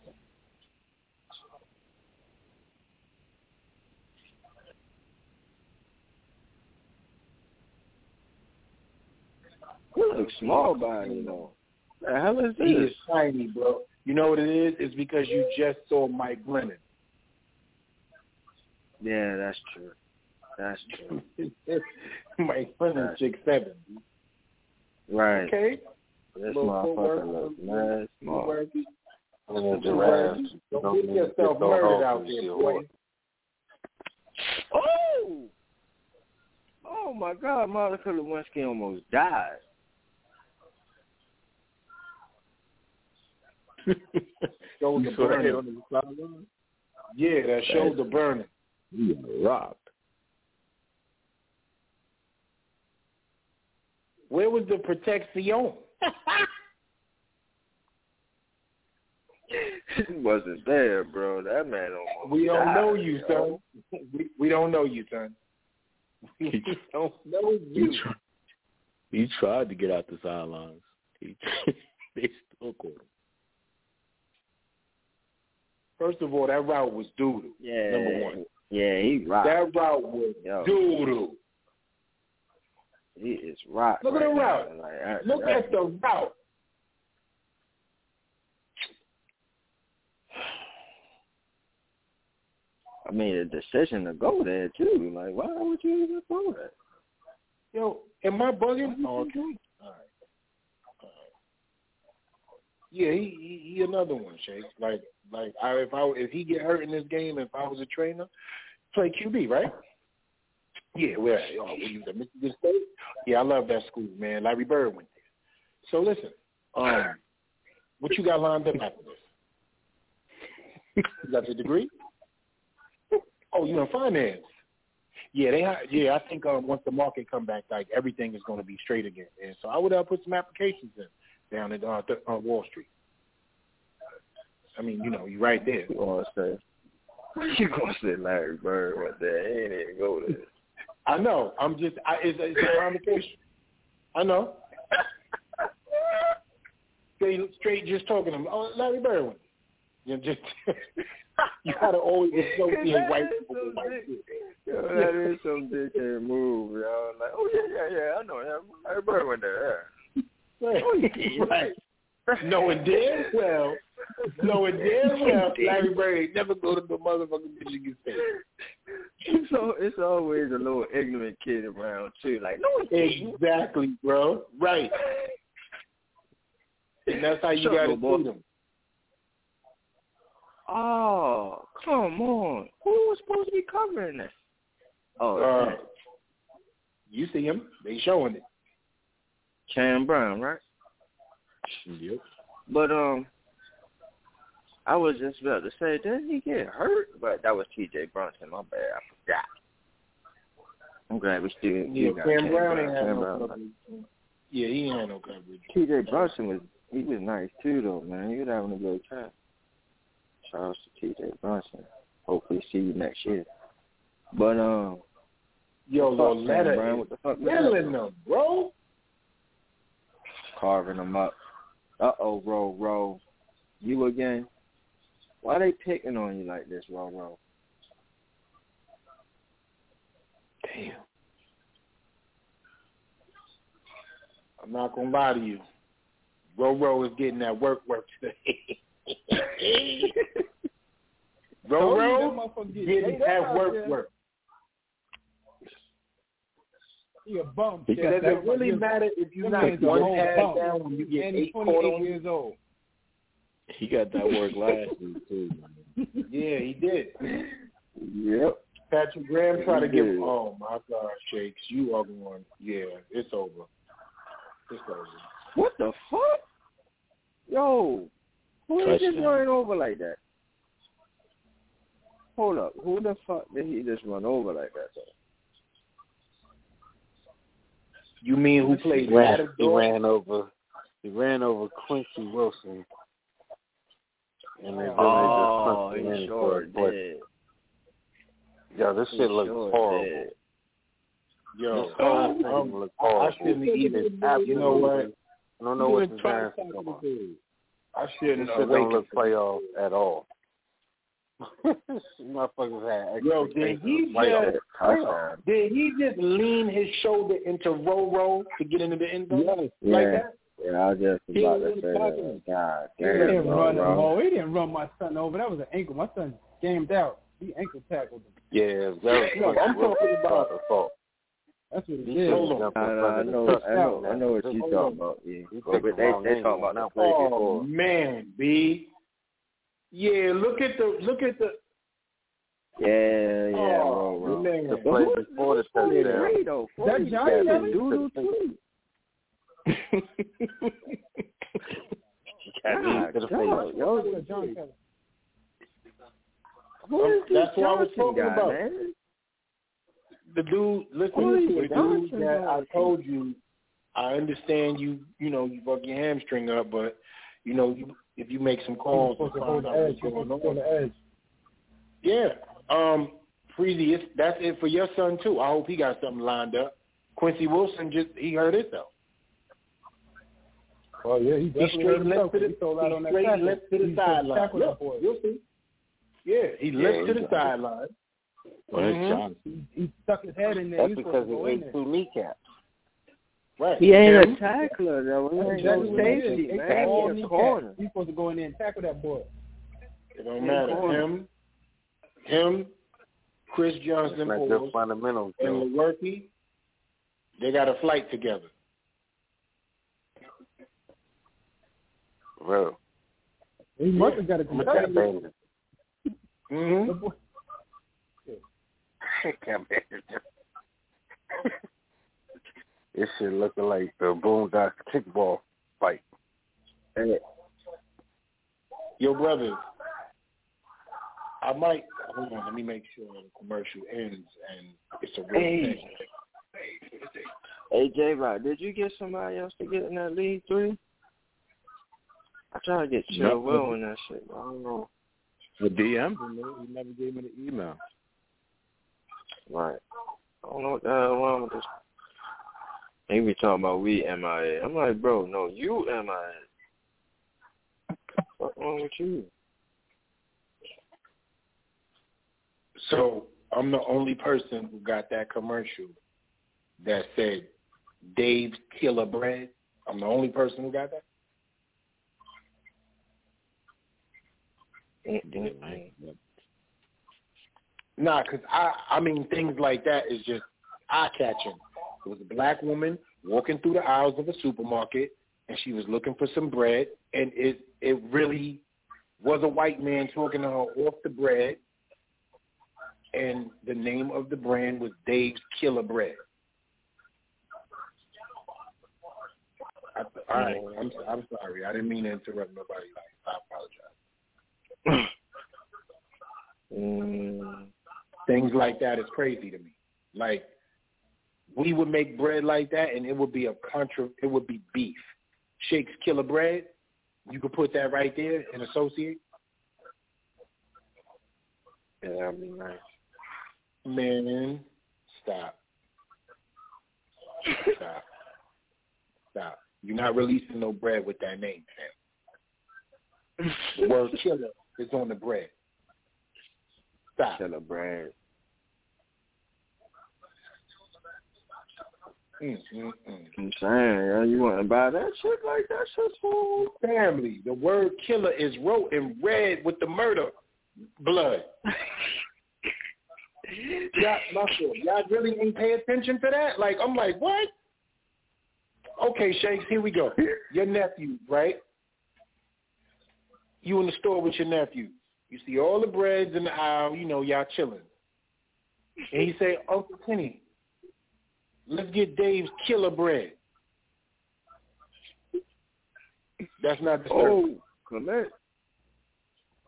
He looks small body though. The hell is this? He is tiny, bro. You know what it is? It's because you just saw Mike Glennon. Yeah, that's true. That's true. Mike Glennon, six seven. Right. Okay. This motherfucker looks mad small. Little. Don't Don't get yourself murdered out there, boy. Oh! Oh my God, Monica Lewinsky almost died. Shoulder You saw burning. on the sideline? Yeah, that shoulder burning. He rocked. Where was the protection? He wasn't there, bro. That man almost We don't died, know you, yo. son. We, we don't know you, son. We don't know you. He, tried, he tried to get out the sidelines. He, they still caught him. First of all, that route was doodle. Yeah. Number one. Yeah, he rocked. That route was Yo. doodle. He is rocked. Look at the route. Like, that- Look that- at the route. I made a decision to go there too. Like, why would you even go there? Yo, am I bugging? Oh, okay. All right. All right. Yeah, he, he he another one, Shake. Like like I if I if he get hurt in this game, if I was a trainer, play QB, right? Yeah, where oh, where you at Michigan State? Yeah, I love that school, man. Larry Bird went there. So listen, um, what you got lined up after this? You got your degree? Oh, you in finance? yeah, they yeah. I think um, once the market come back, like everything is going to be straight again. And so I would uh, put some applications in down at uh, th- on Wall Street. I mean, you know, you right there. You gonna say? You gonna say Larry Bird right there? He ain't even go there. I know. I'm just. I, it's, it's a conversation. I know. Straight, straight, just talking to him. Oh, Larry Bird. went. You know, just you gotta always associate white people with white people. Yo, that is some dickhead move, yo. Like, oh yeah, yeah, yeah, I know. Yeah, Larry Bird went there. Right. Oh, right. Knowing damn well, knowing damn well, Larry Bird never go to the motherfucking Michigan State. So it's always a little ignorant kid around too. Like, no, Exactly, bro. Right. And that's how you gotta up, boy. them. Oh, come on. Who was supposed to be covering this? Oh, Uh, man. you see him? They showing it. Cam Brown, right? Yep. But um, I was just about to say, didn't he get hurt? But that was T.J. Brunson. My bad, I forgot. I'm glad we still Yeah, got Cam Brown Cam no Brown. coverage. Yeah, he ain't had no coverage. T.J. Brunson was he was nice too, though, man. He was having a good time. Shout out to T.J. Brunson. Hopefully, see you next year. But um, Yo, fuck Lord, Cam letter Brown, what the fuck killing them, bro. Carving them up. Uh oh, roll, roll. You again? Why they picking on you like this, roll, roll? Damn. I'm not gonna lie to you. Roro is getting that work work today. That Roro getting that work work. He a bum. Does it really matter if you knock one bum. down when you get eight caught on years old. He got that work last week too. Yeah, he did. Yep. Patrick Graham tried to He give. Oh my God, Shakes, you are going. Yeah, it's over. It's over. What the fuck? Yo, who is just Touchdown. running over like that? Hold up, who the fuck did he just run over like that? Though? You mean who played He ran, he ran over. He ran over Quincy Wilson, and then, then Oh, they just punched him in sure for a play. did. Yo, this He shit looks sure horrible. did. Yo, This whole um, thing um, looks I shouldn't even. You know what? I don't know what the Giants are Come doing. I This shouldn't. shit don't look awaken. playoff at all. Motherfuckers had Yo, did he just did he just lean his shoulder into Roro to get into the end zone like Yeah. that? Yeah, I was just about was to say that. God He damn, didn't bro, run him bro. over. He didn't run my son over. That was an ankle. My son jammed out. He ankle tackled him. Yeah, that was No, I'm talking about- the fault. That's what he He did. should've Hold on. jumped in I, front I know, I know. I know what you Hold talking about. Yeah, but they the they talking about on the Oh man, B. Yeah, look at the look at the. Yeah, yeah, oh bro, bro. man, The play before the touchdown. Three That forty Johnny seven, Kelly? doodle too. Got God, to the damn, face. yo, John Kelly. who is this That's what I was talking guy, about. man? the dude. Listen Who is to the dude Johnson that I told you. I understand you. You know you fuck your hamstring up, but you know you, if you make some calls Supposed and to hold find the out edge. what's You're going to hold on. edge. Yeah. Um, Freezy, it's, that's it for your son too. I hope he got something lined up. Quincy Wilson just he hurt himself. Oh yeah, he He straight hurt himself. limped to the, He sold out he on that straight tackle. to the was supposed to sideline. tackle that Look, boy. you'll see. Yeah, he Yeah, limped to the sideline. Well, that's Mhm. He, he stuck his head in there. That's he because he go ate two kneecaps. Right. He ain't Him. a tackler though. He ain't exactly no what it is. safety, They man. all He a corner. He's supposed to go in there and tackle that boy. It don't In matter. corner. Him, him, Chris Johnson, That's Foles, good fundamentals, and though. Lewerke, they got a flight together. Real. He must have got a Look at concussion. Mm-hmm. The Can't bear it. This shit looking like the Boondocks kickball fight. Yo, brother, I might hold on. Let me make sure the commercial ends and it's a real Hey. thing. Hey J Rock, did you get somebody else to get in that league three? I try to get Chill Nope. Will in that shit, but I don't know. The DM, he never gave me the email. Right. I don't know what the hell wrong with this. He be talking about we MIA. I'm like, bro, no, you MIA. What's wrong with you? So I'm the only person who got that commercial that said Dave's Killer Bread. I'm the only person who got that. Nah, cause I I mean things like that is just eye catching. It was a black woman walking through the aisles of a supermarket, and she was looking for some bread, and it it really was a white man talking to her off the bread, and the name of the brand was Dave's Killer Bread. I, all right, I'm I'm sorry. I didn't mean to interrupt nobody's life. I apologize. Mm, Things like that is crazy to me. Like we would make bread like that, and it would be a contra. It would be beef. Shakes Killer Bread. You could put that right there and associate. yeah, that'd be nice. Man, stop. Stop. Stop. You're not releasing no bread with that name. The word killer is on the bread. Stop. Killer bread. Mm, mm, mm. I'm saying, yo, you want to buy that shit like that shit's for Family. The word killer is wrote in red with the murder blood. y'all, fault. y'all really ain't pay attention to that? Like, I'm like, what? Okay, Shakes, here we go. Your nephew, right? You in the store with your nephew. You see all the breads in the aisle, you know, y'all chilling. And he say, Uncle Kenny, let's get Dave's killer bread. That's not the Oh, Clement.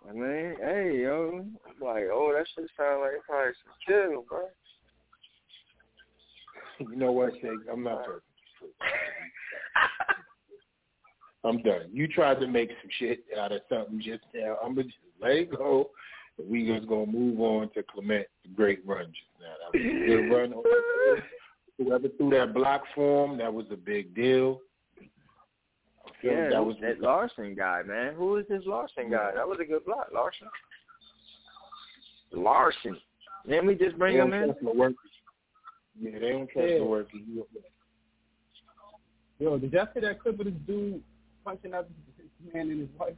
I mean, hey, yo. I'm like, oh, that shit sound like probably some chill, bro. You know what, Shake? I'm not talking. I'm done. You tried to make some shit out of something just now. I'm gonna just let it go. And we just gonna move on to Clement, the great run just now. That was a good run. Whoever threw that block for him, that was a big deal. Yeah, that was that Larsen guy, man. Who is this Larsen guy? That was a good block, Larsen. Larsen. Didn't we just bring They him in? Yeah, they don't trust Yeah. Lewerke. He- Yo, did y'all see that clip of this dude punching out this man and his wife?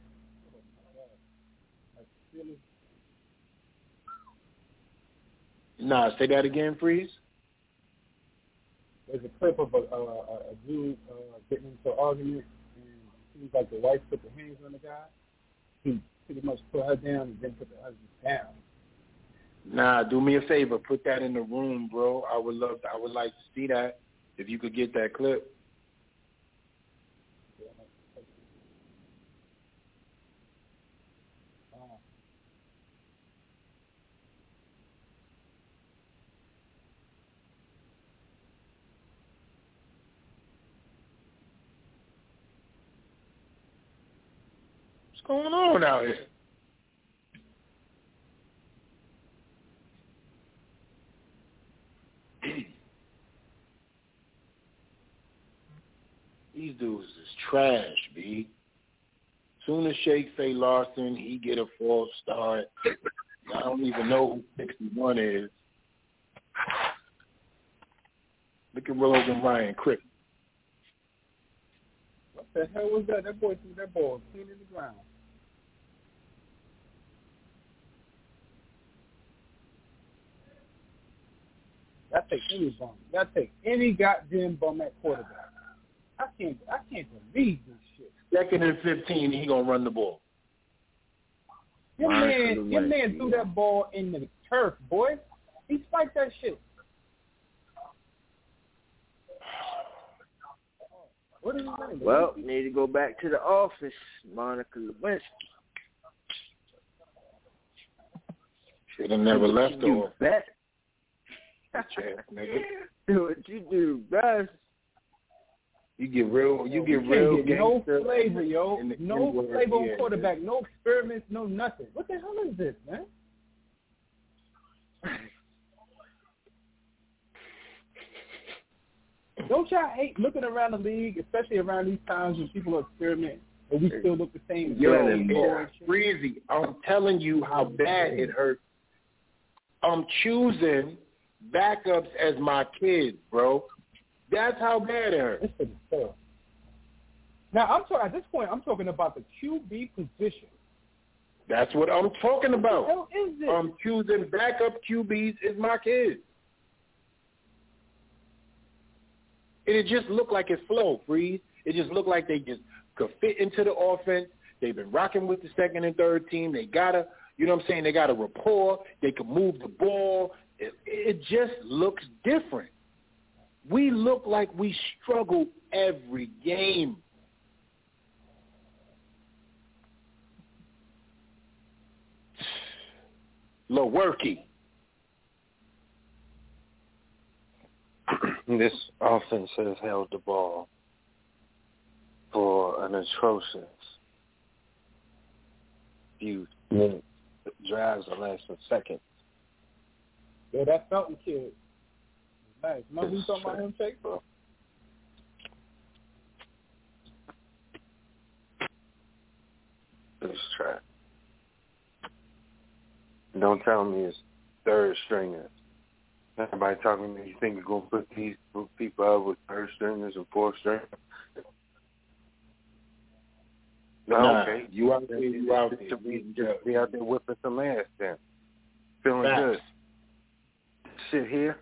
That's silly. Nah, say that again, Freeze. There's a clip of a, a, a a dude uh, getting into an argument, and it seems like the wife put the hands on the guy. He pretty much put her down and then put the husband down. Nah, do me a favor, put that in the room, bro. I would love, I would like to see that. If you could get that clip. What's going on out here? These dudes is trash, B. Soon as Shake say Larsen, he get a false start. I don't even know who 61 is. Look at Rogan Ryan Crick. What the hell was that? That boy threw that ball clean in the ground. That take any bum. That take any goddamn bum at quarterback. I can't. I can't believe this shit. Second and 15, he gonna run the ball. Your Mine man, could've your man threw that ball in the turf, boy. He spiked that shit. What is his name? Well, need to go back to the office, Monica Lewinsky. Should have never left you off. best. Bitch-ass nigga. Do what you do best. You get real. You get real. get no flavor, yo. the No flavor on yeah, quarterback. No experiments. No nothing. What the hell is this, man? Don't y'all hate looking around the league, especially around these times when people are experimenting, and we still look the same? Yo, it's crazy. I'm telling you how bad it hurts. I'm choosing backups as my kids, bro. That's how bad it hurts. This shit is terrible. Now I'm talking at this point. I'm talking about the QB position. That's what I'm talking What about. hell is this? I'm choosing backup QBs as my kids. And it just looked like it flowed, Freeze. It just looked like they just could fit into the offense. They've been rocking with the second and third team. They got a, you know what I'm saying? They got a rapport. They can move the ball. It, it just looks different. We look like we struggle every game. Lewerke. this offense has held the ball for an atrocious few minutes. Drives are lasting seconds. Yo, that Felton kid. Nice. Remember we talking about him, Shake? Bro. This track. Don't tell me it's third stringers. Everybody talking to me, you think you're going to put these people up with third stringers and fourth stringers? No, Nah, okay. you out there, you out there. Just be, just be out there whipping some ass then. Feeling Facts. good. Sit here.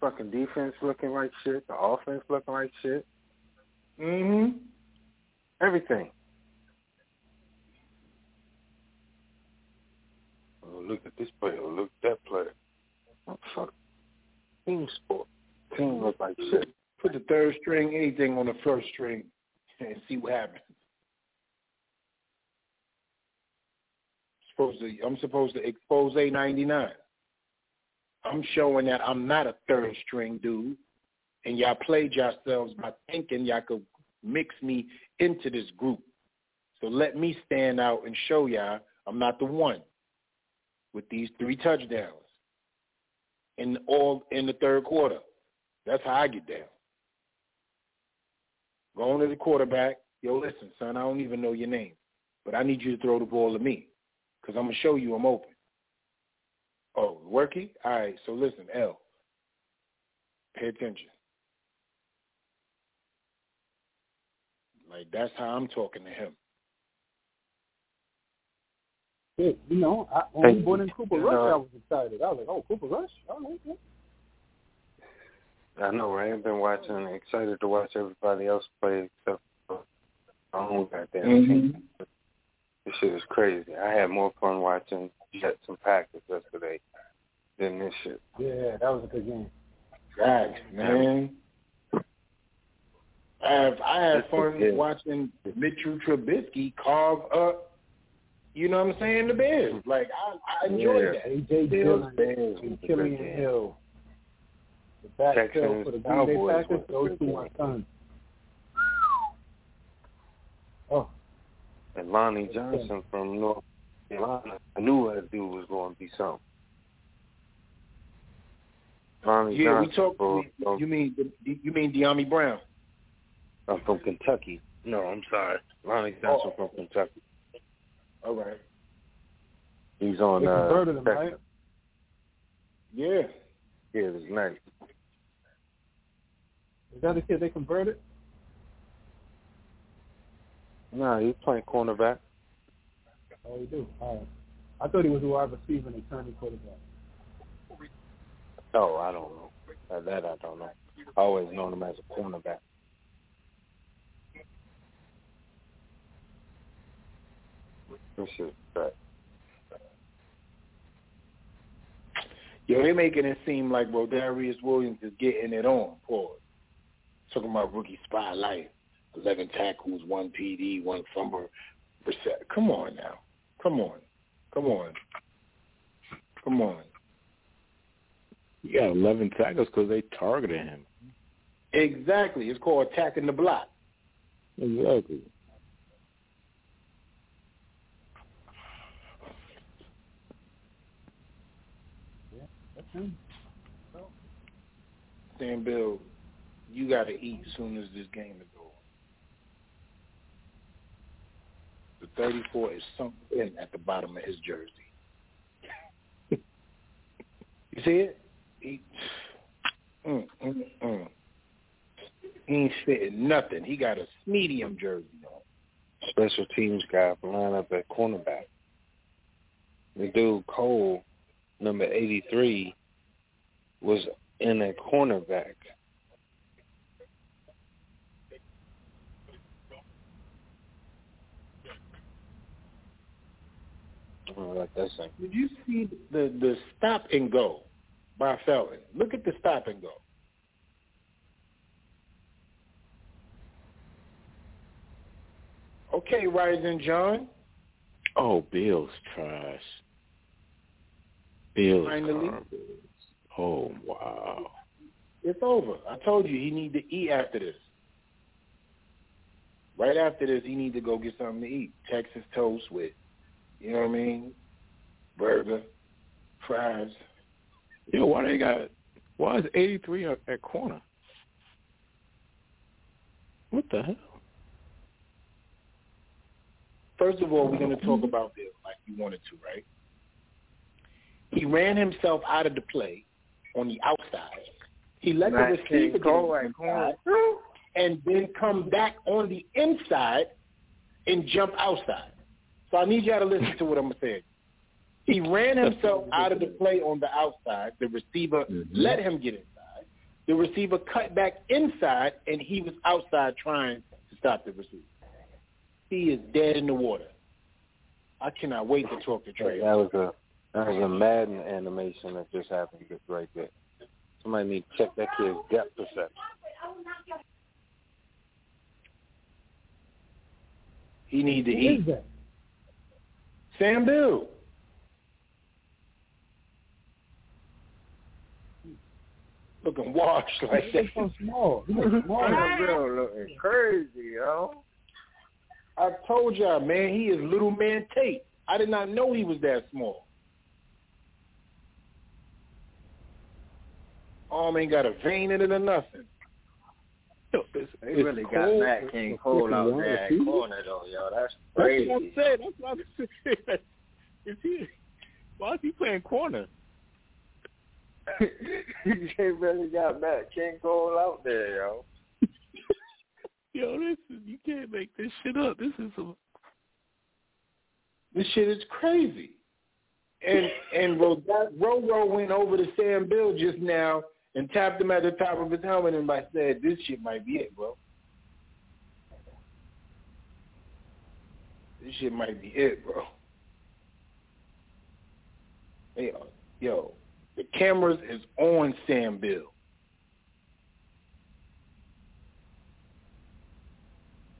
Fucking defense looking like shit. The offense looking like shit. Mm-hmm. Everything. Oh, look at this player. Oh, look at that player. Oh, fuck. Team sport. Team look like shit. Put the third string, anything on the first string, and see what happens. Supposed to, I'm supposed to expose A ninety nine. I'm showing that I'm not a third string dude, and y'all played yourselves by thinking y'all could mix me into this group. So let me stand out and show y'all I'm not the one with these three touchdowns in all in the third quarter. That's how I get down. Going to the quarterback, yo, listen, son, I don't even know your name, but I need you to throw the ball to me because I'm going to show you I'm open. Oh, worky? All right, so listen, L, pay attention. Like, that's how I'm talking to him. Shit, you know, I, when we Thank brought in Cooper Rush, know- I was excited. I was like, oh, Cooper Rush? All right, yeah. I know, right? I've been watching, excited to watch everybody else play except for my own goddamn mm-hmm. team. This shit is crazy. I had more fun watching Jets and Packers yesterday than this shit. Yeah, that was a good game. Facts, man. I have I had fun Yeah. watching Mitchell Trubisky carve up, you know what I'm saying, the Bears. Like I, I enjoyed Yeah. that. A.J. Dillon and Kylin. Hill. The Texans, for the Green Bay Packers, was a those two game. my sons. Oh, And Lonnie Johnson from North Carolina. I knew that dude was going to be something. Lonnie Yeah, we Johnson talked. from, You mean you mean Dyami Brown? uh, from Kentucky. No, I'm sorry. Lonnie Johnson from Kentucky. All right. He's on they uh, converted him, right? Yeah. Yeah, it was nice. Is that the kid they converted? No, he's playing cornerback. Oh, he do. All right. I thought he was a wide receiver and a turning quarterback. Oh, I don't know. Uh, that I don't know. I always known him as a cornerback. This is that. Yo, they making it seem like Rodarius Williams is getting it on. Pause. Talking about rookie spotlight, eleven tackles, one PD, one fumble. Come on now. Come on. Come on. Come on. He got 11 tackles because they targeted him. Exactly. It's called attacking the block. Exactly. Yeah, that's him. Sam Beal, you got to eat as soon as this game is over. The 34 is sunk in at the bottom of his jersey. you see it? He, mm, mm, mm. he ain't fitting nothing. He got a medium jersey on. Special teams guy for line up at cornerback. The dude Cole, number eighty three, was in at cornerback. Like that thing. Did you see the the stop and go by Felton? Look at the stop and go. Okay, Rysen John. Oh, Beal's trash. Beal's Finally. garbage. Oh, wow. It's over. I told you he need to eat after this. Right after this, he need to go get something to eat. Texas toast with, you know what I mean, burger, fries. Yo, why they got? Why is 83 at, at corner? What the hell? First of all, we're going to talk about Beal like you wanted to, right? He ran himself out of the play on the outside. He let Matt the receiver King Cole corner. inside and then come back on the inside and jump outside. So I need y'all to listen to what I'm saying. He ran himself out of the play on the outside. The receiver mm-hmm. let him get inside. The receiver cut back inside, and he was outside trying to stop the receiver. He is dead in the water. I cannot wait to talk to Trey. That was a that was a Madden animation that just happened just right there. Somebody need to check that kid's depth perception. He need to eat. Is that? Sam Beal. Looking washed like He's that. so small. He looks small. Sam Beal looking crazy, yo. I told y'all, man, he is little man Tate. I did not know he was that small. Arm ain't got a vein in it or nothing. They really got Matt King Cole out there at corner though, yo. That's That's crazy. what I'm saying. That's what I'm saying. Is he? Why is he playing corner? they really got Matt King Cole out there, yo. Yo, this is you can't make this shit up. This is some This shit is crazy. And and Ro Roro went over to Sam Beal just now and tapped him at the top of his helmet and I said, "This shit might be it, bro. This shit might be it, bro." Yo, uh, yo, the cameras is on Sam Beal.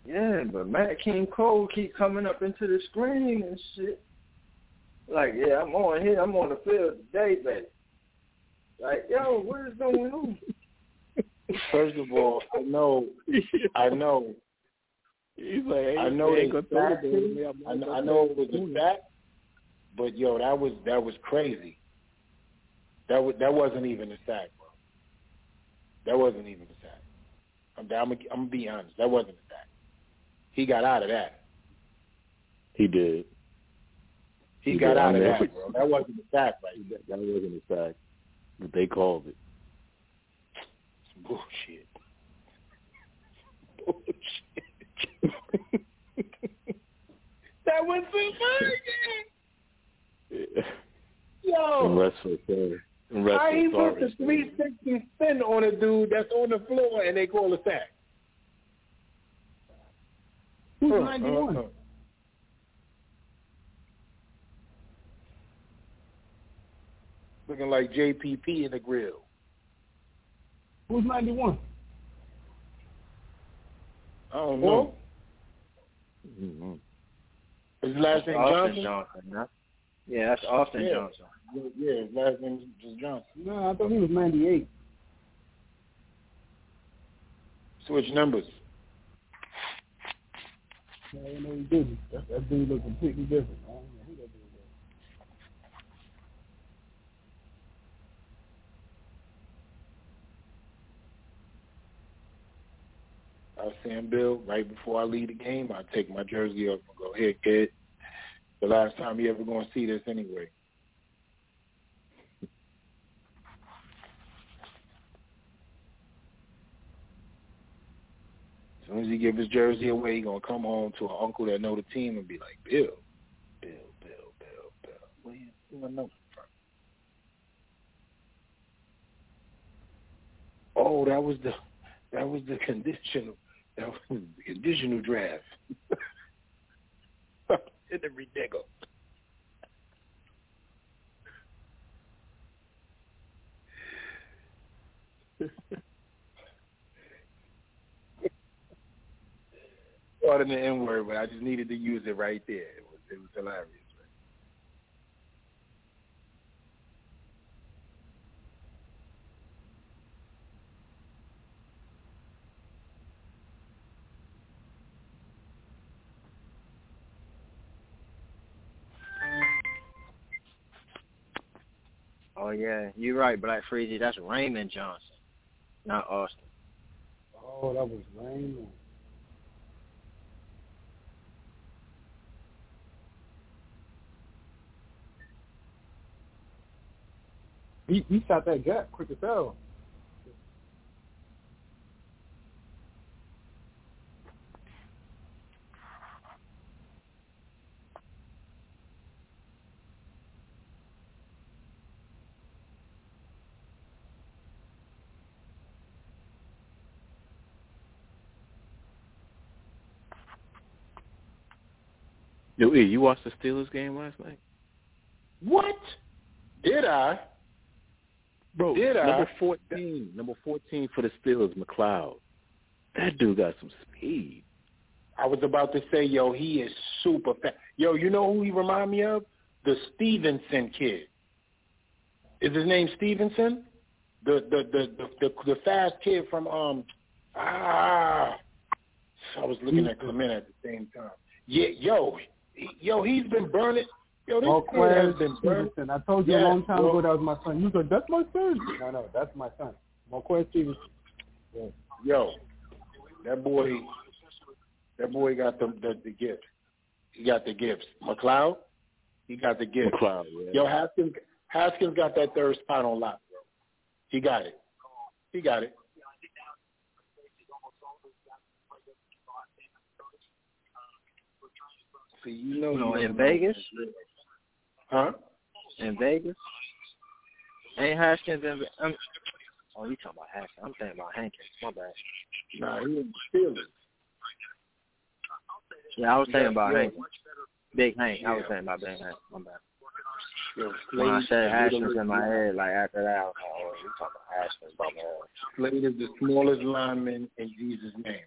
Yeah, but Matt King Cole keep coming up into the screen and shit. Like, yeah, I'm on here. I'm on the field today, baby. Like, yo, what is going on? First of all, I know, I know, He's like, hey, I know they they ain't gonna throw sacked the ball to him. me. I'm I not know, I know it was a sack, but yo, that was that was crazy. That was that wasn't even a sack, bro. That wasn't even a sack. I'm I'm I'm gonna be honest. That wasn't a sack. He got out of that. He did. He, He got did. out I of that, bro. That wasn't a sack, right? That, that wasn't a sack, but they called it. Some bullshit. Bullshit. that was so funny. Yo. And rest for sorry. And rest How he for put the sorry. 360 spin on a dude that's on the floor and they call a sack? Who's Uh, 91? uh, uh. Looking like JPP in the grill. Who's 91? I don't know. Mhm. But His last name Johnson. Johnson, huh? Yeah, that's Austin Yeah. Johnson. Yeah, his last name is Johnson. No, I thought he was 98. Switch numbers. No, I know he didn't. That, that dude looked completely different. I don't know who that dude was. Uh, I was saying, Bill, right before I leave the game, I take my jersey off and go, here, kid. The last time you ever going to see this anyway. As soon as he give his jersey away, he gonna come home to an uncle that know the team and be like, Bill, Bill, Bill, Bill, Bill. Where you, where I know from? Oh, that was the that was the conditional that was the conditional draft. In the ridiculous. More than the N word, but I just needed to use it right there. It was it was hilarious. Oh yeah, you're right, Black Freezy. That's Raymond Johnson, not Austin. Oh, that was Raymond. He he shot that gap quick as hell. Yo, E, you watched the Steelers game last night? What? Did I? Bro, Did I? number 14, number 14 for the Steelers, McCloud. That dude got some speed. I was about to say, yo, he is super fast. Yo, you know who he remind me of? The Stevenson kid. Is his name Stevenson? The the the the the, the fast kid from um ah. I was looking at Clement at the same time. Yeah, yo, he- yo, he's been burning. Yo, this kid has been burning. Stevenson. I told you a long time well- ago that was my son. You said that's my son. No, no, that's my son. Marquez Stevenson. Yeah. Yo, that boy, that boy got the the, the gift. He got the gifts. McCloud, he got the gift. McCloud, yeah. Yo, Haskins, Haskins got that third spot on lock. He got it. He got it. See, you know, No, in. Vegas? huh? In Vegas? Ain't Haskins in? I'm, oh, you talking about Haskins? I'm thinking about Hankins. My bad. Nah, he in Steelers. Yeah, I was thinking Yeah, about yeah. Hankins. Big Hank. I was Yeah. thinking about Big Hank. My bad. Yo, When I said Haskins in my head, like after that, I was like, oh, you talking about Haskins? My bad. Slade is the smallest lineman in Jesus' name.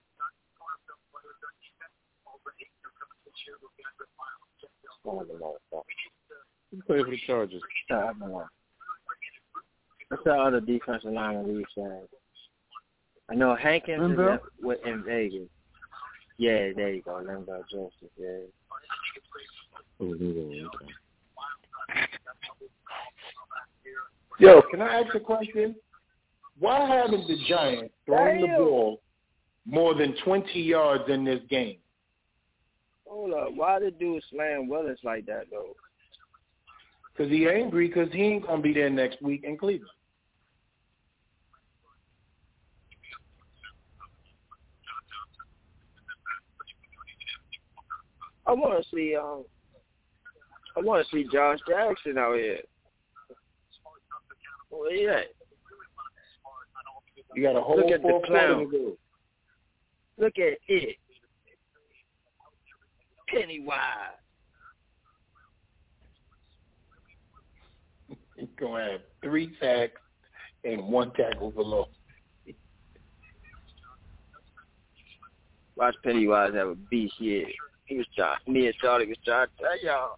One of the motherfuckers. He played for the Chargers. I don't. What's the other defensive lineman we said? I know Hankins is Linval? at, with, in Vegas. Yeah, there you go, Linval Joseph. Yeah. Oh, okay. Yo, can I ask a question? Why haven't the Giants thrown the ball more than 20 yards in this game? Hold up, why the dude slam Willis like that though? Because he angry because he ain't going to be there next week in Cleveland. I want to see um, I want to see Josh Jackson out here. Where he at? You got a whole Look at the clown. Look at it. Pennywise. He's gonna have three sacks and one tackle for loss. Watch Pennywise have a beast year. He was trying, me and Charlie was trying to tell y'all.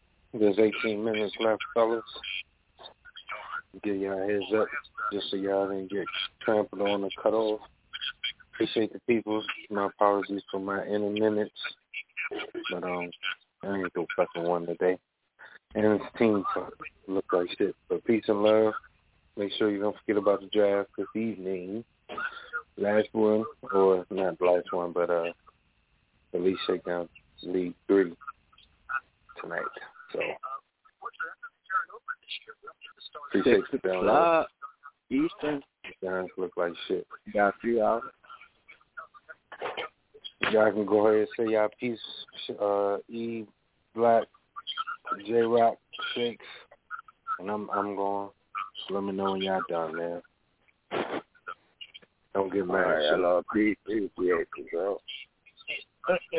there's 18 minutes left, fellas. Give y'all heads up just so y'all didn't get trampled on or cut off. Appreciate the people. My apologies for my inner minutes. But um I ain't do fucking one today. And it's team talk. Look like shit. But peace and love. Make sure you don't forget about the draft this evening. Last one, or not last one, but uh the League Shakedown League Three tonight. So appreciate the download. o'clock Eastern. Guys look like shit. You Got a few hours. Y'all can go ahead and say y'all peace. Uh, E Black, J Rock, Shakes, and I'm I'm going. Just let me know when y'all done, man. Don't get mad. right, I love peace, peace, peace, bro.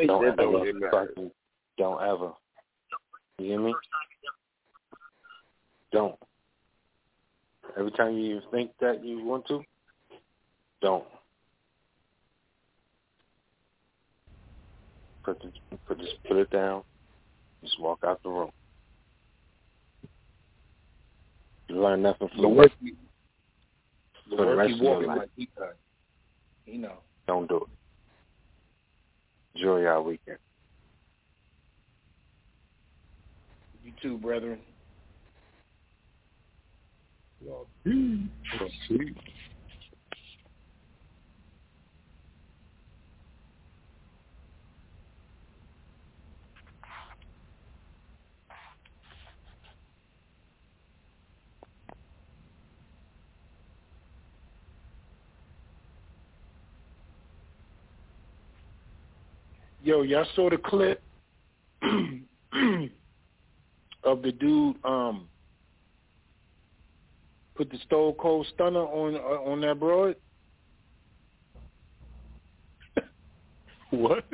Don't ever get mad. fucking don't ever. You hear me? Don't. Every time you think that you want to, don't. Put the, put just put it down. Just walk out the room. You learn nothing from The work For the the work rest he of your walking life. like he done. You know. Don't do it. Enjoy y'all weekend. You too, brethren. Yo, y'all saw the clip of the dude um put the Stone Cold Stunner on uh, on that broad? What?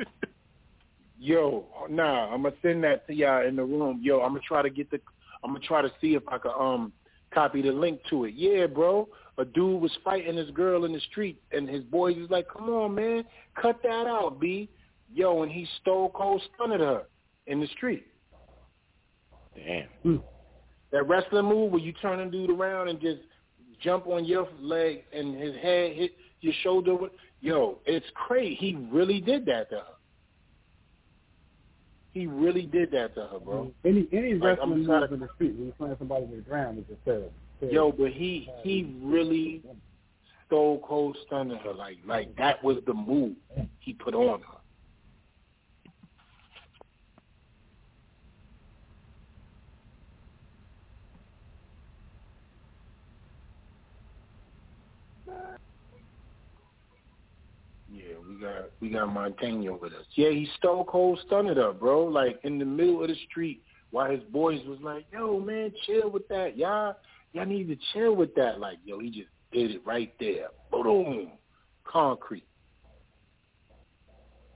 Yo, nah, I'm gonna send that to y'all in the room. Yo, I'm gonna try to get the, I'm gonna try to see if I can um copy the link to it. Yeah, bro, a dude was fighting this girl in the street, and his boys was like, "Come on, man, cut that out, b." Yo, and he stole cold stunned her in the street. Damn. That wrestling move where you turn a dude around and just jump on your leg and his head hit your shoulder. Yo, it's crazy. He really did that to her. He really did that to her, bro. Mm-hmm. Any any Like, wrestling move to- in the street when you're playing somebody to the ground is just terrible. Yo, but he he uh, really stole cold stunned her. Like like that was the move he put on her. Yeah, we got we got Montaigne with us. Yeah, he stole cold stunned her, bro. Like in the middle of the street, while his boys was like, "Yo, man, chill with that, y'all. Y'all need to chill with that." Like, yo, he just did it right there. Boom, concrete.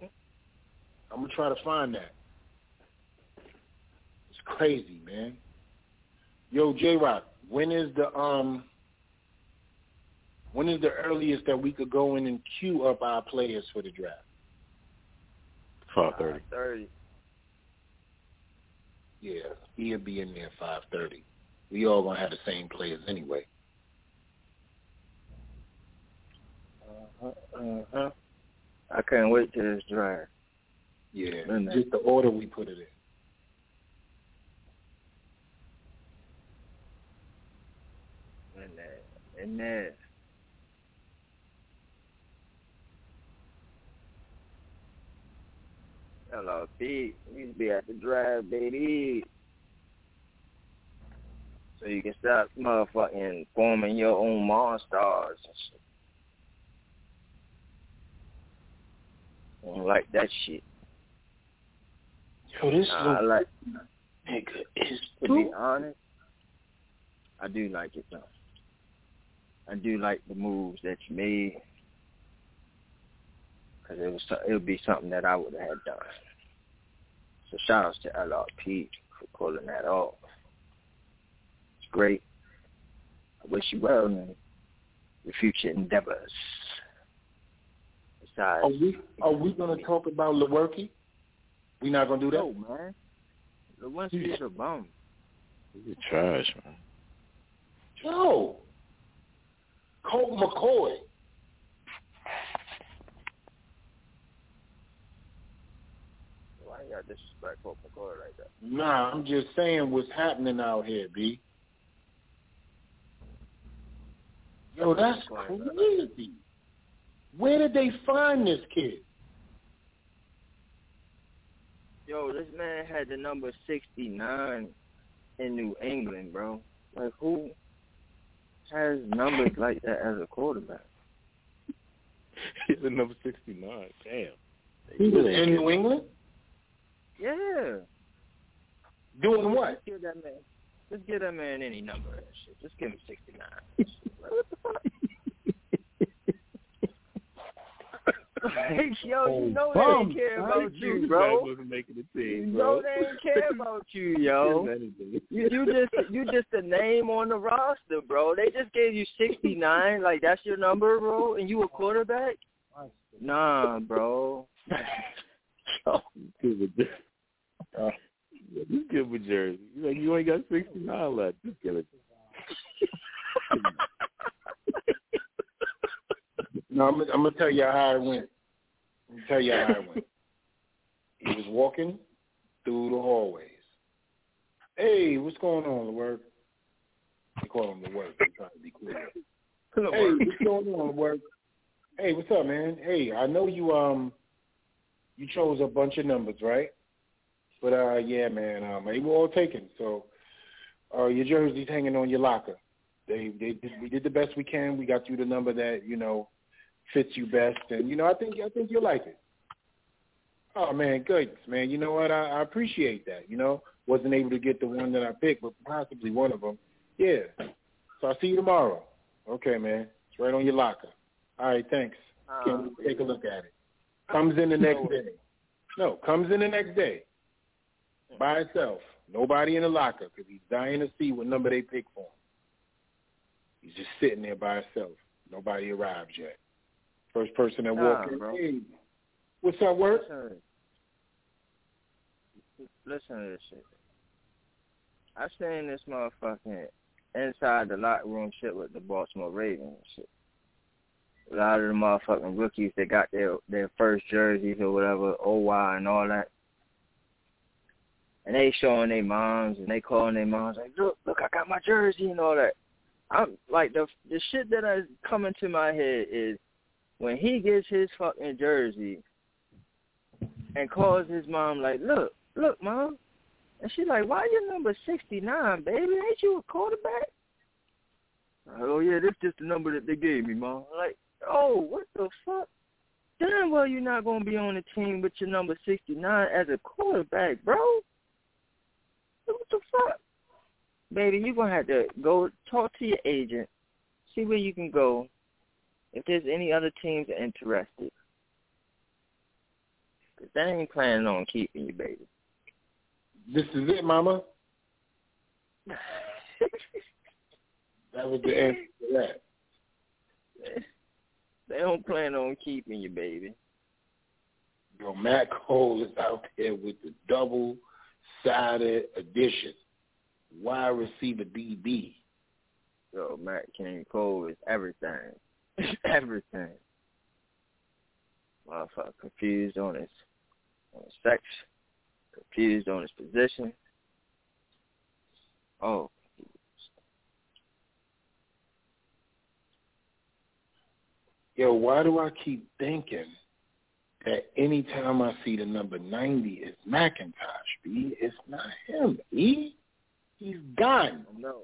I'm gonna try to find that. It's crazy, man. Yo, J Rock, when is the um when is the earliest that we could go in and queue up our players for the draft? Five thirty. Thirty. Yeah, he'll be in there five thirty. we all gonna have the same players anyway. Uh-huh, uh-huh. I can't wait till this draft. Yeah, And just the order we put it in. And that, and that. Hello, Pete. You be at the draft, baby. So you can stop motherfucking forming your own monsters and shit. I don't like that shit. Yo, this Nah, little like nigga is to be honest, I do like it though. I do like the moves that you made because it was it would be something that I would have had done. So shout outs to LRP for pulling that off. It's great. I wish you well in your future endeavors. Besides, Are we are we gonna talk about Lewerke? We not gonna do that? no man, Lewinsky's a bum. You're trash, man. Yo, Colt McCoy. Why you got disrespectful McCoy like that? Nah, I'm just saying what's happening out here, B. Yo, that's crazy. Where did they find this kid? Yo, this man had the number 69 in New England, bro. Like, who has numbers like that as a quarterback? He's the number 69. Damn. He was in New England? Yeah. Doing what? Just give that man, just give that man any number and shit. Just give him 69. Like, what the fuck? Like, yo, you know they Bum, ain't care about you, bro. making the You know they ain't care about you, yo. You, you just you just a name on the roster, bro. They just gave you sixty nine, like that's your number, bro, and you a quarterback? Nah, bro. Oh, give it this. Uh, just give him a jersey. He's like, you ain't got 69 left. Just give it. No, I'm, I'm gonna tell you how it went. I'm gonna tell you how it went. He was walking through the hallways. Hey, what's going on, LeWork? They call him LeWork. They trying to be cool. Hey, what's going on, work? Hey, what's up, man? Hey, I know you um you chose a bunch of numbers, right? But uh yeah, man, um they were all taken. So uh your jersey's hanging on your locker. They they did, we did the best we can. We got you the number that, you know, fits you best and you know, I think I think you'll like it. Oh man, goodness, man. You know what? I, I appreciate that. You know, wasn't able to get the one that I picked, but possibly one of them. Yeah. So I'll see you tomorrow. Okay, man. It's right on your locker. All right, thanks. Can't wait to take a look at it. Comes in the next day. No, comes in the next day by itself. Nobody in the locker because he's dying to see what number they pick for him. He's just sitting there by himself. Nobody arrived yet. First person that Nah, walked in, bro. hey, what's up, work? Listen, listen to this shit. I seen this motherfucking inside the locker room shit with the Baltimore Ravens and shit. A lot of the motherfucking rookies that got their their first jerseys or whatever, OY and all that. And they showing their moms and they calling their moms like, look, look, I got my jersey and all that. I'm like the the shit that is coming to my head is when he gets his fucking jersey and calls his mom like, look, look, mom. And she's like, why you number 69, baby? Ain't you a quarterback? Oh, yeah, this just the number that they gave me, mom. Like, oh, what the fuck? Damn well you're not to be on the team with your number 69 as a quarterback, bro. What the fuck? Baby, you're going to have to go talk to your agent, see where you can go, if there's any other teams interested. Cause they ain't planning on keeping you, baby. This is it, mama. That was the answer to that. They don't plan on keeping you, baby. Yo, Matt Cole is out there with the double-sided edition. wide receiver DB. Yo, Matt King Cole is everything. everything. Motherfucker confused on his on his sex, confused on his position. Oh. Yo, why do I keep thinking that anytime I see the number 90 it's McIntosh, B? It's not him, E. He's gone. I know.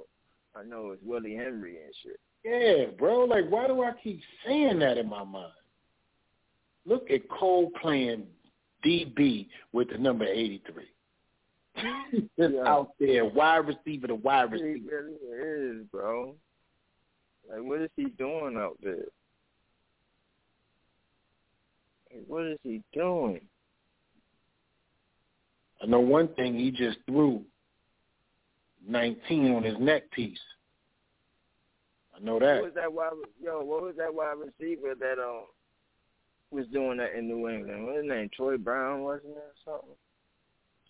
I know it's Willie Henry and shit. Yeah, bro. Like, why do I keep saying that in my mind? Look at Cole playing DB with the number 83. Just yeah. out there, wide receiver to wide receiver. He really is, bro. Like, what is he doing out there? Like, what is he doing? I know one thing. He just threw 19 on his neck piece. I know that. What was that wide? Yo, what was that wide receiver that um was doing that in New England? What was his name? Troy Brown, wasn't it, or something?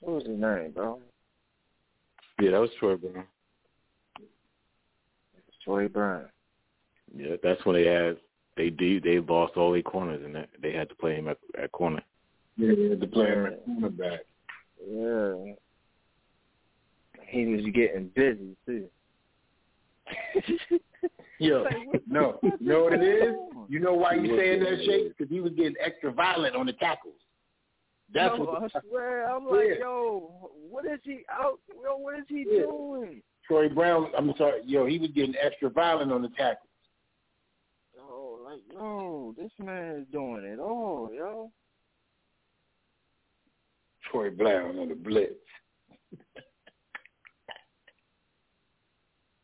What was his name, bro? Yeah, that was Troy Brown. Troy Brown. Yeah, that's when they had they do. they lost all their corners and they had to play him at, at corner. Yeah, they had to play him at cornerback. Yeah. He was getting busy too. Yo, no, you know what it is? You know why you saying that, Shake? Because he was getting extra violent on the tackles. That's no, what. The, I swear, I'm like, yo, what is he out? Yo, what is he yeah. doing? Troy Brown. I'm sorry, yo, he was getting extra violent on the tackles. Like, yo, this man is doing it all, yo. Troy Brown on the blitz.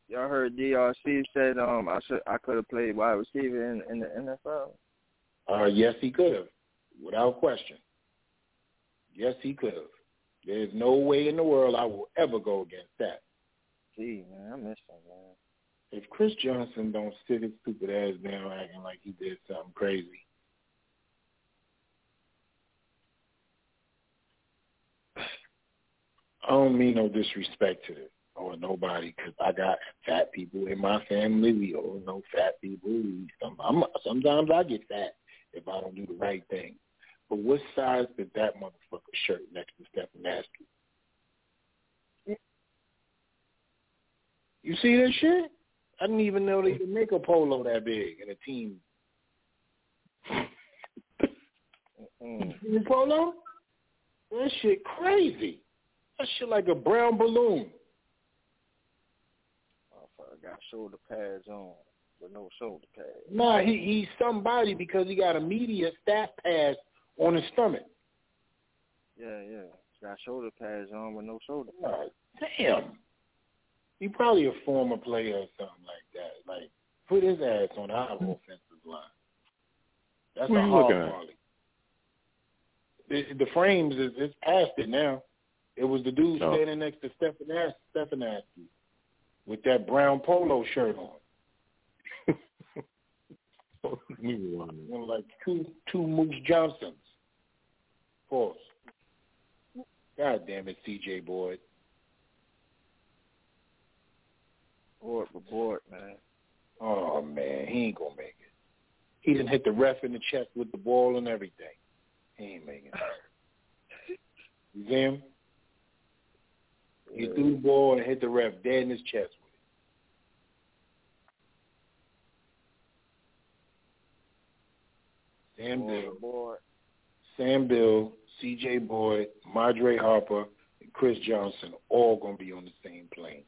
Y'all heard DRC said um I should I could have played wide receiver in, in the NFL. Uh, yes, he could have, without question. Yes, he could have. There's no way in the world I will ever go against that. Gee, man, I miss him, man. If Chris Johnson don't sit his stupid ass down acting like he did something crazy. I don't mean no disrespect to this or nobody because I got fat people in my family. We all know fat people. Sometimes I get fat if I don't do the right thing. But what size did that motherfucker shirt next to Stefanski? You see that shit? I didn't even know they could make a polo that big in a team. mm polo? That shit crazy. That shit like a brown balloon I got shoulder pads on, but no shoulder pads. Nah, he he's somebody because he got a media staff pass on his stomach. Yeah, yeah. He's got shoulder pads on with no shoulder pads. damn. He probably a former player or something like that. Like put his ass on our offensive line. That's what a hard quality. The, the frames is it's past it now. It was the dude no. standing next to Stephan Stefanski with that brown polo shirt on. One like two two Moose Johnsons. Pause. God damn it, CJ Board. For board, man. Oh man, he ain't gonna make it. He didn't hit the ref in the chest with the ball and everything. He ain't making it. you see him? He threw the ball and hit the ref dead in his chest with it. Sam boy, Bill, boy. Sam Beal, C.J. Board, Madre Harper, and Chris Johnson all gonna be on the same plane.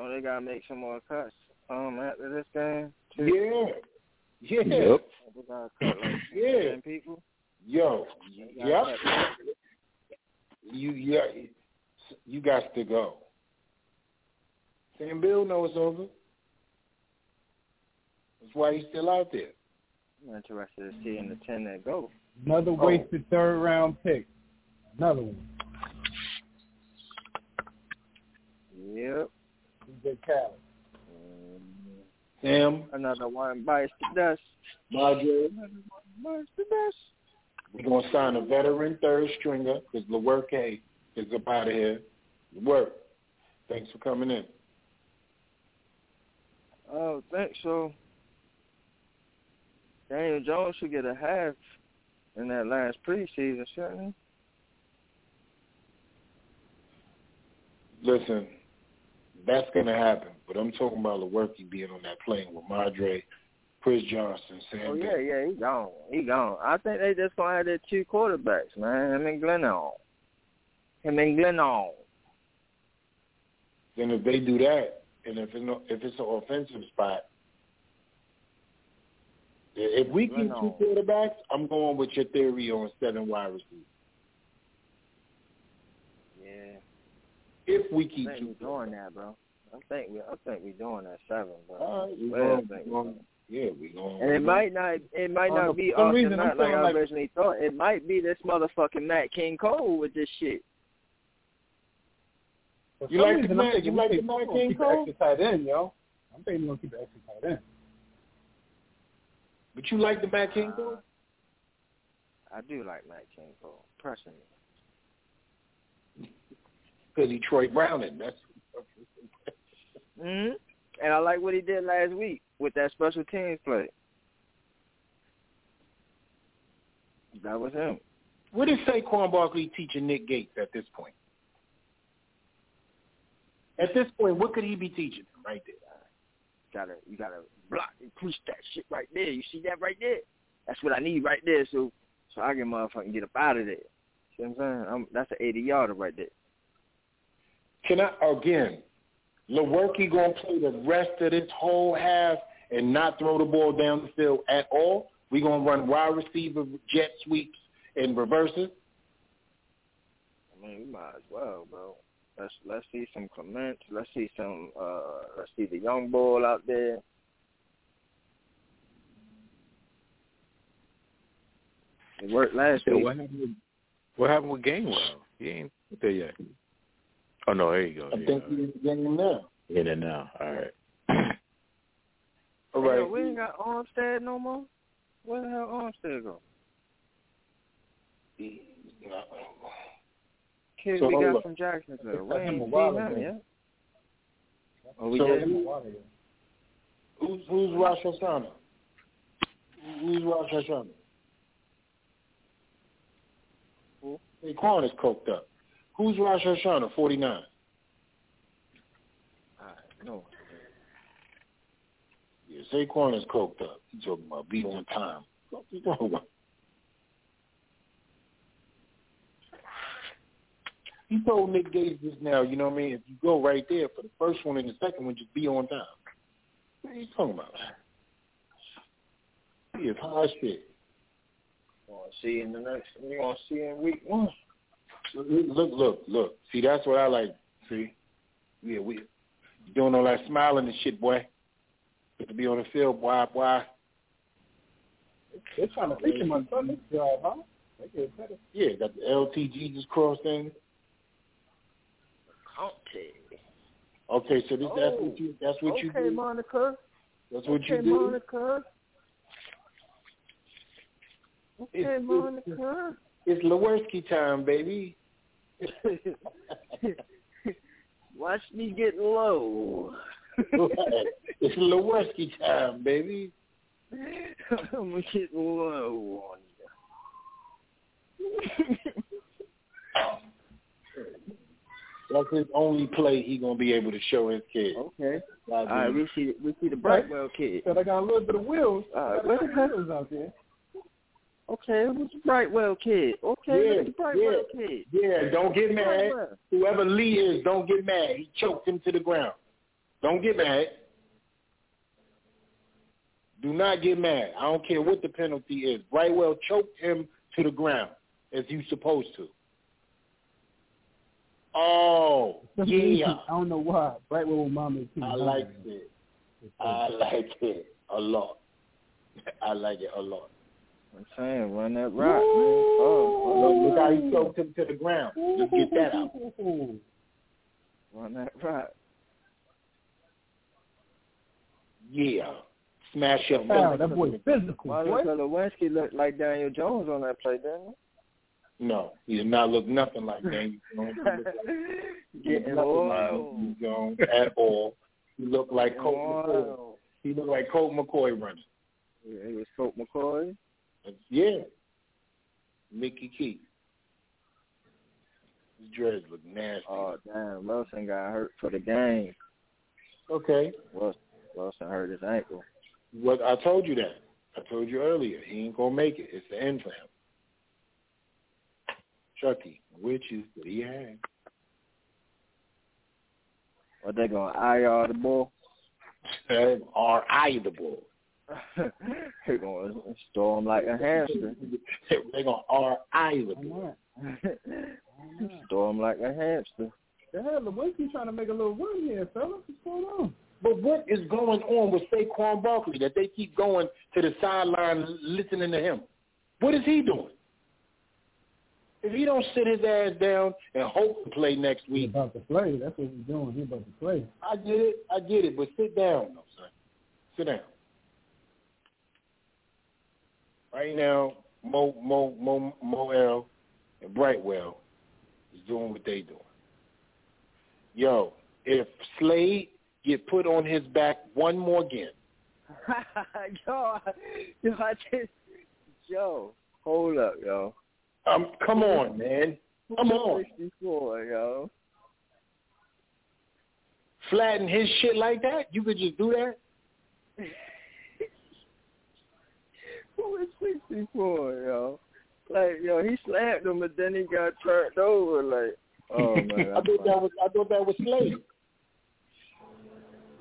Oh, they gotta make some more cuts um after this game. Too. Yeah. Yeah. Yep. They gotta cut like yeah. ten people. Yo. Yep. You yeah. You got to go. Sam Beal knows it's over. That's why he's still out there. I'm interested in seeing the ten that go. Another Oh. wasted third round pick. Another one. Yep. DJ Khaled. Sam, Another one bites the dust. Madre, Another one bites the dust. we're gonna sign a veteran third stringer because Lewerke is up out of here. Work. Thanks for coming in. Oh, thanks. So Daniel Jones should get a half in that last preseason, shouldn't he? Listen, that's going to happen. But I'm talking about Lewerke being on that plane with Madre, Chris Johnson, Sam. Oh yeah, yeah, he gone. He gone. I think they just gonna have their two quarterbacks, man. Him and Glennon. Him and Glennon. Then if they do that, and if it's no, if it's an offensive spot, if we keep two quarterbacks, I'm going with your theory on seven wide receivers. Yeah. If we keep I think two, we doing that, bro. I think we, I think we doing that seven, bro. All right, we Well, going, I think we going, yeah, we going. And it might not, it might not uh, be for some off reason, the I'm like feeling I like- originally thought. It might be this motherfucking Matt King Cole with this shit. You like the reason, Matt- you like the Matt we're gonna King keep Cole? the extra tight end, yo. I'm thinking we're gonna keep the extra tight end. But you like the Matt King though? I do like Matt King Cole personally. Because he Troy Brown it. That's hmm And I like what he did last week with that special teams play. That was him. what is Saquon Barkley teaching Nick Gates at this point? At this point, what could he be teaching him right there? Gotta you gotta block and push that shit right there. You see that right there? That's what I need right there. So so I can motherfucking get up out of there. See what I'm saying? I'm, that's an eighty yarder right there. Can I again? Lewerke gonna play the rest of this whole half and not throw the ball down the field at all. We gonna run wide receiver jet sweeps and reverses. I mean, we might as well, bro. Let's let's see some Clements. Let's see some. uh Let's see the young ball out there. It worked last So week. what happened? With, what happened with Gainwell? He ain't there yet. Oh no, there you go. I There think you go. he's getting him now. Get it now. All right. All right. Hey, yo, we ain't got Armstead no more. Where the hell Armstead go? Kid So we hold got up. from Jacksonville. Picked We up him ain't a seen him yet. Oh, we So- did. Him a. Who's who's Rosh Hashanah? Who's Rosh Hashanah? Who? Saquon is coked up. Who's Rosh Hashanah? Forty nine. No. Yeah, Saquon is coked up. He's talking about be on time. What you talking about? He told Nick Gates just now, you know what I mean? If you go right there for the first one and the second one, just be on time. What are you talking about? He is high shit. Gonna see in the next. We gonna see in week one. Look, look, look, look. See, that's what I like. See, yeah, we doing all that smiling and shit, boy. Get to be on the field, boy, boy. They're trying to think him on Sunday drive, huh? They get better. Yeah, got the LTG just crossed in. Conte. Okay, so this that's Oh, what you that's what you okay, do. Monica. That's what okay, you do. Monica. Okay, It's- Monica. It's Lewerski time, baby. Watch me get low. it's Lewerski time, baby. I'm gonna get low on you. That's his only play he gonna be able to show his kids. Okay. All All right, we see we see the Brightwell kid. Said I got a little bit of wheels. All right, Got where the heck? wheels out there. Okay, who's the Brightwell kid? Okay, Yeah, look at the Brightwell yeah. kid. Yeah, don't get mad. Brightwell. Whoever Lee is, don't get mad. He choked him to the ground. Don't get mad. Do not get mad. I don't care what the penalty is. Brightwell choked him to the ground as you supposed to. Oh, yeah. I don't know why. Brightwell mama is I like it. I like it a lot. I like it a lot. I'm saying, run that rock, man. Oh, Look, look how he choked him to the ground. Just get that out. run that rock. Yeah. Smash your Wow, that boy physical, Why does Lewinsky look like Daniel Jones on that play, didn't No, he did not look nothing like Daniel Jones. Getting like old. Jones at all. He looked like Colt McCoy. He looked like Colt McCoy running. Yeah, he was Colt McCoy. Yeah. Mickey Keith. His dreads look nasty. Oh damn, Wilson got hurt for the game. Okay. Wilson, Wilson hurt his ankle. What I told you that. I told you earlier. He ain't gonna make it. It's the end for him. Chucky, which is what he had. What they gonna IR the ball? Are I the bull? They gonna store him like a hamster. They're gonna R I the bull. store him like a hamster. The hell, Lewinsky trying to make a little run here, fellas. What's going on? But what is going on with Saquon Barkley that they keep going to the sideline listening to him? What is he doing? If he don't sit his ass down and hope to play next He's week, about to play. That's what he's doing. He's about to play. I get it, I get it, but sit down, though, son. Sit down. Right now, Mo Mo Mo Moel and Brightwell is doing what they doing. Yo, if Slade get put on his back one more again, yo, yo, I just, yo, hold up, yo. um, come on, man, come on, 64, yo. flatten his shit like that. You could just do that. Who is 64, yo? Like, yo, he slapped him, but then he got turned over. Like, oh man, I thought that was I thought that was Slade.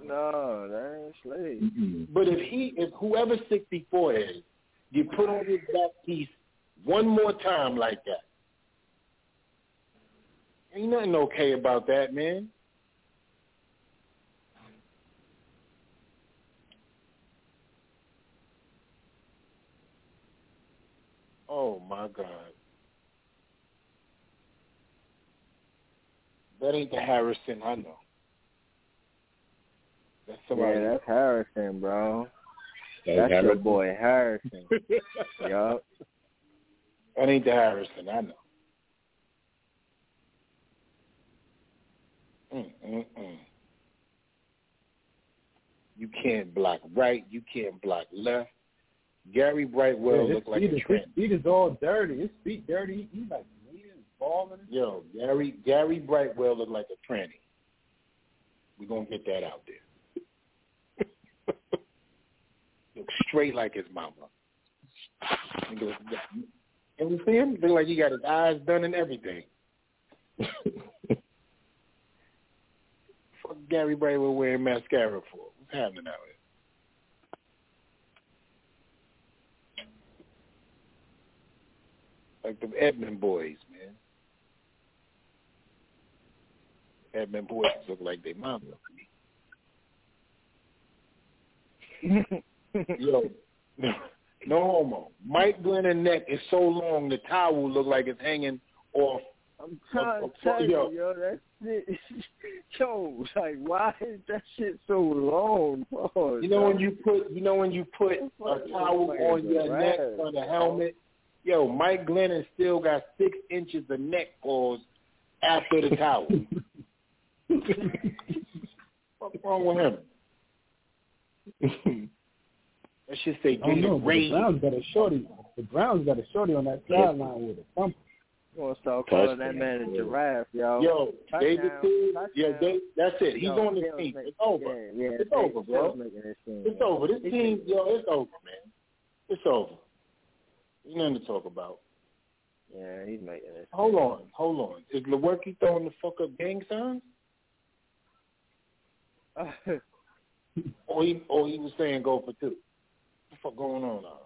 no, that ain't Slade. Mm-hmm. But if he, if whoever 64 is, you put on his back piece one more time like that, ain't nothing okay about that, man. Oh my God. That ain't the Harrison I know. That's somebody. Yeah, that's Harrison, bro. That's That's your boy Harrison. yup. That ain't the Harrison I know. Mm-mm-mm. You can't block right. You can't block left. Gary Brightwell Yeah, looked like a is. His feet is all dirty. His feet dirty. He, he's like leaning, falling. Yo, Gary Gary Brightwell looked like a tranny. We're gonna get that out there. Look straight like his mama. You ever see him? Look like he got his eyes done and everything. Fuck Gary Brightwell wearing mascara for? What's happening out here? Like the Edmund boys, man. Edmund boys look like they mom look to me. Yo, no, no homo. Mike Glennon neck is so long the towel look like it's hanging off. I'm trying of- to tell of- yo, you, yo, that shit, yo, like, why is that shit so long, bro? You know when you put you know when you put a towel on your neck on the helmet. Yo, Mike Glennon still got six inches of neck pause after the towel. What's wrong with him? That should say get it but The rain. Browns got a shorty. The Browns got a shorty on that sideline with a thumper. You gonna start calling that man a giraffe, yo? Yo, David Touchdown, yeah, they, that's it. He's Yo, on the team. make- It's over. Yeah, yeah, it's they- over, bro. Sills making this team, It's man. over. This They team, think- yo, it's over, man. It's over. There's nothing to talk about. Yeah, he's making this. Hold on, hold on. Is Lewerke throwing the fuck up gang signs? Or he, or he was saying go for two? What the fuck going on now?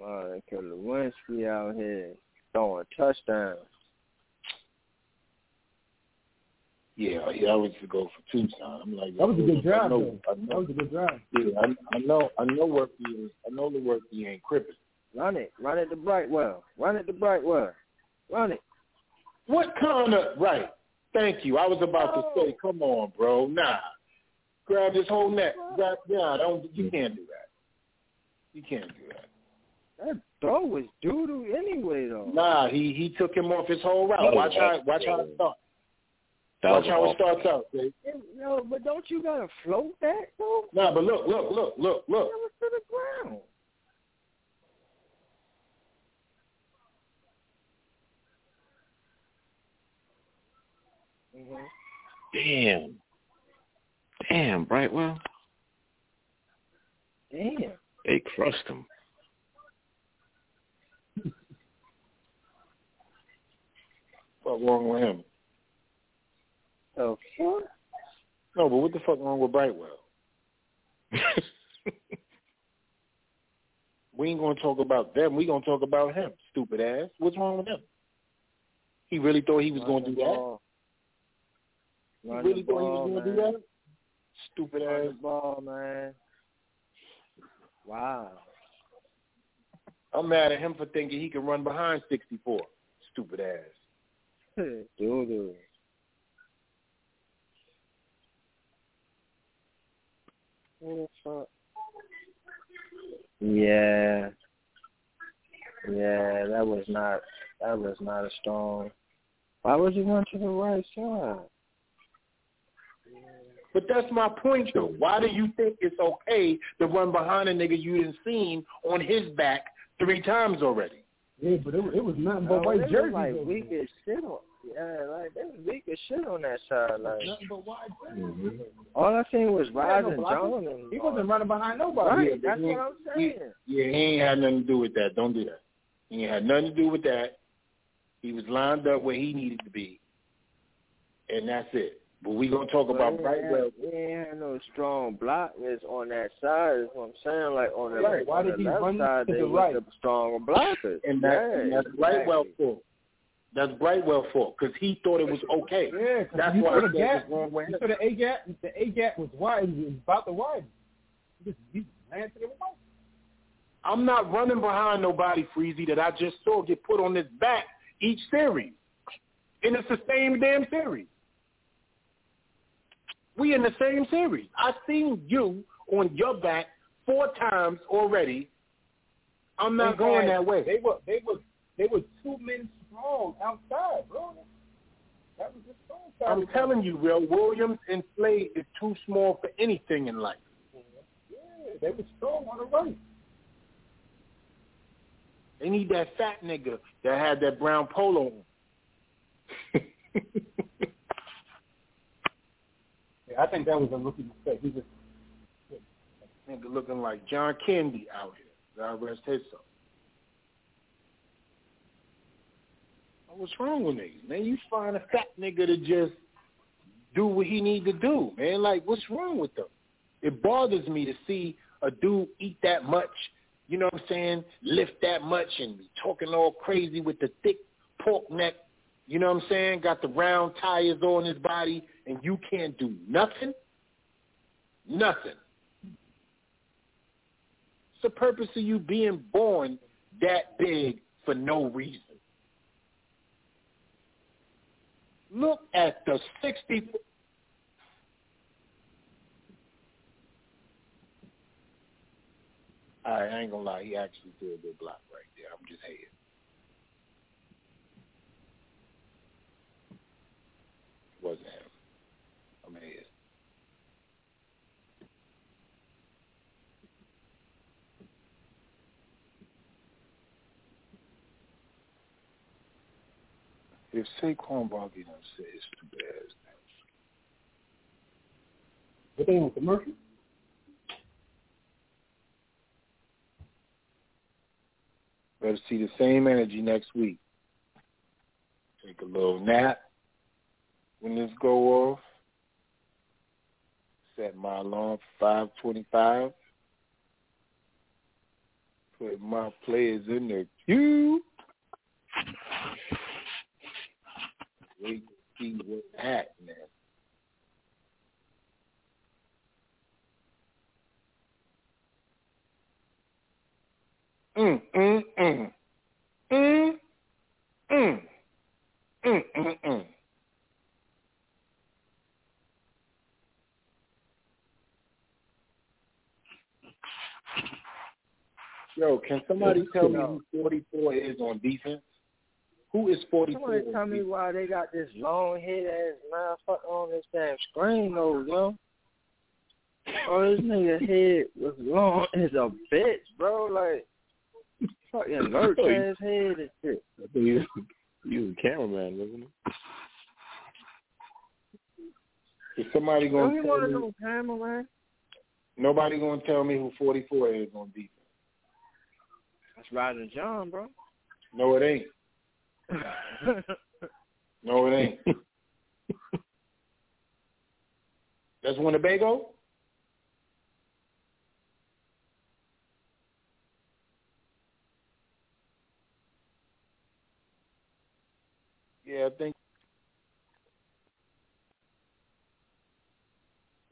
Man, Lewinsky out here throwing touchdowns. Yeah, yeah, I was to go for two sign. I'm like, That was a good drive, I know, though. I That was a good drive. yeah, I, I know, I know Worky is, I know Lewerke ain't crippin'. Run it. Run it to Brightwell. Run it to Brightwell. Run it. What kind of right? Thank you. I was about to oh. say, come on, bro. Nah, grab his whole neck. Grab, yeah, don't. You can't do that. You can't do that. That throw was doo doo anyway though. Nah, he he took him off his whole route. Oh, watch how watch how it starts. That Watch was how it starts out. Dave. No, but don't you gotta float that though? Nah, but look, look, look, look, look. That was to the ground. Mm-hmm. Damn. Damn, Brightwell. Damn. They crushed him. What wrong with him? Oh, fuck? No, but what the fuck wrong with Brightwell? we ain't gonna talk about them. We gonna talk about him. Stupid ass. What's wrong with him? He really thought he was gonna do that. He really thought he was gonna man. do that. Stupid Run ass. ball, man. Wow. I'm mad at him for thinking he can run behind 64. Stupid ass. Doo doo. Fuck? Yeah. Yeah, that was not that was not a strong why would you run to the right side? But that's my point, though. Why do you think it's okay to run behind a nigga you didn't seen on his back three times already? Yeah, but it, was- it was nothing but Oh, white they was jerseys. like weak as shit on yeah, like they was weak as shit on that side. Like Nothing but white jerseys. Mm-hmm. all I seen was He had no Rysen. John and He wasn't running behind nobody. Right, Yeah, that's he- what I'm saying. Yeah, he ain't had nothing to do with that. Don't do that. He ain't had nothing to do with that. He was lined up where he needed to be, and that's it. But we gonna talk about But Brightwell. He ain't had no strong blockers on that side. Is what I'm saying. Like on the, Right. on the left side, to they the was right? the stronger blockers. And, that, yeah, and that's Brightwell fault. That's Brightwell fault because he thought it was okay. Yeah, That's why the gap. it's wrong with You saw the A gap. The A gap was wide. It was about to widen. He just ran to the right. I'm not running behind nobody, Freezy, that I just saw get put on his back each series. And it's the same damn series. We in the same series. I seen you on your back four times already. I'm not They going had- that way. They were they were they were two men strong outside, bro. That was strong side. I'm telling you, Will, Williams and Slade is too small for anything in life. Yeah, they were strong on the right. They need that fat nigga that had that brown polo on. Yeah, I think that was a rookie mistake. He just Nigga looking like John Candy out here. God rest his soul. What's wrong with niggas, man? You find a fat nigga to just do what he need to do, man. Like, what's wrong with them? It bothers me to see a dude eat that much, you know what I'm saying, lift that much and be talking all crazy with the thick pork neck, you know what I'm saying, got the round tires on his body, and you can't do nothing? Nothing. What's the purpose of you being born that big for no reason? Look at the 60. I ain't gonna lie. He actually did a good block right there. I'm just hating. Wasn't him. I'm hating. If Saquon Barkley don't say it's too bad, but they in commercial? better see the same energy next week. Take a little nap when this go off. Set my alarm for five twenty-five. Put my players in the queue. Wait to see what happens. Mm, mm, mm. Mm, mm. Mm, mm, mm. Yo, can somebody tell me who 44 is on defense? Who is 44? Somebody tell me why they got this long head ass motherfucker on this damn screen though, yo. Oh, this nigga head was long as a bitch, bro. Like fucking lurch ass head and shit. I think he, he was a cameraman, wasn't he? Is somebody Don't gonna you tell want to know cameraman? Nobody gonna tell me who 44 is on defense. That's Rodney John, bro. No, it ain't. No, it ain't. That's Winnebago. Yeah, I think